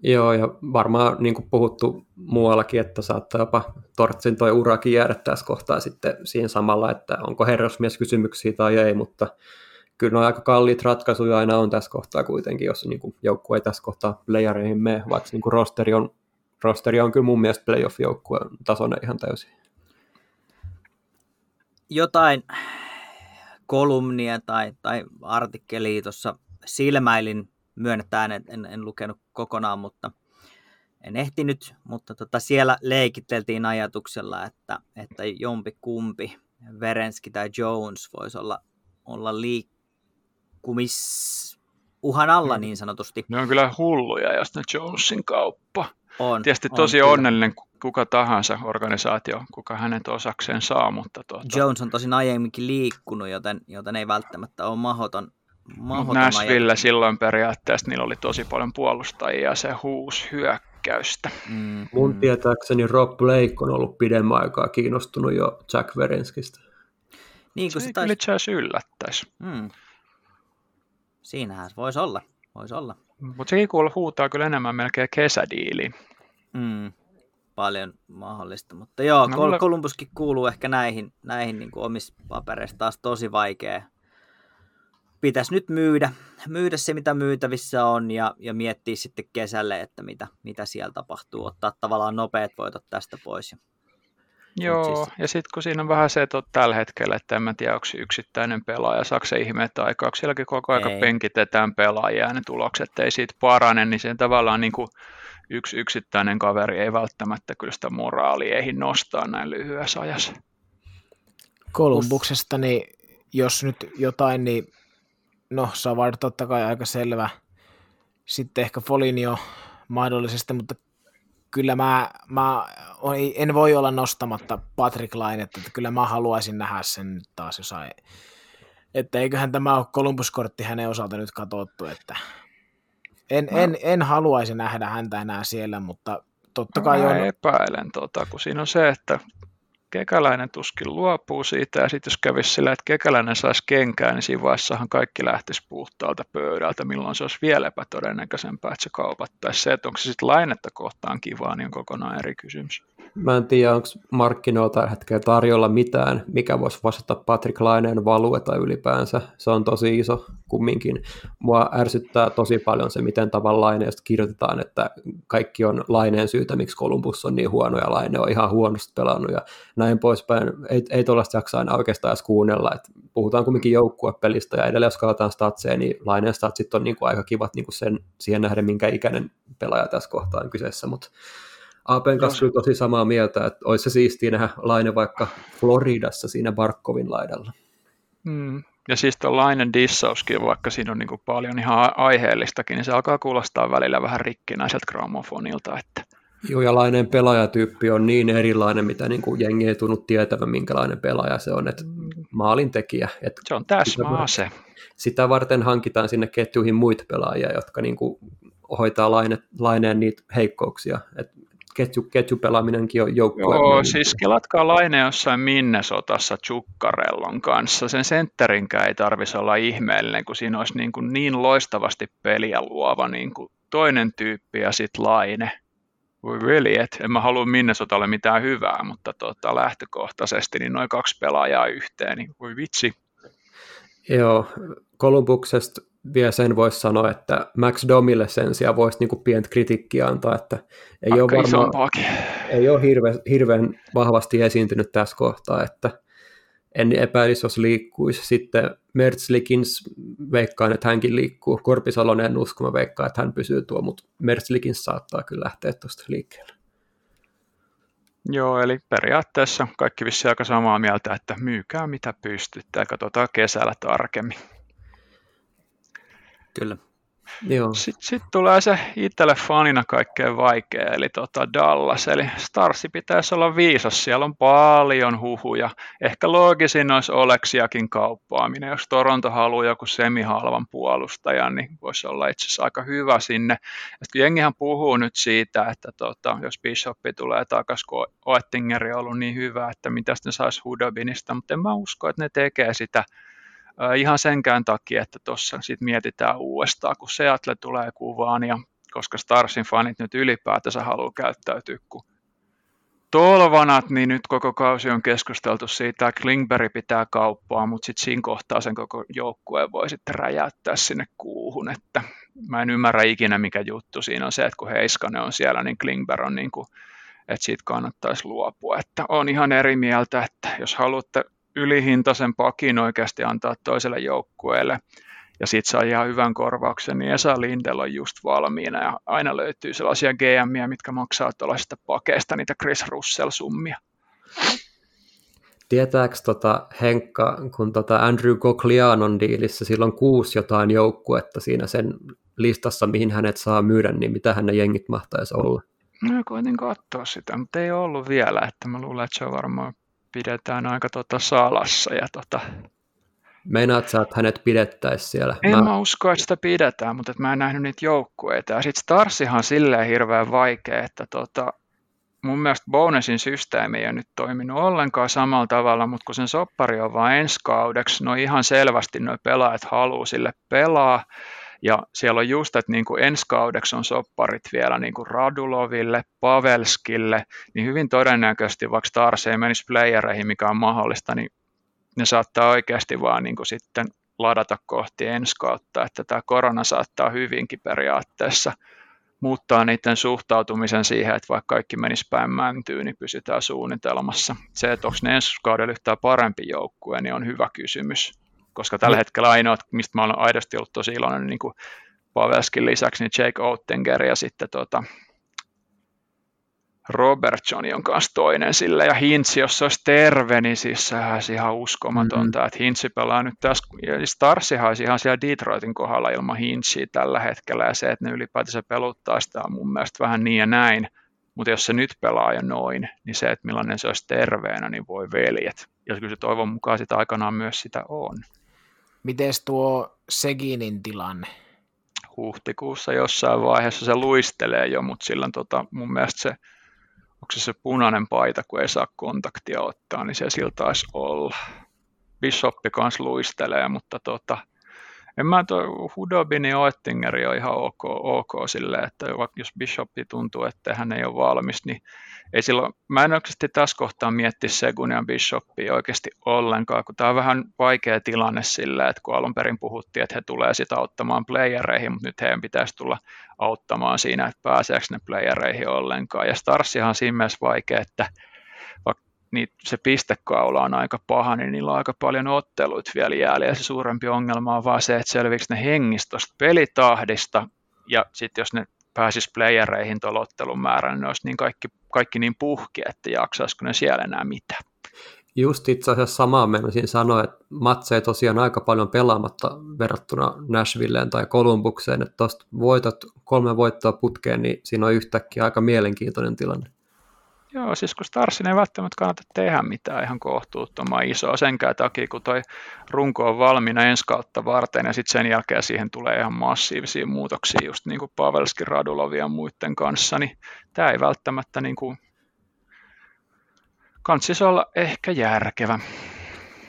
Joo, ja varmaan niin kuin puhuttu muuallakin, että saattaa jopa Tortsin toi urakin jäädä tässä kohtaa sitten siinä samalla, että onko herrasmies kysymyksiä tai ei, mutta kyllä ne aika kalliit ratkaisuja aina on tässä kohtaa kuitenkin, jos niin kuin joukkue ei tässä kohtaa playereihin mene, vaikka niin kuin rosteri, on, rosteri on kyllä mun mielestä playoff-joukkueen tasoinen ihan täysin. Jotain kolumnia tai, tai artikkelia tuossa silmäilin, myönnetään, että en, en lukenut kokonaan, mutta en ehtinyt, mutta tota, siellä leikiteltiin ajatuksella, että, että jompi kumpi, Verenski tai Jones, voisi olla, olla liikkumis uhan alla niin sanotusti. Ne on kyllä hulluja, jos ne Jonesin kauppa. On, Tietysti on tosi kyllä. onnellinen kuka tahansa organisaatio, kuka hänet osakseen saa, mutta tuota, Jones on tosin aiemminkin liikkunut, joten, joten ei välttämättä ole mahdoton Nashville silloin periaatteessa niillä oli tosi paljon puolustajia ja se huus hyökkäystä. Mm, Mun mm. tietääkseni Rob Blake on ollut pidemmän aikaa kiinnostunut jo Jack Verenskistä. Niin kuin Se se ei taisi... kyllä itse asiassa yllättäisi. Mm. Siinähän se voisi olla. Voisi olla. Mutta sekin kuulla huutaa kyllä enemmän melkein kesädiiliin. Mm. Paljon mahdollista. Mutta joo, No mulle- Columbuskin kuuluu ehkä näihin, näihin niin kuin omissa papereissa taas tosi vaikea. Pitäisi nyt myydä, myydä se, mitä myytävissä on ja, ja miettiä sitten kesälle, että mitä, mitä siellä tapahtuu. Ottaa tavallaan nopeat voitot tästä pois. Ja Joo, siis- ja sitten kun siinä on vähän se, että tällä hetkellä, että en mä tiedä, onko se yksittäinen pelaaja, saako se ihmettä aikaa, kun sielläkin koko aika Ei. penkitetään pelaajia ja ne tulokset ei siitä parane, niin sen tavallaan niin kuin yksi yksittäinen kaveri ei välttämättä kyllä sitä moraalia ehdi nostaa näin lyhyessä ajassa. Kolumbuksesta, niin jos nyt jotain, niin no Savard totta kai aika selvä. Sitten ehkä Folinio mahdollisesti, mutta kyllä mä, mä en voi olla nostamatta Patrick Lainetta, että kyllä mä haluaisin nähdä sen nyt taas jossain. Että eiköhän tämä ole Columbus-kortti hänen osalta nyt katsottu, että en, Mä- en, en haluaisi nähdä häntä enää siellä, mutta totta Mä kai on, epäilen, tota, kun siinä on se, että kekäläinen tuskin luopuu siitä, ja sitten jos kävisi sillä, että kekäläinen saisi kenkää, niin siinä vaiheessahan kaikki lähtisi puhtaalta pöydältä, milloin se olisi vielä epätodennäköisempää, että se kaupattaisi. Se, että onko se sitten lainetta kohtaan kivaa, niin on kokonaan eri kysymys. Mä en tiedä, onko markkinoilla tällä hetkellä tarjolla mitään, mikä voisi vastata Patrick Laineen valueta ylipäänsä. Se on tosi iso kumminkin. Mua ärsyttää tosi paljon se, miten tavan Laineesta kirjoitetaan, että kaikki on Laineen syytä, miksi Columbus on niin huono ja Laine on ihan huonosti pelannut ja näin poispäin. Ei, ei tuollaista jaksa aina oikeastaan edes kuunnella. Et puhutaan kumminkin joukkuepelistä ja edelleen jos katsotaan statseja, niin Laineen statsit on niinku aika kivat niinku sen, siihen nähden, minkä ikäinen pelaaja tässä kohtaa on kyseessä, mutta Apen kanssa kyllä tosi samaa mieltä, että olisi se siistiä nähdä Laine vaikka Floridassa siinä Barkovin laidalla. Mm. Ja siis tuon lainen dissauskin, vaikka siinä on niin kuin paljon ihan aiheellistakin, niin se alkaa kuulostaa välillä vähän rikkinäiseltä gramofonilta. Että Joo, ja Laineen pelaajatyyppi on niin erilainen, mitä niin kuin jengi ei tunnu tietävän, minkälainen pelaaja se on, että maalintekijä. Että se on täsmäase. sitä varten hankitaan sinne ketjuihin muita pelaajia, jotka niin kuin hoitaa laine, laineen niitä heikkouksia. Et ketju, ketjupelaaminenkin on joukkue. Joo, siis kelatkaa Laine jossain Minnesotassa Chukkarellon kanssa. Sen senterinkään ei tarvisi olla ihmeellinen, kun siinä olisi niin, kuin niin loistavasti peliä luova niin kuin toinen tyyppi ja sitten Laine. Voi veljet, en mä halua Minnesotalle mitään hyvää, mutta tota, lähtökohtaisesti niin noin kaksi pelaajaa yhteen, niin voi vitsi. Joo, Kolumbuksesta vielä sen voisi sanoa, että Max Domille sen sijaan voisi niinku pientä kritiikkiä antaa, että ei ole, Aika varmaan, isompaakin. ei ole hirve, hirveän vahvasti esiintynyt tässä kohtaa, että en epäilisi, jos liikkuisi. Sitten Mertzlikins veikkaan, että hänkin liikkuu. Korpisalonen en usko, mä veikkaan, että hän pysyy tuo, mutta Mertzlikins saattaa kyllä lähteä tuosta liikkeelle. Joo, eli periaatteessa kaikki vissi aika samaa mieltä, että myykää mitä pystytte ja katsotaan kesällä tarkemmin. Kyllä. Joo. Sitten sit tulee se itselle fanina kaikkein vaikea, eli tota Dallas. Eli Starsi pitäisi olla viisas, siellä on paljon huhuja. Ehkä loogisin olisi Oleksiakin kauppaaminen. Jos Toronto haluaa joku semihalvan puolustajan, niin voisi olla itse asiassa aika hyvä sinne. Ja jengihän puhuu nyt siitä, että tota, jos Bishoppi tulee takaisin, kun Oettingeri on ollut niin hyvä, että mitä ne saisi Hudobinista, mutta en mä usko, että ne tekee sitä ihan senkään takia, että tuossa sitten mietitään uudestaan, kun Seattle tulee kuvaan ja koska Starsin fanit nyt ylipäätänsä haluaa käyttäytyä kuin tolvanat, niin nyt koko kausi on keskusteltu siitä, että Klingberg pitää kauppaa, mutta sitten siinä kohtaa sen koko joukkueen voi sitten räjäyttää sinne kuuhun, että mä en ymmärrä ikinä mikä juttu siinä on se, että kun Heiskanen on siellä, niin Klingberg on niin kuin, että siitä kannattaisi luopua, että on ihan eri mieltä, että jos haluatte ylihintaisen pakin oikeasti antaa toiselle joukkueelle ja sitten saa ihan hyvän korvauksen, niin Esa Lindel on just valmiina ja aina löytyy sellaisia GMiä, mitkä maksaa tuollaisista pakeista niitä Chris Russell-summia. Tietääkö tota Henkka, kun tota Andrew Coglianon diilissä silloin kuusi jotain joukkuetta siinä sen listassa, mihin hänet saa myydä, niin mitä hänen jengit mahtaisi olla? No koitin katsoa sitä, mutta ei ollut vielä, että mä luulen, että se on varmaan pidetään aika tota salassa. Ja tota... Meinaat sä, että hänet pidettäisiin siellä? En mä... mä usko, että sitä pidetään, mutta mä en nähnyt niitä joukkueita. Ja sitten Starsihan on silleen hirveän vaikea, että tota, mun mielestä bonusin systeemi ei ole nyt toiminut ollenkaan samalla tavalla, mutta kun sen soppari on vain ensi kaudeksi, no ihan selvästi nuo pelaajat haluaa sille pelaa, ja siellä on just, että niin kuin ensi kaudeksi on sopparit vielä niin kuin Raduloville, Pavelskille, niin hyvin todennäköisesti vaikka Stars ei menisi playereihin, mikä on mahdollista, niin ne saattaa oikeasti vaan niin kuin sitten ladata kohti ensi kautta, että tämä korona saattaa hyvinkin periaatteessa muuttaa niiden suhtautumisen siihen, että vaikka kaikki menisi päin mäntyyn, niin pysytään suunnitelmassa. Se, että onko ne ensi kaudella yhtään parempi joukkue, niin on hyvä kysymys koska tällä hetkellä ainoat, mistä mä olen aidosti ollut tosi iloinen, niin kuin Pavelskin lisäksi, niin Jake Ottinger ja sitten tota, Robertson on kanssa toinen sille, ja Hintsi, jos se olisi terve, niin siis sehän olisi ihan uskomatonta, mm-hmm. että Hintsi pelaa nyt tässä, ja Starsihan olisi ihan siellä Detroitin kohdalla ilman Hintsiä tällä hetkellä, ja se, että ne ylipäätänsä peluttaa sitä on mun mielestä vähän niin ja näin, mutta jos se nyt pelaa jo noin, niin se, että millainen se olisi terveenä, niin voi veljet. Ja kyllä se toivon mukaan sitä aikanaan myös sitä on. Miten tuo Seginin tilanne? Huhtikuussa jossain vaiheessa se luistelee jo, mutta silloin tota, mun mielestä se, onko se se punainen paita, kun ei saa kontaktia ottaa, niin se siltä taisi olla. Bishoppi kanssa luistelee, mutta tota, en mä tuo Hudobin ja Oettingeri on ihan ok, ok silleen, että jos Bishoppi tuntuu, että hän ei ole valmis, niin ei silloin, mä en oikeasti tässä kohtaa mietti Segunia Bishopia oikeasti ollenkaan, kun tämä on vähän vaikea tilanne silleen, että kun alun perin puhuttiin, että he tulee sitä auttamaan playereihin, mutta nyt heidän pitäisi tulla auttamaan siinä, että pääseekö ne playereihin ollenkaan. Ja Starsihan on siinä mielessä vaikea, että vaikka niin se pistekaula on aika paha, niin niillä on aika paljon otteluita vielä jäljellä. Ja se suurempi ongelma on vaan se, että selviikö ne hengistosta pelitahdista, ja sitten jos ne pääsis playereihin tuolla ottelun määrän, niin ne olisi niin kaikki, kaikki niin puhki, että jaksaisiko ne siellä enää mitään. Just itse asiassa samaa menisin sanoa, että matseja tosiaan aika paljon pelaamatta verrattuna Nashvilleen tai Columbukseen, että tuosta voitat kolme voittoa putkeen, niin siinä on yhtäkkiä aika mielenkiintoinen tilanne. Joo, siis kun Starsin ei välttämättä kannata tehdä mitään ihan kohtuuttoman isoa senkään takia, kun toi runko on valmiina ensi kautta varten ja sitten sen jälkeen siihen tulee ihan massiivisia muutoksia just niin kuin Pavelskin, Radulovia ja muiden kanssa, niin tämä ei välttämättä niin kuin kantsis olla ehkä järkevä.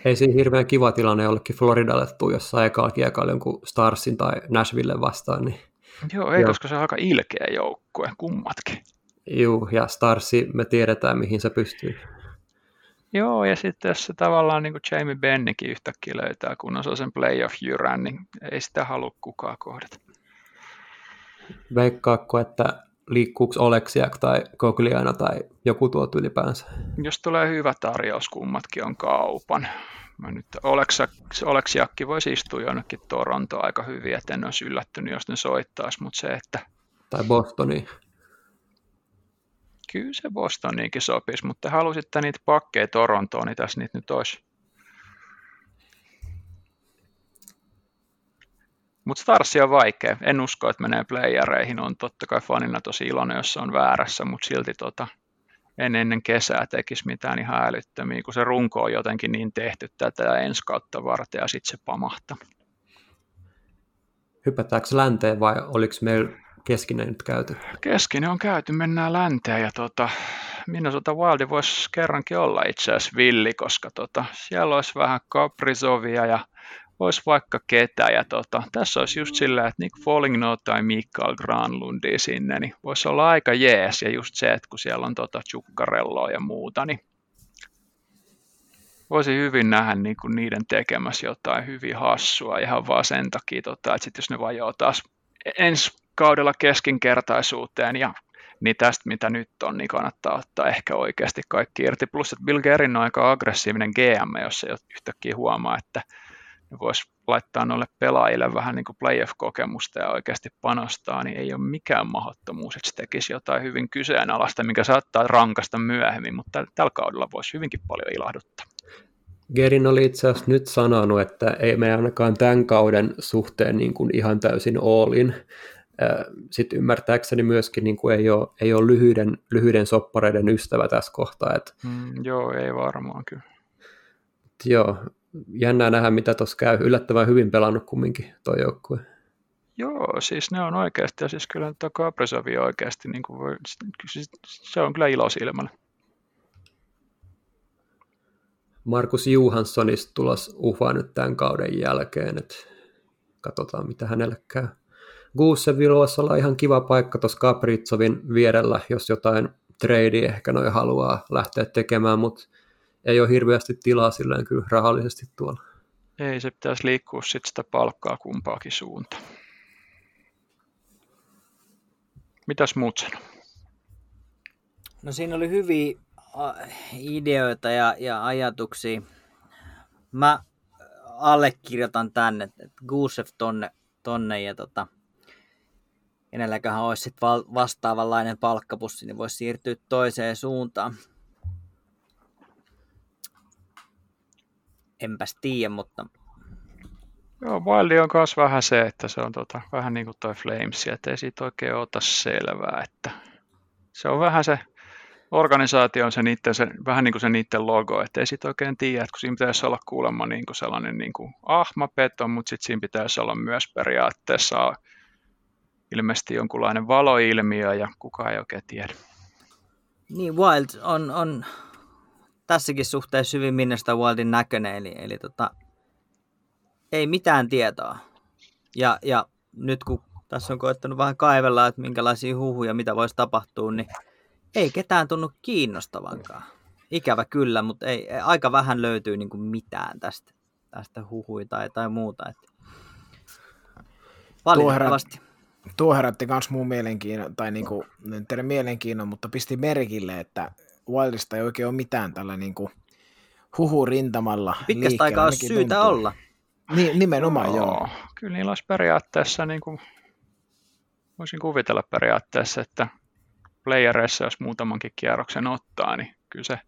Ei siinä hirveän kiva tilanne jollekin Floridalle tuu jossain ekalla kiekalla jonkun Starsin tai Nashville vastaan. Niin... Joo, ei, Joo. koska se on aika ilkeä joukkue, kummatkin. Juu, ja Starsi me tiedetään, mihin se pystyy. Joo, ja sitten jos se tavallaan niin kuin Jamie Bennikin yhtäkkiä löytää, kun on sen playoff-jyrän, niin ei sitä halua kukaan kohdata. Veikkaakko, että liikkuuko Oleksiak tai Kogliana tai joku tuot ylipäänsä. Jos tulee hyvä tarjous, kummatkin on kaupan. Mä nyt Oleksiakki voisi istua jonnekin Torontoon aika hyvin, että en olisi yllättynyt, jos ne soittaisi, mutta se, että... Tai Bostoniin. Kyllä se Bostoniinkin sopisi, mutta halusitte niitä pakkeja Torontoon, niin tässä niitä nyt olisi. Mutta Starsi on vaikea. En usko, että menee playereihin. On totta kai fanina tosi iloinen, jos se on väärässä, mutta silti tota, en ennen kesää tekisi mitään ihan älyttömiä, kun se runko on jotenkin niin tehty tätä ensi kautta varten ja sitten se pamahtaa. Hypätäänkö länteen vai oliko meillä keskinen nyt käyty? Keskinen on käyty, mennään länteen ja tota, Minnesota Wildi voisi kerrankin olla itse asiassa villi, koska tota, siellä olisi vähän Kaprizovia ja olisi vaikka ketä. Ja tota, tässä olisi just sillä, että Nick Foligno tai Mikael Granlundi sinne, niin voisi olla aika jees. Ja just se, että kun siellä on tota Chukkarelloa ja muuta, niin voisi hyvin nähdä niin kuin niiden tekemässä jotain hyvin hassua ihan vaan sen takia, tota, että sit jos ne vajoo taas ensi kaudella keskinkertaisuuteen ja niin tästä mitä nyt on, niin kannattaa ottaa ehkä oikeasti kaikki irti. Plus, että Bill Gerin on aika aggressiivinen GM, jos se yhtäkkiä huomaa, että ne voisi laittaa noille pelaajille vähän niin kuin playoff-kokemusta ja oikeasti panostaa, niin ei ole mikään mahdottomuus, että se tekisi jotain hyvin kyseenalaista, mikä saattaa rankasta myöhemmin, mutta tällä kaudella voisi hyvinkin paljon ilahduttaa. Gerin oli itse asiassa nyt sanonut, että ei me ainakaan tämän kauden suhteen niin kuin ihan täysin olin. Sitten ymmärtääkseni myöskin niin kuin ei, ole, ei ole lyhyiden, lyhyiden soppareiden ystävä tässä kohtaa. Että... Mm, joo, ei varmaan kyllä. Joo, jännää nähdä, mitä tuossa käy. Yllättävän hyvin pelannut kumminkin tuo joukkue. Joo, siis ne on oikeasti, ja siis kyllä tuo Kapresovi oikeasti, niin kuin voi, siis se on kyllä ilo silmällä. Markus Johanssonista tulos ufa nyt tämän kauden jälkeen, että katsotaan mitä hänelle käy. Guusevilla voisi olla ihan kiva paikka tuossa Kapritsovin vierellä, jos jotain trade ehkä noin haluaa lähteä tekemään, mutta ei ole hirveästi tilaa silleen kyllä rahallisesti tuolla. Ei, se pitäisi liikkua sitten sitä palkkaa kumpaakin suuntaan. Mitäs muut sanoo? No siinä oli hyviä ideoita ja, ja ajatuksia. Mä allekirjoitan tänne, että Gusev tonne, tonne ja tota, kenelläköhän olisi sit vastaavanlainen palkkapussi, niin voisi siirtyä toiseen suuntaan. enpäs tiedä, mutta... Joo, Wildi on myös vähän se, että se on tota, vähän niin kuin toi Flames, että ei siitä oikein ota selvää, että se on vähän se organisaatio on se, niitten, se vähän niin kuin se niiden logo, että ei siitä oikein tiedä, kun siinä pitäisi olla kuulemma niin kuin sellainen niin kuin ahmapeto, mutta sitten siinä pitäisi olla myös periaatteessa ilmeisesti jonkunlainen valoilmiö ja kukaan ei oikein tiedä. Niin, Wild on, on tässäkin suhteessa hyvin Minnesota Wildin näköinen, eli, eli tota, ei mitään tietoa. Ja, ja nyt kun tässä on koettanut vähän kaivella, että minkälaisia huhuja, mitä voisi tapahtua, niin ei ketään tunnu kiinnostavankaan. Ikävä kyllä, mutta ei, aika vähän löytyy niin kuin mitään tästä, tästä huhui tai, tai muuta. Että valitettavasti. Tuo herätti myös muun mielenkiinnon, tai niin kuin, teidän mielenkiinnon, mutta pisti merkille, että Wildista ei oikein ole mitään tällä niin kuin huhu rintamalla Pitkästä aikaa olisi syytä tuntuu. olla. Niin, nimenomaan joo. joo. Kyllä niillä olisi periaatteessa, niin kuin, voisin kuvitella periaatteessa, että playereissa, jos muutamankin kierroksen ottaa, niin kyllä se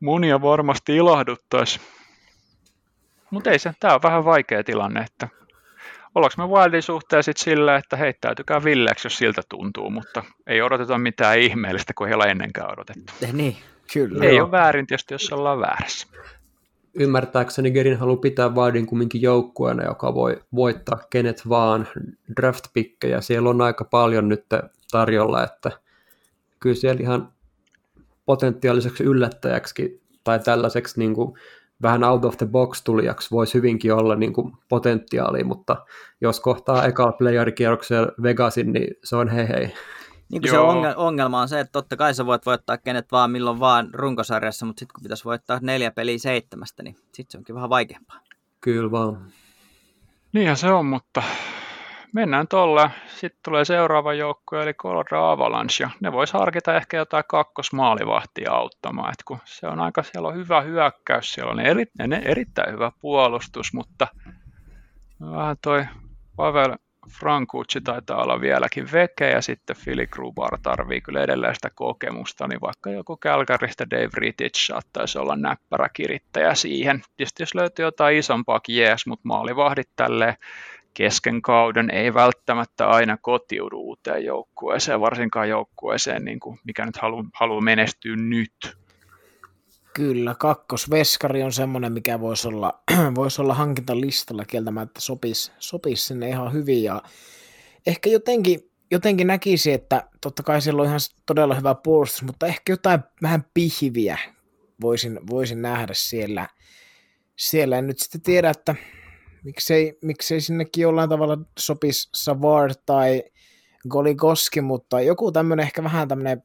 monia varmasti ilahduttaisi. Mutta ei se, tämä on vähän vaikea tilanne, että ollaanko me Wildin suhteen sitten sillä, että heittäytykää villeksi, jos siltä tuntuu, mutta ei odoteta mitään ihmeellistä, kuin ei ole ennenkään odotettu. Eh, niin, kyllä. Ei joo. ole väärin tietysti, jos ollaan väärässä. Ymmärtääkseni Gerin haluaa pitää Wildin kumminkin joukkueena, joka voi voittaa kenet vaan draft Siellä on aika paljon nyt tarjolla, että kyllä siellä ihan potentiaaliseksi yllättäjäksi tai tällaiseksi niin kuin vähän out of the box tulijaksi voisi hyvinkin olla niin kuin potentiaalia, mutta jos kohtaa ekalla playerikierroksella Vegasin, niin se on hei hei. Niin kuin se ongelma on se, että totta kai sä voit voittaa kenet vaan milloin vaan runkosarjassa, mutta sitten kun pitäisi voittaa neljä peliä seitsemästä, niin sitten se onkin vähän vaikeampaa. Kyllä vaan. Niinhän se on, mutta mennään tuolla. Sitten tulee seuraava joukkue, eli Colorado Avalanche, ne voisi harkita ehkä jotain kakkosmaalivahtia auttamaan, Et kun se on aika, siellä on hyvä hyökkäys, siellä on eri, ne erittäin hyvä puolustus, mutta vähän toi Pavel Frankucci taitaa olla vieläkin veke ja sitten Philly Grubar tarvii kyllä edelleen sitä kokemusta, niin vaikka joku Kälkäristä Dave Rittich saattaisi olla näppärä kirittäjä siihen. Tietysti jos löytyy jotain isompaa, jees, mutta maalivahdit tälleen kesken kauden ei välttämättä aina kotiudu uuteen joukkueeseen, varsinkaan joukkueeseen, niin kuin mikä nyt haluaa halu menestyä nyt. Kyllä, kakkosveskari on semmoinen, mikä voisi olla, [clears throat] voisi olla hankintalistalla kieltämättä sopisi, sopisi sinne ihan hyvin ja ehkä jotenkin, jotenkin näkisi, että totta kai siellä on ihan todella hyvä puolustus, mutta ehkä jotain vähän pihviä voisin, voisin nähdä siellä. Siellä en nyt sitten tiedä, että miksei, miksei sinnekin jollain tavalla sopisi Savard tai Goligoski, mutta joku tämmöinen ehkä vähän tämmöinen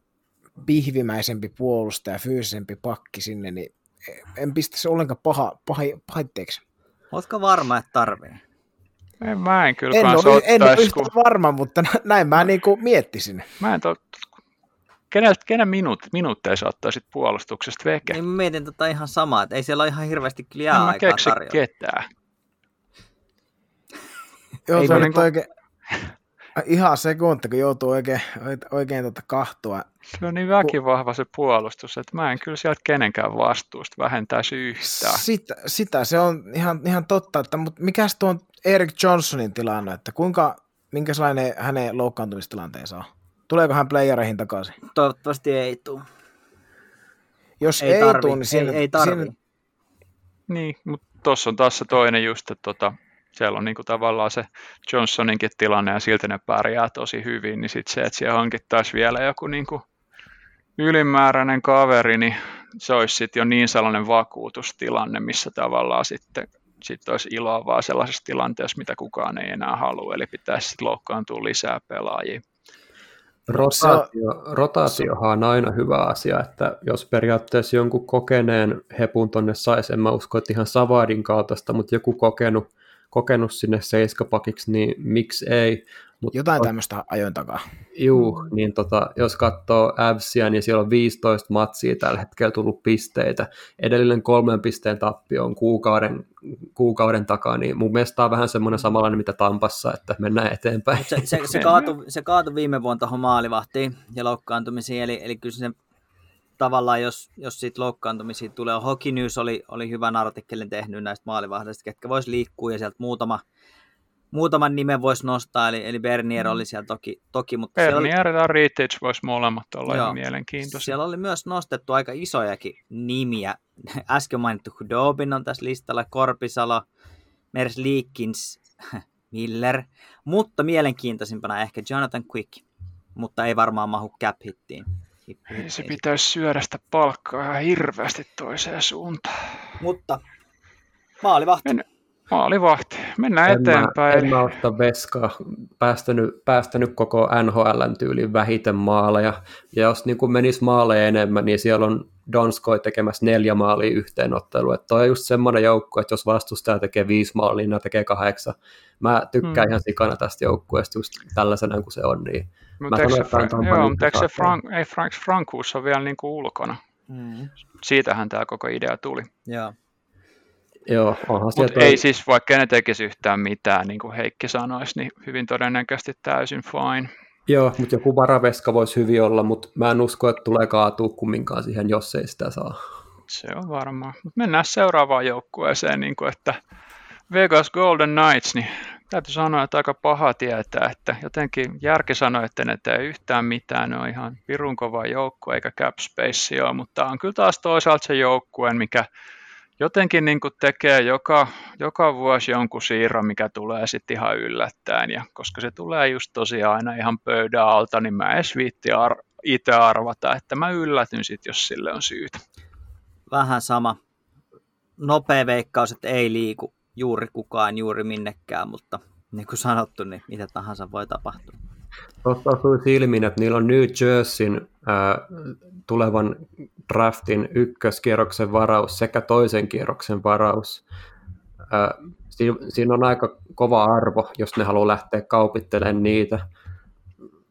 pihvimäisempi puolustaja, fyysisempi pakki sinne, niin en pistä se ollenkaan paha, paha, pahitteeksi. Oletko varma, että tarvii? En, mä en kyllä en ole, en ole yhtä kun... varma, mutta näin mä niin kuin miettisin. Mä en to... Kenen, kenen minuut, minuutteja sä ottaisit puolustuksesta veke? Niin mä mietin tota ihan samaa, että ei siellä ole ihan hirveästi kyllä jää aikaa tarjolla. ketään. Joo, ei se on niin kuin... oikein, Ihan sekunti, kun joutuu oikein, oikein tuota kahtua. Se on niin väkivahva se puolustus, että mä en kyllä sieltä kenenkään vastuusta vähentäisi yhtään. Sitä, sitä se on ihan, ihan totta, että mutta mikäs tuon Eric Johnsonin tilanne, että kuinka, minkälainen hänen loukkaantumistilanteensa on? Tuleeko hän playereihin takaisin? Toivottavasti ei tule. Jos ei, ei tule, niin siinä, ei, ei Siinä... Niin, mutta tuossa on taas se toinen just, että tota, siellä on niin kuin tavallaan se Johnsoninkin tilanne ja silti ne pärjää tosi hyvin, niin sitten se, että siellä hankittaisiin vielä joku niin kuin ylimääräinen kaveri, niin se olisi sitten jo niin sellainen vakuutustilanne, missä tavallaan sitten sit olisi iloa vaan sellaisessa tilanteessa, mitä kukaan ei enää halua, eli pitäisi sitten loukkaantua lisää pelaajia. Rotaatio, rotaatiohan on aina hyvä asia, että jos periaatteessa jonkun kokeneen hepun tonne saisi, en mä usko, että ihan Savadin kaltaista, mutta joku kokenut kokenut sinne seiskapakiksi, niin miksi ei. Mut Jotain on, tämmöistä ajoin takaa. Juu, niin tota, jos katsoo Avsia, niin siellä on 15 matsia tällä hetkellä tullut pisteitä. Edellinen kolmen pisteen tappio on kuukauden, kuukauden takaa, niin mun mielestä tämä on vähän semmoinen samanlainen mitä Tampassa, että mennään eteenpäin. Se, se, se, [laughs] kaatui, se kaatui viime vuonna tuohon maalivahtiin ja loukkaantumisiin, eli, eli kyllä se tavallaan, jos, jos siitä loukkaantumisia tulee, Hockey News oli, oli hyvän artikkelin tehnyt näistä maalivahdeista, ketkä voisi liikkua ja sieltä muutama, muutaman nimen voisi nostaa, eli, eli Bernier oli siellä toki. toki mutta Bernier oli, ja Rittich voisi molemmat olla joo, mielenkiintoisia. Siellä oli myös nostettu aika isojakin nimiä. [laughs] Äsken mainittu Hudobin on tässä listalla, Korpisalo, Mers Leakins, [laughs] Miller, mutta mielenkiintoisimpana ehkä Jonathan Quick, mutta ei varmaan mahu cap-hittiin. Ei se pitäisi syödä sitä palkkaa ihan hirveästi toiseen suuntaan. Mutta maalivahti. Men, maalivahti. Mennään en eteenpäin. Mä, en mä ottaa veskaa. Päästänyt, päästänyt koko NHLn tyyliin vähiten maaleja. Ja jos niin menisi maaleja enemmän, niin siellä on Donskoi tekemässä neljä maalia yhteenottelu. Että toi on just semmoinen joukko, että jos vastustaja tekee viisi maalia, niin ne tekee kahdeksan. Mä tykkään hmm. ihan sikana tästä joukkueesta just tällaisena kuin se on. Niin mutta eikö, se, Fra- joo, mutta eikö se Frank, ei Frank, Frankuus on vielä niin kuin ulkona? Mm. Siitähän tämä koko idea tuli. Joo. Joo, onhan Mutta ei siis, vaikka ne tekisi yhtään mitään, niin kuin Heikki sanoisi, niin hyvin todennäköisesti täysin fine. Joo, mutta joku varaveska voisi hyvin olla, mutta mä en usko, että tulee kaatua kumminkaan siihen, jos ei sitä saa. Se on varmaa. Mutta mennään seuraavaan joukkueeseen, niin kuin, että Vegas Golden Knights, niin täytyy sanoa, että aika paha tietää, että jotenkin järki sanoi, että ne tee yhtään mitään, ne on ihan pirun kova joukkue eikä cap space ole, mutta on kyllä taas toisaalta se joukkue, mikä jotenkin niin kuin tekee joka, joka vuosi jonkun siirron, mikä tulee sitten ihan yllättäen, ja koska se tulee just tosiaan aina ihan pöydän alta, niin mä edes viitti ar- itse arvata, että mä yllätyn sitten, jos sille on syytä. Vähän sama. Nopea veikkaus, että ei liiku juuri kukaan juuri minnekään, mutta niin kuin sanottu, niin mitä tahansa voi tapahtua. Tuossa osui silmiin, että niillä on New Jerseyn äh, tulevan draftin ykköskierroksen varaus sekä toisen kierroksen varaus. Äh, siinä, siinä on aika kova arvo, jos ne haluaa lähteä kaupittelemaan niitä.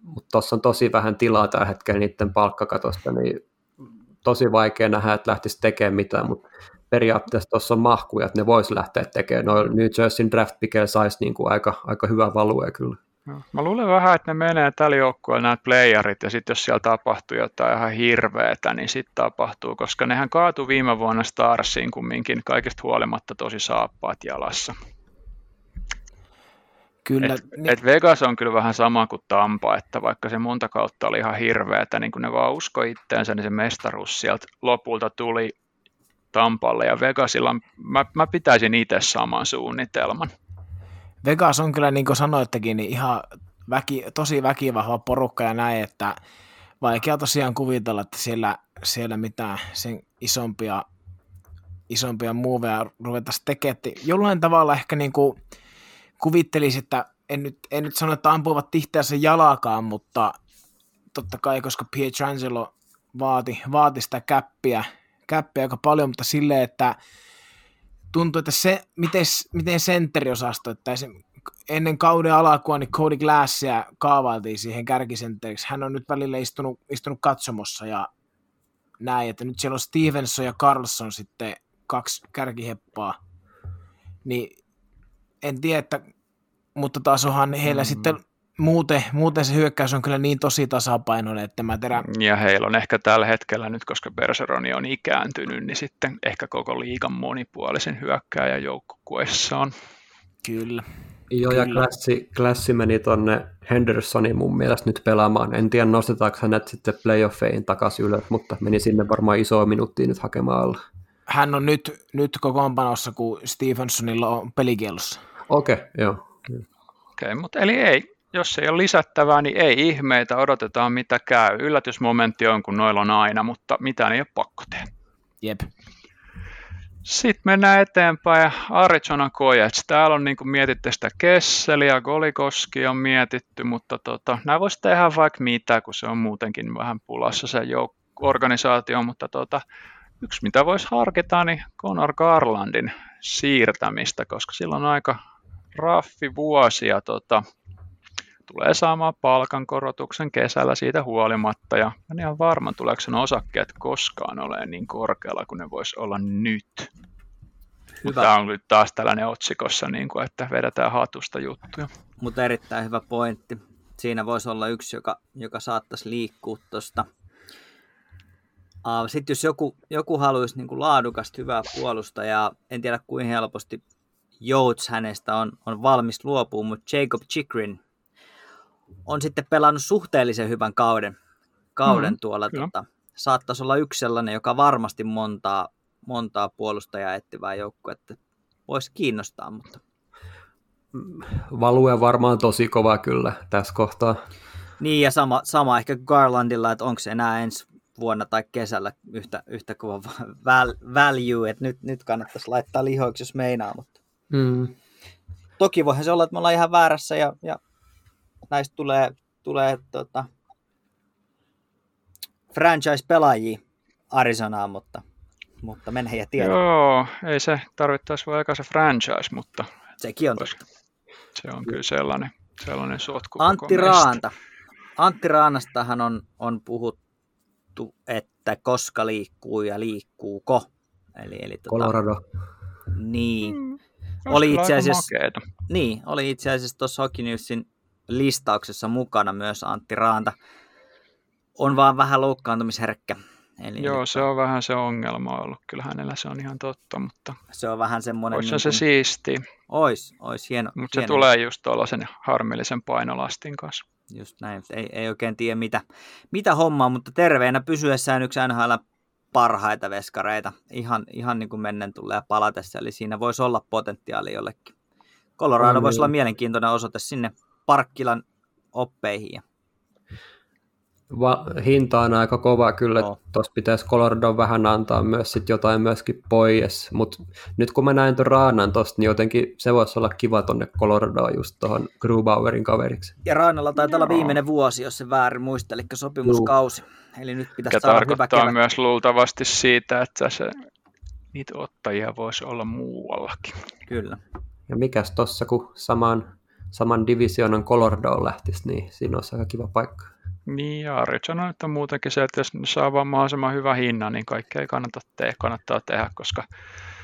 Mutta tuossa on tosi vähän tilaa tällä hetkellä niiden palkkakatosta, niin tosi vaikea nähdä, että lähtisi tekemään mitään, mutta periaatteessa tuossa on mahkuja, että ne voisi lähteä tekemään. No New Jerseyn draft pickillä saisi niin kuin aika, aika hyvä value kyllä. Mä luulen vähän, että ne menee tällä joukkueella nämä playerit, ja sitten jos siellä tapahtuu jotain ihan hirveetä, niin sitten tapahtuu, koska nehän kaatui viime vuonna Starsiin kumminkin kaikista huolimatta tosi saappaat jalassa. Kyllä. Et, niin... et Vegas on kyllä vähän sama kuin Tampa, että vaikka se monta kautta oli ihan hirveätä, niin kun ne vaan usko itteensä, niin se mestaruus sieltä lopulta tuli Tampalle ja Vegasilla. Mä, mä pitäisin itse saman suunnitelman. Vegas on kyllä, niin kuin sanoittekin, niin ihan väki, tosi väkivahva porukka ja näin, että vaikea tosiaan kuvitella, että siellä, siellä mitään sen isompia, isompia muoveja ruvettaisiin tekemään. Jollain tavalla ehkä niin kuin kuvittelisi, että en nyt, en nyt sano, että ampuvat tihteänsä jalakaan, mutta totta kai, koska Pietrangelo vaati, vaati sitä käppiä, käppiä aika paljon, mutta silleen, että tuntuu, että se, miten, miten sentteriosasto, että ennen kauden alakua niin Cody Glassia kaavailtiin siihen kärkisentteriksi. Hän on nyt välillä istunut, istunut katsomossa ja näin, että nyt siellä on Stevenson ja Carlson sitten kaksi kärkiheppaa. Niin en tiedä, että, mutta taas onhan heillä mm. sitten muuten, muuten se hyökkäys on kyllä niin tosi tasapainoinen, että mä terä... Ja heillä on ehkä tällä hetkellä nyt, koska Berseroni on ikääntynyt, niin sitten ehkä koko liigan monipuolisen hyökkääjän joukkueessa on. Kyllä. Joo, ja klassi, klassi meni tuonne Hendersonin mun mielestä nyt pelaamaan. En tiedä, nostetaanko hänet sitten playoffeihin takaisin ylös, mutta meni sinne varmaan isoa minuuttia nyt hakemaan alla. Hän on nyt, nyt kokoonpanossa, kun Stevensonilla on pelikielossa. Okei, okay, joo. Okei, okay, mutta eli ei, jos ei ole lisättävää, niin ei ihmeitä, odotetaan mitä käy. Yllätysmomentti on, kun noilla on aina, mutta mitään ei ole pakko tehdä. Jep. Sitten mennään eteenpäin. Arizona Coyotes. Täällä on niin mietitty sitä Kesseliä, Golikoski on mietitty, mutta tota, nämä voisi tehdä vaikka mitä, kun se on muutenkin vähän pulassa se jouk- organisaatio, mutta tota, yksi mitä voisi harkita, niin Conor Garlandin siirtämistä, koska sillä on aika raffi vuosi ja tota, tulee saamaan palkankorotuksen kesällä siitä huolimatta ja en ihan varma, tuleeko sen osakkeet koskaan ole niin korkealla kuin ne voisi olla nyt. Hyvä. Tämä on nyt taas tällainen otsikossa, niin kuin, että vedetään hatusta juttuja. Mutta erittäin hyvä pointti. Siinä voisi olla yksi, joka, joka saattaisi liikkua tuosta. Sitten jos joku, joku haluaisi niin kuin laadukasta, hyvää puolustajaa, en tiedä kuinka helposti Jouts hänestä on, on valmis luopumaan, mutta Jacob Chikrin on sitten pelannut suhteellisen hyvän kauden, kauden mm, tuolla. Tota, saattaisi olla yksi sellainen, joka varmasti montaa, montaa puolustajaa etsivää joukkuetta voisi kiinnostaa, mutta... Value on tosi kova kyllä tässä kohtaa. Niin ja sama, sama ehkä Garlandilla, että onko se enää ensi vuonna tai kesällä yhtä, yhtä kova [laughs] value, että nyt, nyt kannattaisi laittaa lihoiksi, jos meinaa, mutta mm. toki voihan se olla, että me ollaan ihan väärässä ja, ja näistä tulee, tulee tota, franchise-pelaajia Arizonaan, mutta, mutta menee ja tiedä. Joo, ei se tarvittaisi vaikka se franchise, mutta sekin on totta. Se on kyllä sellainen, sellainen sotku. Antti Raanta. Antti Raanastahan on, on puhuttu, että koska liikkuu ja liikkuuko. Eli, eli tota, Colorado. Niin. Mm, oli itse asiassa, niin, oli itse asiassa tuossa Hockey Newsin listauksessa mukana myös Antti Raanta. On vaan vähän loukkaantumisherkkä. Eli Joo, se on vähän se ongelma ollut. Kyllä hänellä se on ihan totta, mutta... Se on vähän semmoinen... Olisi niin se siisti. Ois, ois hieno. Mutta se tulee just tuollaisen harmillisen painolastin kanssa. Just näin, ei, ei oikein tiedä mitä, mitä hommaa, mutta terveenä pysyessään yksi NHL parhaita veskareita. Ihan, ihan niin kuin mennen tulee palatessa, eli siinä voisi olla potentiaali jollekin. Colorado voisi olla mielenkiintoinen osoite sinne Parkkilan oppeihin. Va- hinta on aika kova kyllä, no. tuossa pitäisi Colorado vähän antaa myös sit jotain myöskin pois, mutta nyt kun mä näin tuon Raanan tuosta, niin jotenkin se voisi olla kiva tonne Coloradoon just tuohon Grubauerin kaveriksi. Ja Raanalla taitaa olla viimeinen vuosi, jos se väärin muista, eli sopimuskausi. Eli nyt pitäisi saada hyvä kevät. myös luultavasti siitä, että se, niitä ottajia voisi olla muuallakin. Kyllä. Ja mikäs tossa, kun saman, saman divisionan Colordoon lähtisi, niin siinä olisi aika kiva paikka. Niin, ja Ari sanoi, että muutenkin se, että jos saa vaan mahdollisimman hyvä hinnan, niin kaikkea ei kannata tehdä, kannattaa tehdä, koska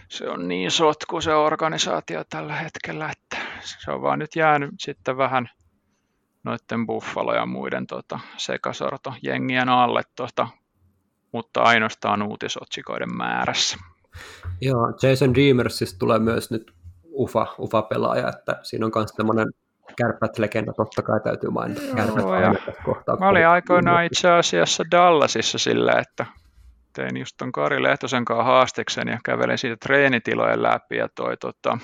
se on niin sotku se organisaatio tällä hetkellä, että se on vaan nyt jäänyt sitten vähän noiden Buffalo ja muiden tota, sekasorto jengien alle, tota, mutta ainoastaan uutisotsikoiden määrässä. Joo, Jason Dreamersista tulee myös nyt ufa, ufa-pelaaja, että siinä on myös tämmöinen kärpät-legenda, totta kai täytyy mainita kärpät kohtaa. Mä olin aikoinaan itse asiassa Dallasissa sillä, että tein just ton Kari Lehtosen kanssa haasteksen ja kävelin siitä treenitilojen läpi ja toi tota,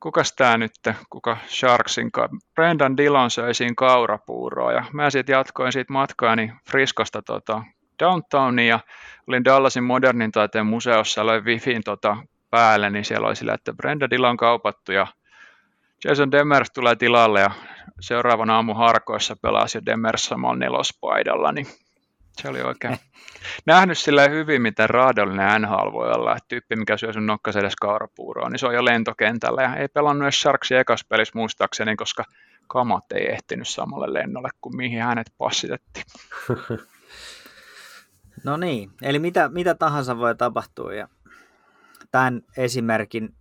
kukas tää nyt, kuka Sharksin kanssa, Brendan Dillon söi siinä kaurapuuroa ja mä sitten jatkoin siitä matkaani Friskosta tota, downtowniin ja olin Dallasin modernin taiteen museossa, löin Wifin tota, päälle, niin siellä oli sillä, että Brenda Dillon kaupattu ja Jason Demers tulee tilalle ja seuraavana aamu harkoissa pelasi jo Demers samalla nelospaidalla, niin se oli oikein [laughs] nähnyt sillä hyvin, miten raadollinen NHL voi olla. Että tyyppi, mikä syö sun nokkas edes kaurapuuroa, niin se on jo lentokentällä. Ja ei pelannut edes Sharksi ekas pelissä muistaakseni, koska kamat ei ehtinyt samalle lennolle kuin mihin hänet passitettiin. [laughs] No niin, eli mitä, mitä tahansa voi tapahtua ja tämän esimerkin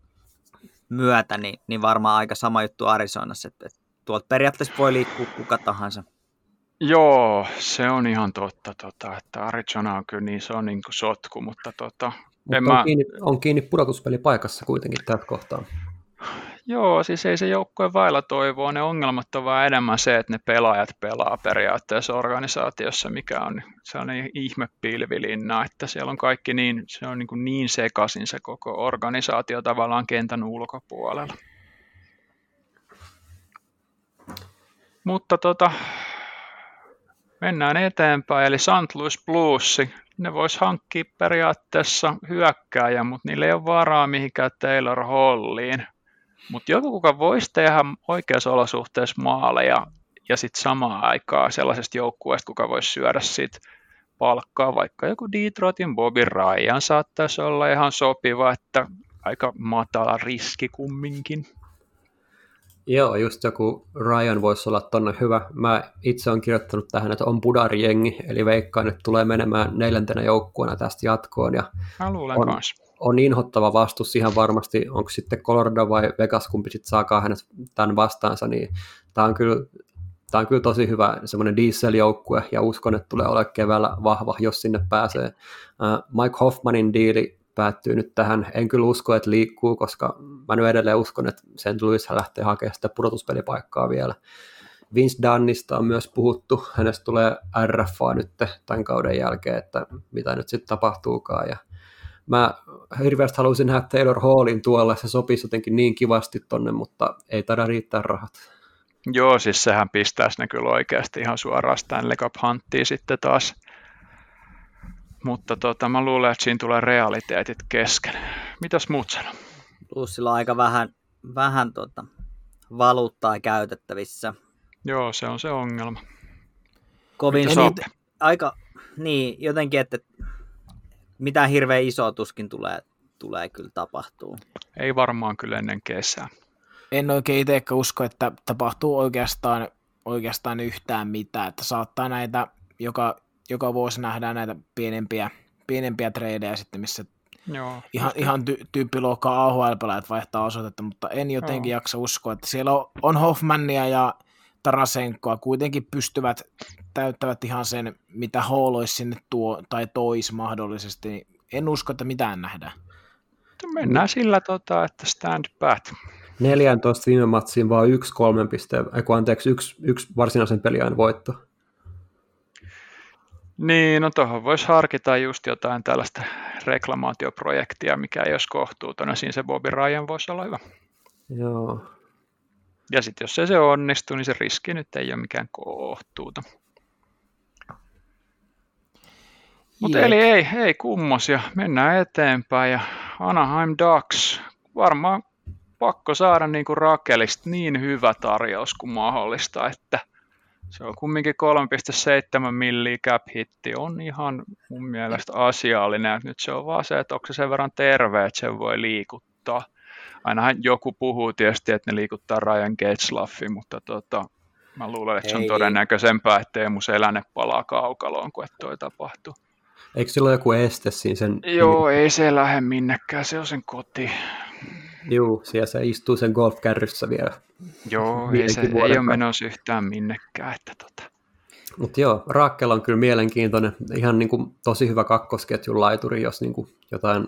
myötä, niin, niin varmaan aika sama juttu Arizonassa, että, että tuolta periaatteessa voi liikkua kuka tahansa. Joo, se on ihan totta, tota, että Arizona on kyllä niin, se on niin kuin sotku, mutta tota, mutta on, mä... kiinni, on kiinni pudotuspelipaikassa kuitenkin tällä kohtaa. Joo, siis ei se joukkue vailla toivoa. Ne ongelmat on vaan enemmän se, että ne pelaajat pelaa periaatteessa organisaatiossa, mikä on sellainen ihme pilvilinna, että siellä on kaikki niin, se on niin, kuin niin sekaisin se koko organisaatio tavallaan kentän ulkopuolella. Mutta tota, mennään eteenpäin, eli St. Louis Blues, ne vois hankkia periaatteessa hyökkääjä, mutta niillä ei ole varaa mihinkään Taylor Halliin mutta joku, kuka voisi tehdä oikeassa olosuhteessa maaleja ja sitten samaan aikaan sellaisesta joukkueesta, kuka voisi syödä sit palkkaa, vaikka joku Detroitin Bobby Ryan saattaisi olla ihan sopiva, että aika matala riski kumminkin. Joo, just joku Ryan voisi olla tonne hyvä. Mä itse olen kirjoittanut tähän, että on Budari-jengi, eli veikkaan, että tulee menemään neljäntenä joukkueena tästä jatkoon. Ja Mä luulen on, kanssa on inhottava vastus ihan varmasti, onko sitten Colorado vai Vegas, kumpi sitten saakaan hänet tämän vastaansa, niin tämä on kyllä Tämä on kyllä tosi hyvä semmoinen dieseljoukkue ja uskon, että tulee olemaan keväällä vahva, jos sinne pääsee. Mike Hoffmanin diili päättyy nyt tähän. En kyllä usko, että liikkuu, koska mä nyt edelleen uskon, että St. Louis lähtee hakemaan sitä pudotuspelipaikkaa vielä. Vince Dunnista on myös puhuttu, hänestä tulee RFA nyt tämän kauden jälkeen, että mitä nyt sitten tapahtuukaan. Ja mä hirveästi haluaisin nähdä Taylor Hallin tuolla, se sopisi jotenkin niin kivasti tonne, mutta ei taida riittää rahat. Joo, siis sehän pistäisi ne kyllä oikeasti ihan suoraan Stanley Cup hanttiin sitten taas. Mutta tota, mä luulen, että siinä tulee realiteetit kesken. Mitäs muut sanoo? Plussilla on aika vähän, vähän tota, valuuttaa käytettävissä. Joo, se on se ongelma. Kovin niin, aika, niin, jotenkin, että mitään hirveän isoa tuskin tulee, tulee kyllä tapahtuu. Ei varmaan kyllä ennen kesää. En oikein itsekään usko, että tapahtuu oikeastaan, oikeastaan yhtään mitään. Että saattaa näitä, joka, joka vuosi nähdään näitä pienempiä, pienempiä tradeja sitten, missä Joo, ihan, ihan ty, tyyppiluokkaa AHL-pelaajat vaihtaa osoitetta, mutta en jotenkin Joo. jaksa uskoa, että siellä on, on Hoffmannia ja Tarasenkoa kuitenkin pystyvät, täyttävät ihan sen, mitä Hall olisi sinne tuo, tai tois mahdollisesti. En usko, että mitään nähdään. Mennään sillä, tota, että stand pat. 14 viime matsiin vaan yksi kolmen pisteen, eiku, anteeksi, yksi, yksi varsinaisen peliajan voitto. Niin, no tuohon voisi harkita just jotain tällaista reklamaatioprojektia, mikä ei olisi kohtuuton, siinä se Bobby Ryan voisi olla hyvä. Joo, ja sitten jos se, se onnistuu, niin se riski nyt ei ole mikään kohtuuta. Mutta eli ei, ei kummos ja mennään eteenpäin ja Anaheim Ducks varmaan pakko saada niin kuin Rakelista niin hyvä tarjous kuin mahdollista, että se on kumminkin 3,7 milliä cap hitti on ihan mun mielestä asiallinen. Nyt se on vaan se, että onko se sen verran terve, että se voi liikuttaa. ainahan joku puhuu tietysti, että ne liikuttaa Ryan Getzlaffin, mutta tota, mä luulen, että se on todennäköisempää, että Teemu Selänne palaa kaukaloon, kuin että toi tapahtuu. Eikö sillä ole joku este siinä sen... Joo, ei se lähde minnekään, se on sen koti. Juu, siellä se istuu sen golfkärryssä vielä. Joo, ei, se, ei ole menossa yhtään minnekään. Että tota. Mutta joo, Raakkel on kyllä mielenkiintoinen. Ihan niin kuin tosi hyvä kakkosketjun laituri, jos niin kuin jotain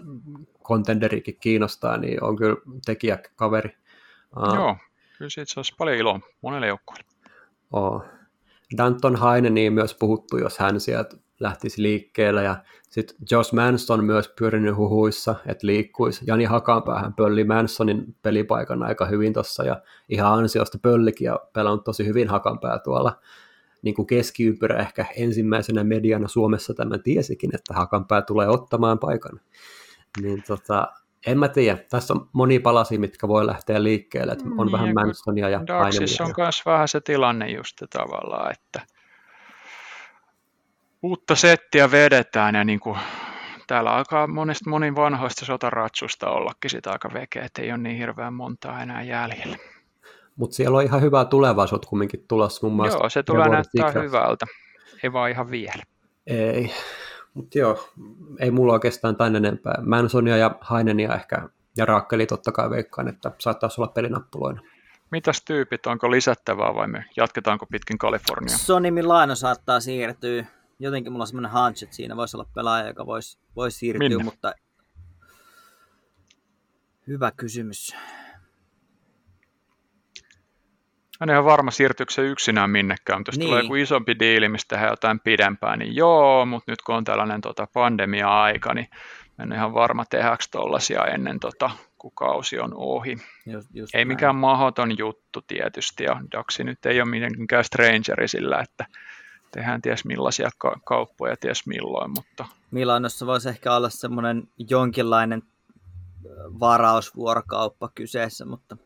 contenderikin kiinnostaa, niin on kyllä tekijäkaveri. Uh, Joo, kyllä siitä se olisi paljon iloa monelle joukkueelle. Oo. Danton Haineniin myös puhuttu, jos hän sieltä lähtisi liikkeelle. Ja sitten Josh Manson myös pyörinyt huhuissa, että liikkuisi. Jani Hakanpäähän pölli Mansonin pelipaikan aika hyvin tuossa ja ihan ansiosta pöllikin ja pelannut tosi hyvin Hakanpää tuolla niin kuin keskiympyrä ehkä ensimmäisenä mediana Suomessa tämän tiesikin, että Hakanpää tulee ottamaan paikan. Niin tota, en mä tiedä. Tässä on moni palasi, mitkä voi lähteä liikkeelle. Että on Niin, vähän Mansonia ja Daxissa on myös vähän se tilanne just tavallaan, että uutta settiä vedetään ja niin kuin, täällä alkaa monesta monin vanhoista sotaratsusta ollakin sitä aika vekeä, että ei ole niin hirveän montaa enää jäljellä. Mutta siellä on ihan hyvää tulevaisuutta kumminkin tulossa mun mielestä. Joo, se tulee näyttää Seagrass. hyvältä. Ei vaan ihan vielä. Ei, mutta joo, ei mulla oikeastaan tain enempää. Mansonia ja Hainenia ehkä, ja Raakkeli totta kai veikkaan, että saattaisi olla pelinappuloina. Mitäs tyypit, onko lisättävää vai me jatketaanko pitkin Kalifornia? Sonny Milano saattaa siirtyä. Jotenkin mulla on semmoinen hunch, että siinä voisi olla pelaaja, joka voisi, voisi siirtyä, Minne? mutta hyvä kysymys. Hän ei ole varma siirtyykö se yksinään minnekään, mutta jos Niin. tulee joku isompi diili, mistä tehdään jotain pidempään, niin joo, mutta nyt kun on tällainen tota, pandemia-aika, niin en ihan varma tehdäänkö tollasia ennen tota, kun kausi on ohi. Just, just Ei näin. mikään mahdoton juttu tietysti, ja Daxi nyt ei ole mitenkään strangeri sillä, että tehdään ties millaisia ka- kauppoja ties milloin, mutta Milanossa voisi ehkä olla semmoinen jonkinlainen varausvuorokauppa kyseessä, mutta,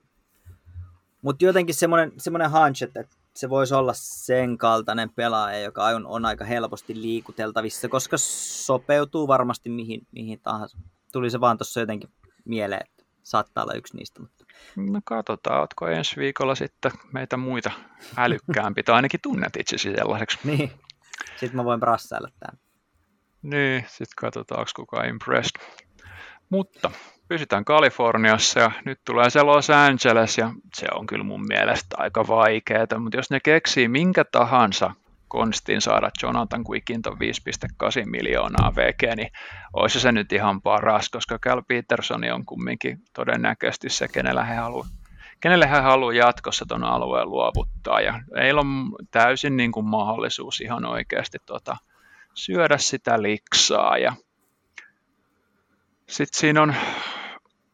mutta jotenkin semmoinen, semmoinen hunch, että se voisi olla sen kaltainen pelaaja, joka on, on aika helposti liikuteltavissa, koska sopeutuu varmasti mihin, mihin tahansa. Tuli se vaan tuossa jotenkin mieleen, että saattaa olla yksi niistä. Mutta... no katsotaan, ootko ensi viikolla sitten meitä muita älykkäämpi, tai ainakin tunnet itsesi sellaiseksi. Niin. Sitten mä voin brassailla tämän. Niin, sitten katsotaan, onko kukaan impressed. Mutta pysytään Kaliforniassa ja nyt tulee se Los Angeles ja se on kyllä mun mielestä aika vaikeaa, mutta jos ne keksii minkä tahansa konstin saada Jonathan Quickin ton 5,8 miljoonaa VG, niin olisi se nyt ihan paras, koska Cal Peterson on kumminkin todennäköisesti se, kenellä he haluaa kenelle hän haluaa jatkossa tuon alueen luovuttaa. Ja heillä on täysin niin kuin mahdollisuus ihan oikeasti tota, syödä sitä liksaa. Ja sitten siinä on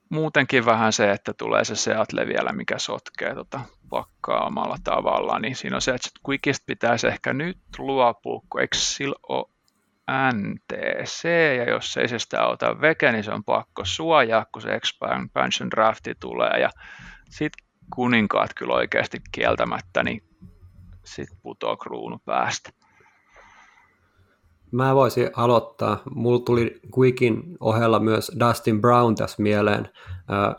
muutenkin vähän se, että tulee se Seattle vielä, mikä sotkee tota pakkaa omalla tavallaan, niin siinä on se, että Quickista pitäisi ehkä nyt luopua, kun eikö sillä ole NTC, ja jos ei se sitä ota veke, niin se on pakko suojaa, kun se expansion drafti tulee, ja sitten kuninkaat kyllä oikeasti kieltämättä, niin sitten putoo kruunu päästä. Mä voisin aloittaa. Mulla tuli Quickin ohella myös Dustin Brown tässä mieleen.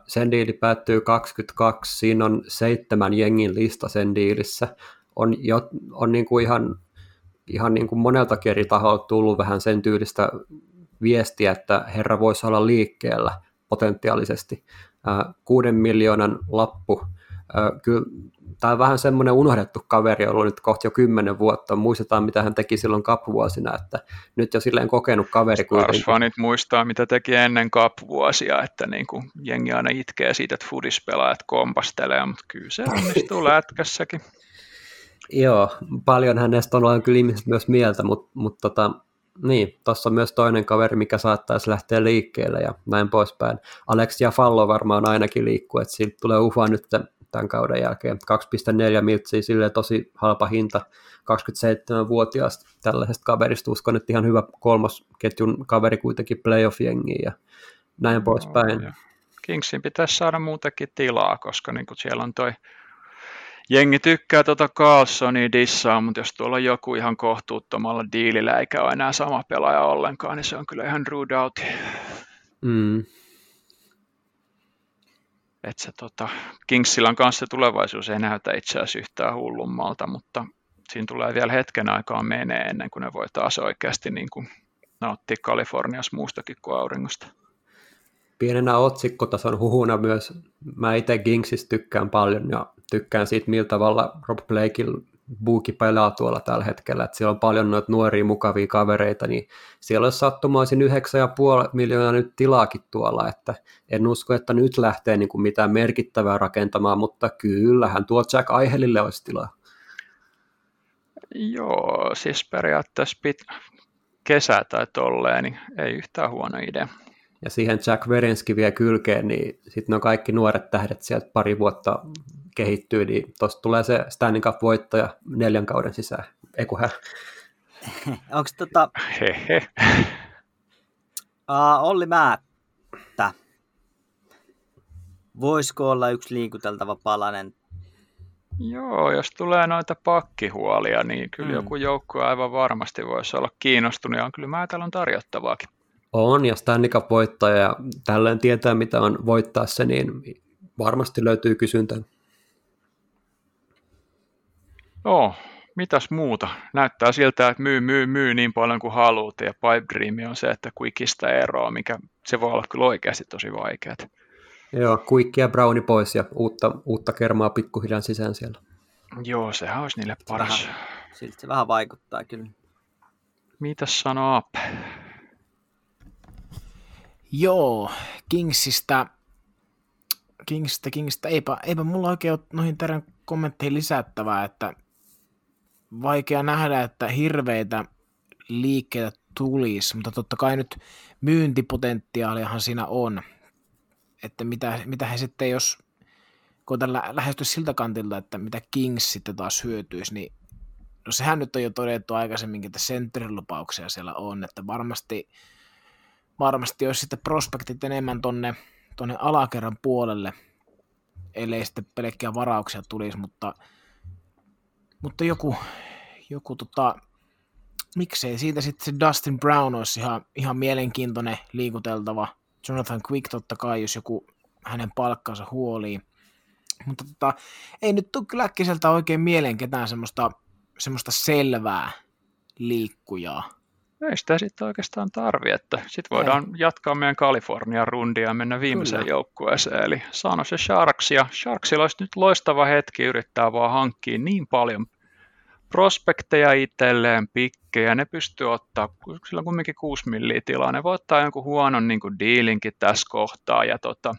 Sen diili päättyy 22. Siinä on seitsemän jengin lista sen diilissä. On, jo, on niin kuin ihan, ihan niin kuin monelta eri taholta tullut vähän sen tyylistä viestiä, että herra voisi olla liikkeellä potentiaalisesti. Kuuden miljoonan lappu. Kyllä tämä on vähän semmoinen unohdettu kaveri, ollut nyt kohta jo kymmenen vuotta. Muistetaan, mitä hän teki silloin cup-vuosina, että nyt jo silleen kokenut kaveri kuitenkin. Spurs-fanit muistaa, mitä teki ennen cup-vuosia, että niin kuin jengi aina itkee siitä, että fudispelaajat kompastelee, mutta kyllä se onnistuu lätkässäkin. [laughs] Joo, paljon hänestä on olen kyllä ihmiset myös mieltä, mutta, mutta tota, niin, tuossa on myös toinen kaveri, mikä saattaisi lähteä liikkeelle ja näin poispäin. Alex ja Fallo varmaan ainakin liikkuu, että siltä tulee ufa nyt tämän kauden jälkeen. 2,4 miltsiä, silleen tosi halpa hinta 27-vuotiaasta tällaisesta kaverista. Uskon, että ihan hyvä kolmosketjun kaveri kuitenkin playoff-jengiin ja näin poispäin. Ja Kingsin pitäisi saada muutakin tilaa, koska niin kuin siellä on toi jengi tykkää tota Carlsonia dissaa, mutta jos tuolla on joku ihan kohtuuttomalla diilillä eikä ole enää sama pelaaja ollenkaan, niin se on kyllä ihan Drew Doughty. Mm. Että se, tota, Kingsillan kanssa tulevaisuus ei näytä itse asiassa yhtään hullummalta, mutta siinä tulee vielä hetken aikaa menee ennen kuin ne voi taas oikeasti niin kuin nauttia Kaliforniassa muustakin kuin auringosta. Pienenä otsikkotason huhuna myös. Mä itse Gingsistä tykkään paljon ja tykkään siitä, millä tavalla Rob Blakeilla buuki pelaa tuolla tällä hetkellä, että siellä on paljon noita nuoria mukavia kavereita, niin siellä olisi sattumaisin 9,5 miljoonaa nyt tilaakin tuolla, että en usko, että nyt lähtee niin kuin mitään merkittävää rakentamaan, mutta kyllähän tuo Jack Aihelille olisi tilaa. Joo, siis periaatteessa pit, kesä tai tolleen, niin ei yhtään huono idea. Ja siihen Jack Verenski vie kylkeen, niin sitten on kaikki nuoret tähdet sieltä pari vuotta kehittyy, niin tuosta tulee se Stanley Cup-voittaja neljän kauden sisään. Eikuhän. [laughs] Onko tota... Hehe. Uh, Olli Määttä. Voisiko olla yksi liikuteltava palanen? Joo, jos tulee noita pakkihuolia, niin kyllä mm. joku joukko aivan varmasti voisi olla kiinnostunut, ja on kyllä Määtällä on tarjottavaakin. On, ja Stanley Cup-voittaja, ja tällöin tietää, mitä on voittaa se, niin varmasti löytyy kysyntää. Joo, mitäs muuta? Näyttää siltä, että myy, myy, myy niin paljon kuin haluat, ja Pipe Dream on se, että Quickista eroa, mikä se voi olla kyllä oikeasti tosi vaikeaa. Joo, Quick ja Browni pois ja uutta, uutta kermaa pikkuhiljaa sisään siellä. Joo, sehän olisi niille paras. Vähän, siltä se vähän vaikuttaa kyllä. Mitäs sanoo Ape? Joo, Kingsistä, Kingsistä, Kingsistä, eipä, eipä mulla oikein ole noihin teidän kommentteihin lisättävää, että vaikea nähdä, että hirveitä liikkeitä tulisi, mutta totta kai nyt myyntipotentiaaliahan siinä on, että mitä, mitä he sitten, jos koitan lä- lähestyä siltä kantilta, että mitä Kings sitten taas hyötyisi, niin no sehän nyt on jo todettu aikaisemminkin, että lupauksia siellä on, että varmasti, varmasti olisi sitten prospektit enemmän tonne, tonne alakerran puolelle, ellei sitten pelkkiä varauksia tulisi, mutta mutta joku, joku tota, miksei siitä sitten se Dustin Brown olisi ihan, ihan mielenkiintoinen liikuteltava. Jonathan Quick totta kai, jos joku hänen palkkansa huolii. Mutta tota, ei nyt tule kyllä äkkiseltä oikein mieleen ketään semmoista, semmoista selvää liikkujaa. Ei sitä sitten oikeastaan tarvi, että sitten voidaan ei. jatkaa meidän Kalifornian rundia ja mennä viimeiseen Kyllä. joukkueeseen, eli Sanos ja Sharks, ja Sharksilla olisi nyt loistava hetki yrittää vaan hankkia niin paljon prospekteja itselleen, pikkejä, ne pystyy ottaa, sillä on kumminkin 6 milliä tilaa, ne voi ottaa jonkun huonon niin kuin dealinkin tässä kohtaa, ja tota,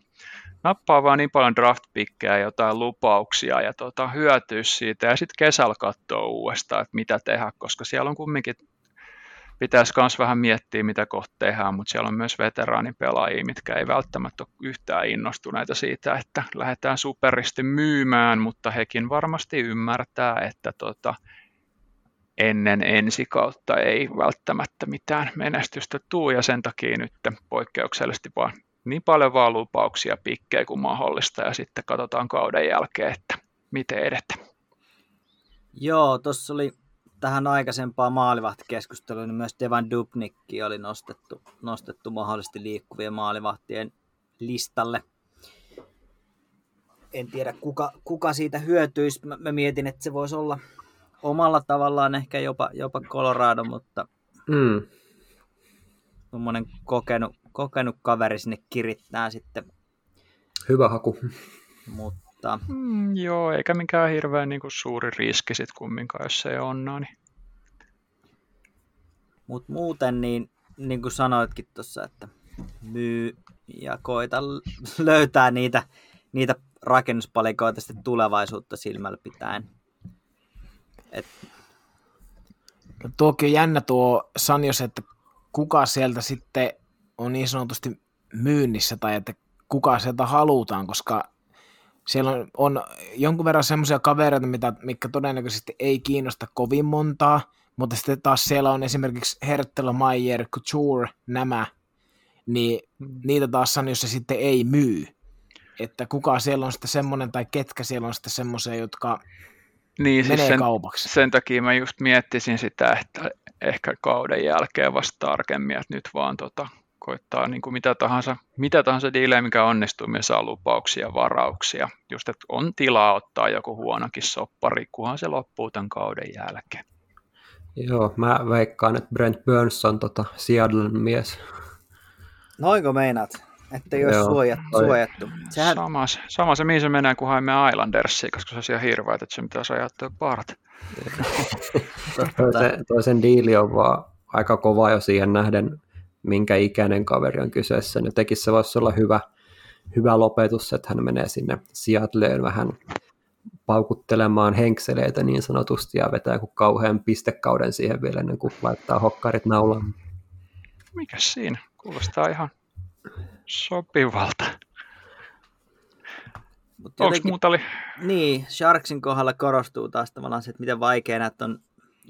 nappaa vaan niin paljon draft-pikkejä ja jotain lupauksia ja tota, hyötyä siitä ja sitten kesällä katsoa uudestaan, että mitä tehdä, koska siellä on kumminkin pitäisi myös vähän miettiä, mitä kohta tehdään, mutta siellä on myös veteraanipelaajia, mitkä ei välttämättä ole yhtään innostuneita siitä, että lähdetään superisti myymään, mutta hekin varmasti ymmärtää, että tota, ennen ensi kautta ei välttämättä mitään menestystä tuu, ja sen takia nyt poikkeuksellisesti vaan niin paljon vaan lupauksia pikkejä kuin mahdollista, ja sitten katsotaan kauden jälkeen, että miten edetä. Joo, tuossa oli tähän aikaisempaan maalivahtikeskusteluun, niin myös Devan Dubnikki oli nostettu, nostettu mahdollisesti liikkuvien maalivahtien listalle. En tiedä, kuka, kuka siitä hyötyisi. Mä, mä mietin, että se voisi olla omalla tavallaan ehkä jopa, jopa Colorado, mutta mm. tuommoinen kokenut, kokenut kaveri sinne kirittää sitten. Hyvä haku. Mutta mutta... Mm, joo, eikä mikään hirveän niin kuin, suuri riski sitten kumminkaan, jos se ei onnaa. Niin... Mutta muuten, niin, niin kuin sanoitkin tuossa, että myy ja koita löytää niitä, niitä rakennuspalikoita sitten tulevaisuutta silmällä pitäen. Et... No, tuokin on jännä tuo Sanjos, että kuka sieltä sitten on niin sanotusti myynnissä tai että kuka sieltä halutaan, koska siellä on, on jonkun verran semmoisia kavereita, mitä, mitkä todennäköisesti ei kiinnosta kovin montaa, mutta sitten taas siellä on esimerkiksi Herttel, Mayer, Couture, nämä, niin niitä taas on, jos se sitten ei myy. Että kuka siellä on sitten semmoinen, tai ketkä siellä on sitten semmoisia, jotka niin, siis menee sen, kaupaksi. Sen takia mä just miettisin sitä, että ehkä kauden jälkeen vasta tarkemmin, että nyt vaan tota, koittaa niin kuin mitä, tahansa, mitä tahansa diilejä, mikä onnistuu, me saa lupauksia ja varauksia. Just, että on tilaa ottaa joku huonokin soppari, kunhan se loppuu tämän kauden jälkeen. Joo, mä veikkaan, että Brent Burns on tota Seattlein mies. Noinko meinaat? Että ei ole suojattu. suojattu. Sehän... Sama, sama se, mihin se menee, kun haimme Islandersia, koska se on siellä hirveä, että se pitäisi ajattua part. [laughs] toisen, toisen diili on vaan aika kova jo siihen nähden, minkä ikäinen kaveri on kyseessä. Tekisi se voisi olla hyvä, hyvä lopetus, että hän menee sinne Seattleen vähän paukuttelemaan henkseleitä niin sanotusti ja vetää joku kauhean pistekauden siihen vielä ennen kuin laittaa hokkarit naulaan. Mikä siinä? Kuulostaa ihan sopivalta. Onko jotenkin, muuta oli? Niin, Sharksin kohdalla korostuu taas tavallaan se, että miten vaikea näitä on,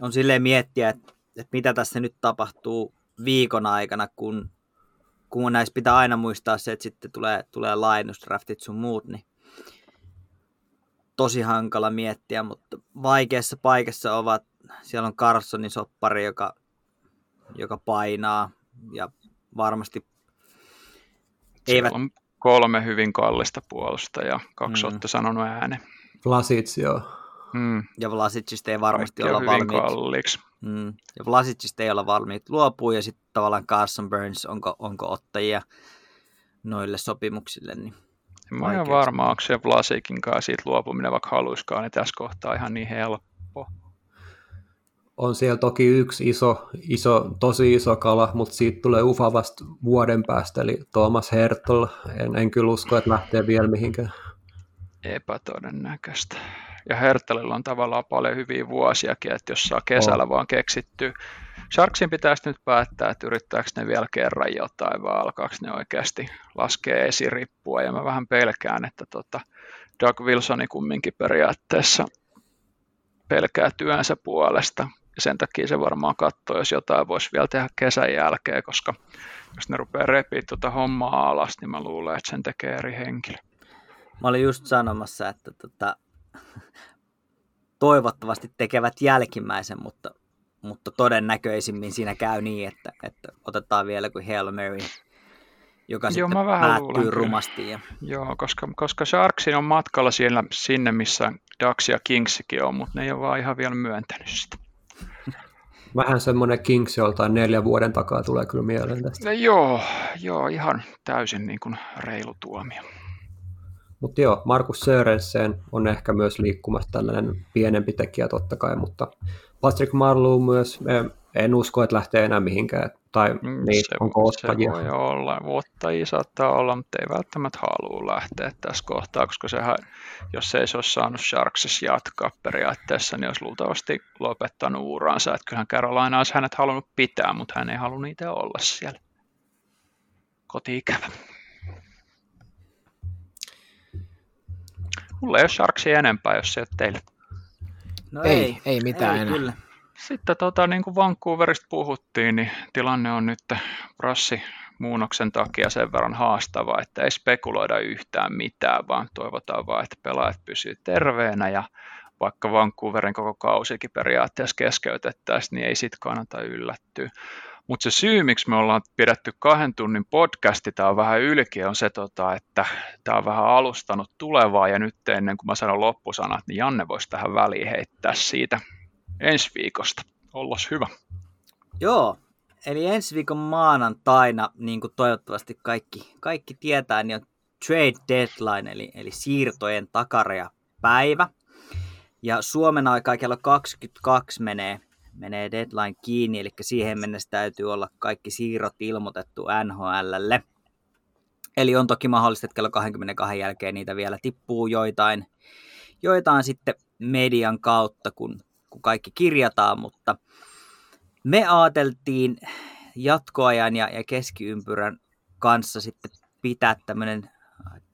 on silleen miettiä, että, että mitä tässä nyt tapahtuu viikon aikana, kun, kun näissä pitää aina muistaa se, että sitten tulee, tulee lainusdraftit sun muut, niin tosi hankala miettiä, mutta vaikeassa paikassa ovat, siellä on Carsonin soppari, joka, joka painaa ja varmasti eivät... on kolme hyvin kallista puolusta ja kaksi mm. olette sanonut äänen. Vlasic, joo. Mm. Ja Vlasicista ei varmasti olla valmiit. Kalliiksi. Mm. Ja Vlasicista ei olla valmiit luopua ja sitten tavallaan Carson Burns, onko, onko ottajia noille sopimuksille. Niin en mä ole varma, onko se Vlasikin kanssa siitä luopuminen, vaikka haluiskaan, niin tässä kohtaa ihan niin helppo. On siellä toki yksi iso, iso, tosi iso kala, mutta siitä tulee ufa vasta vuoden päästä, eli Thomas Hertel. En, en kyllä usko, että lähtee vielä mihinkään. Epätodennäköistä. Ja Hertelillä on tavallaan paljon hyviä vuosiakin, että jos saa kesällä oh. vaan keksitty. Sharksin pitäisi nyt päättää, että yrittääkö ne vielä kerran jotain vai alkaako ne oikeasti laskea esirippua. Ja mä vähän pelkään, että tota Doug Wilsoni kumminkin periaatteessa pelkää työnsä puolesta. Ja sen takia se varmaan katsoo, jos jotain voisi vielä tehdä kesän jälkeen, koska jos ne rupeaa repiä tuota hommaa alas, niin mä luulen, että sen tekee eri henkilö. Mä olin just sanomassa, että tota, toivottavasti tekevät jälkimmäisen, mutta, mutta todennäköisimmin siinä käy niin, että, että otetaan vielä kuin Hail Mary, joka Joo, sitten päättyy rumasti. Ja... Joo, koska, koska Sharksin on matkalla siellä, sinne, missä Dax ja Kingsikin on, mutta ne ei ole vaan ihan vielä myöntänyt sitä. [laughs] Vähän semmoinen Kings joltain neljän vuoden takaa tulee kyllä mieleen tästä. No, joo, joo, ihan täysin niin kuin reilu tuomio. Mutta joo, Markus Sörensen on ehkä myös liikkumassa tällainen pienempi tekijä totta kai, mutta Patrick Marlowe myös, en usko, että lähtee enää mihinkään. Tai mm, niin, se, onko ottajia? Se voi olla, ottajia saattaa olla, mutta ei välttämättä halua lähteä tässä kohtaa, koska sehän, jos ei se olisi saanut Sharksissa jatkaa periaatteessa, niin olisi luultavasti lopettanut uransa. Että kyllähän Carolina olisi hänet halunnut pitää, mutta hän ei halunnut itse olla siellä. Koti-ikävä. Mulla ei ole Sharksia enempää, jos se ei teille. No ei, ei, ei mitään ei, enää. Kyllä. Sitten tota, niin kuin Vancouverista puhuttiin, niin tilanne on nyt Brassi muunnoksen takia sen verran haastava, että ei spekuloida yhtään mitään, vaan toivotaan vaan, että pelaajat pysyvät terveenä ja vaikka Vancouverin koko kausikin periaatteessa keskeytettäisiin, niin ei sit kannata yllättyä. Mutta se syy, miksi me ollaan pidetty kahden tunnin podcasti, tämä on vähän ylkeä, on se, tota, että tämä on vähän alustanut tulevaa ja nyt ennen kuin mä sanon loppusanat, niin Janne voisi tähän väliin heittää siitä ensi viikosta. Ollos hyvä. Joo, eli ensi viikon maanantaina, niin kuin toivottavasti kaikki, kaikki tietää, niin on trade deadline, eli, eli siirtojen takaraja päivä. Ja Suomen aikaa kello 22 menee menee deadline kiinni, eli siihen mennessä täytyy olla kaikki siirrot ilmoitettu NHLlle. Eli on toki mahdollista, että kello 22 jälkeen niitä vielä tippuu joitain, joitain sitten median kautta, kun, kun kaikki kirjataan, mutta me ajateltiin jatkoajan ja, ja keskiympyrän kanssa sitten pitää tämmöinen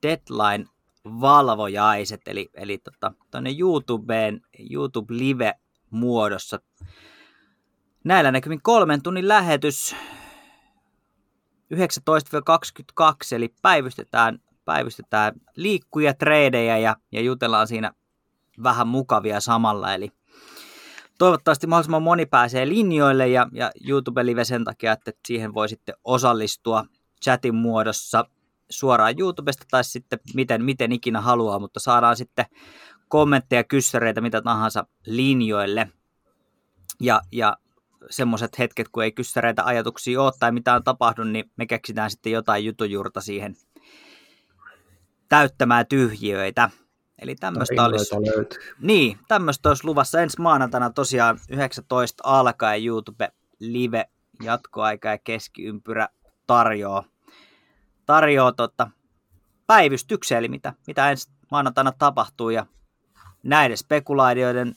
deadline valvojaiset, eli, eli tota, YouTubeen, YouTube Live muodossa Näillä näkymin kolmen tunnin lähetys 19-22, eli päivystetään, päivystetään liikkuja, treidejä ja, ja jutellaan siinä vähän mukavia samalla. Eli toivottavasti mahdollisimman moni pääsee linjoille ja, ja YouTube-live sen takia, että siihen voi sitten osallistua chatin muodossa suoraan YouTubesta tai sitten miten, miten ikinä haluaa, mutta saadaan sitten kommentteja, kyssäreitä, mitä tahansa linjoille. Ja, ja semmoiset hetket, kun ei kyssäreitä ajatuksia ole tai mitään tapahdu, niin me keksitään sitten jotain jutujurta siihen täyttämään tyhjiöitä. Eli tämmöistä olisi, niin, tämmöistä olisi luvassa ensi maanantaina tosiaan 19 alkaen YouTube live jatkoaika ja keskiympyrä tarjoaa, tarjoaa tota, päivystyksiä, eli mitä, mitä ensi maanantaina tapahtuu ja näiden spekulaatioiden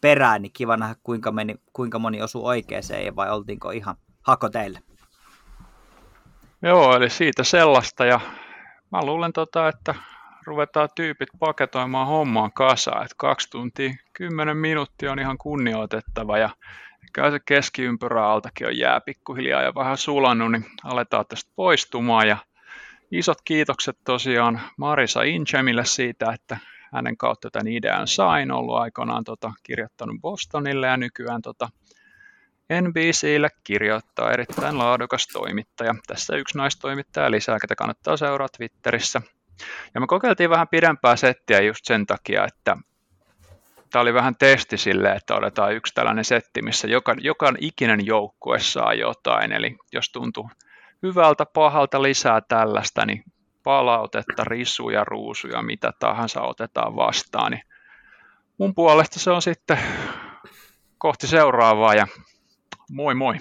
perään, niin kiva nähdä kuinka, meni, kuinka moni osui oikeeseen vai oltiinko ihan hako teille. Joo, eli siitä sellaista ja mä luulen, tota, että ruvetaan tyypit paketoimaan hommaan kasaan, että kaksi tuntia, kymmenen minuuttia on ihan kunnioitettava ja käy se keskiympyrä altakin on jää pikkuhiljaa ja vähän sulannut, niin aletaan tästä poistumaan ja isot kiitokset tosiaan Marisa Inchemille siitä, että hänen kautta tämän idean sain, ollut aikoinaan tota, kirjoittanut Bostonille ja nykyään tota, NBClle kirjoittaa erittäin laadukas toimittaja. Tässä yksi naistoimittaja lisää, ketä kannattaa seurata Twitterissä. Ja me kokeiltiin vähän pidempää settiä just sen takia, että tämä oli vähän testi sille, että otetaan yksi tällainen setti, missä joka, joka ikinen joukkue saa jotain. Eli jos tuntuu hyvältä, pahalta lisää tällaista, niin palautetta, risuja, ruusuja, mitä tahansa otetaan vastaan, niin mun puolesta se on sitten kohti seuraavaa ja moi moi!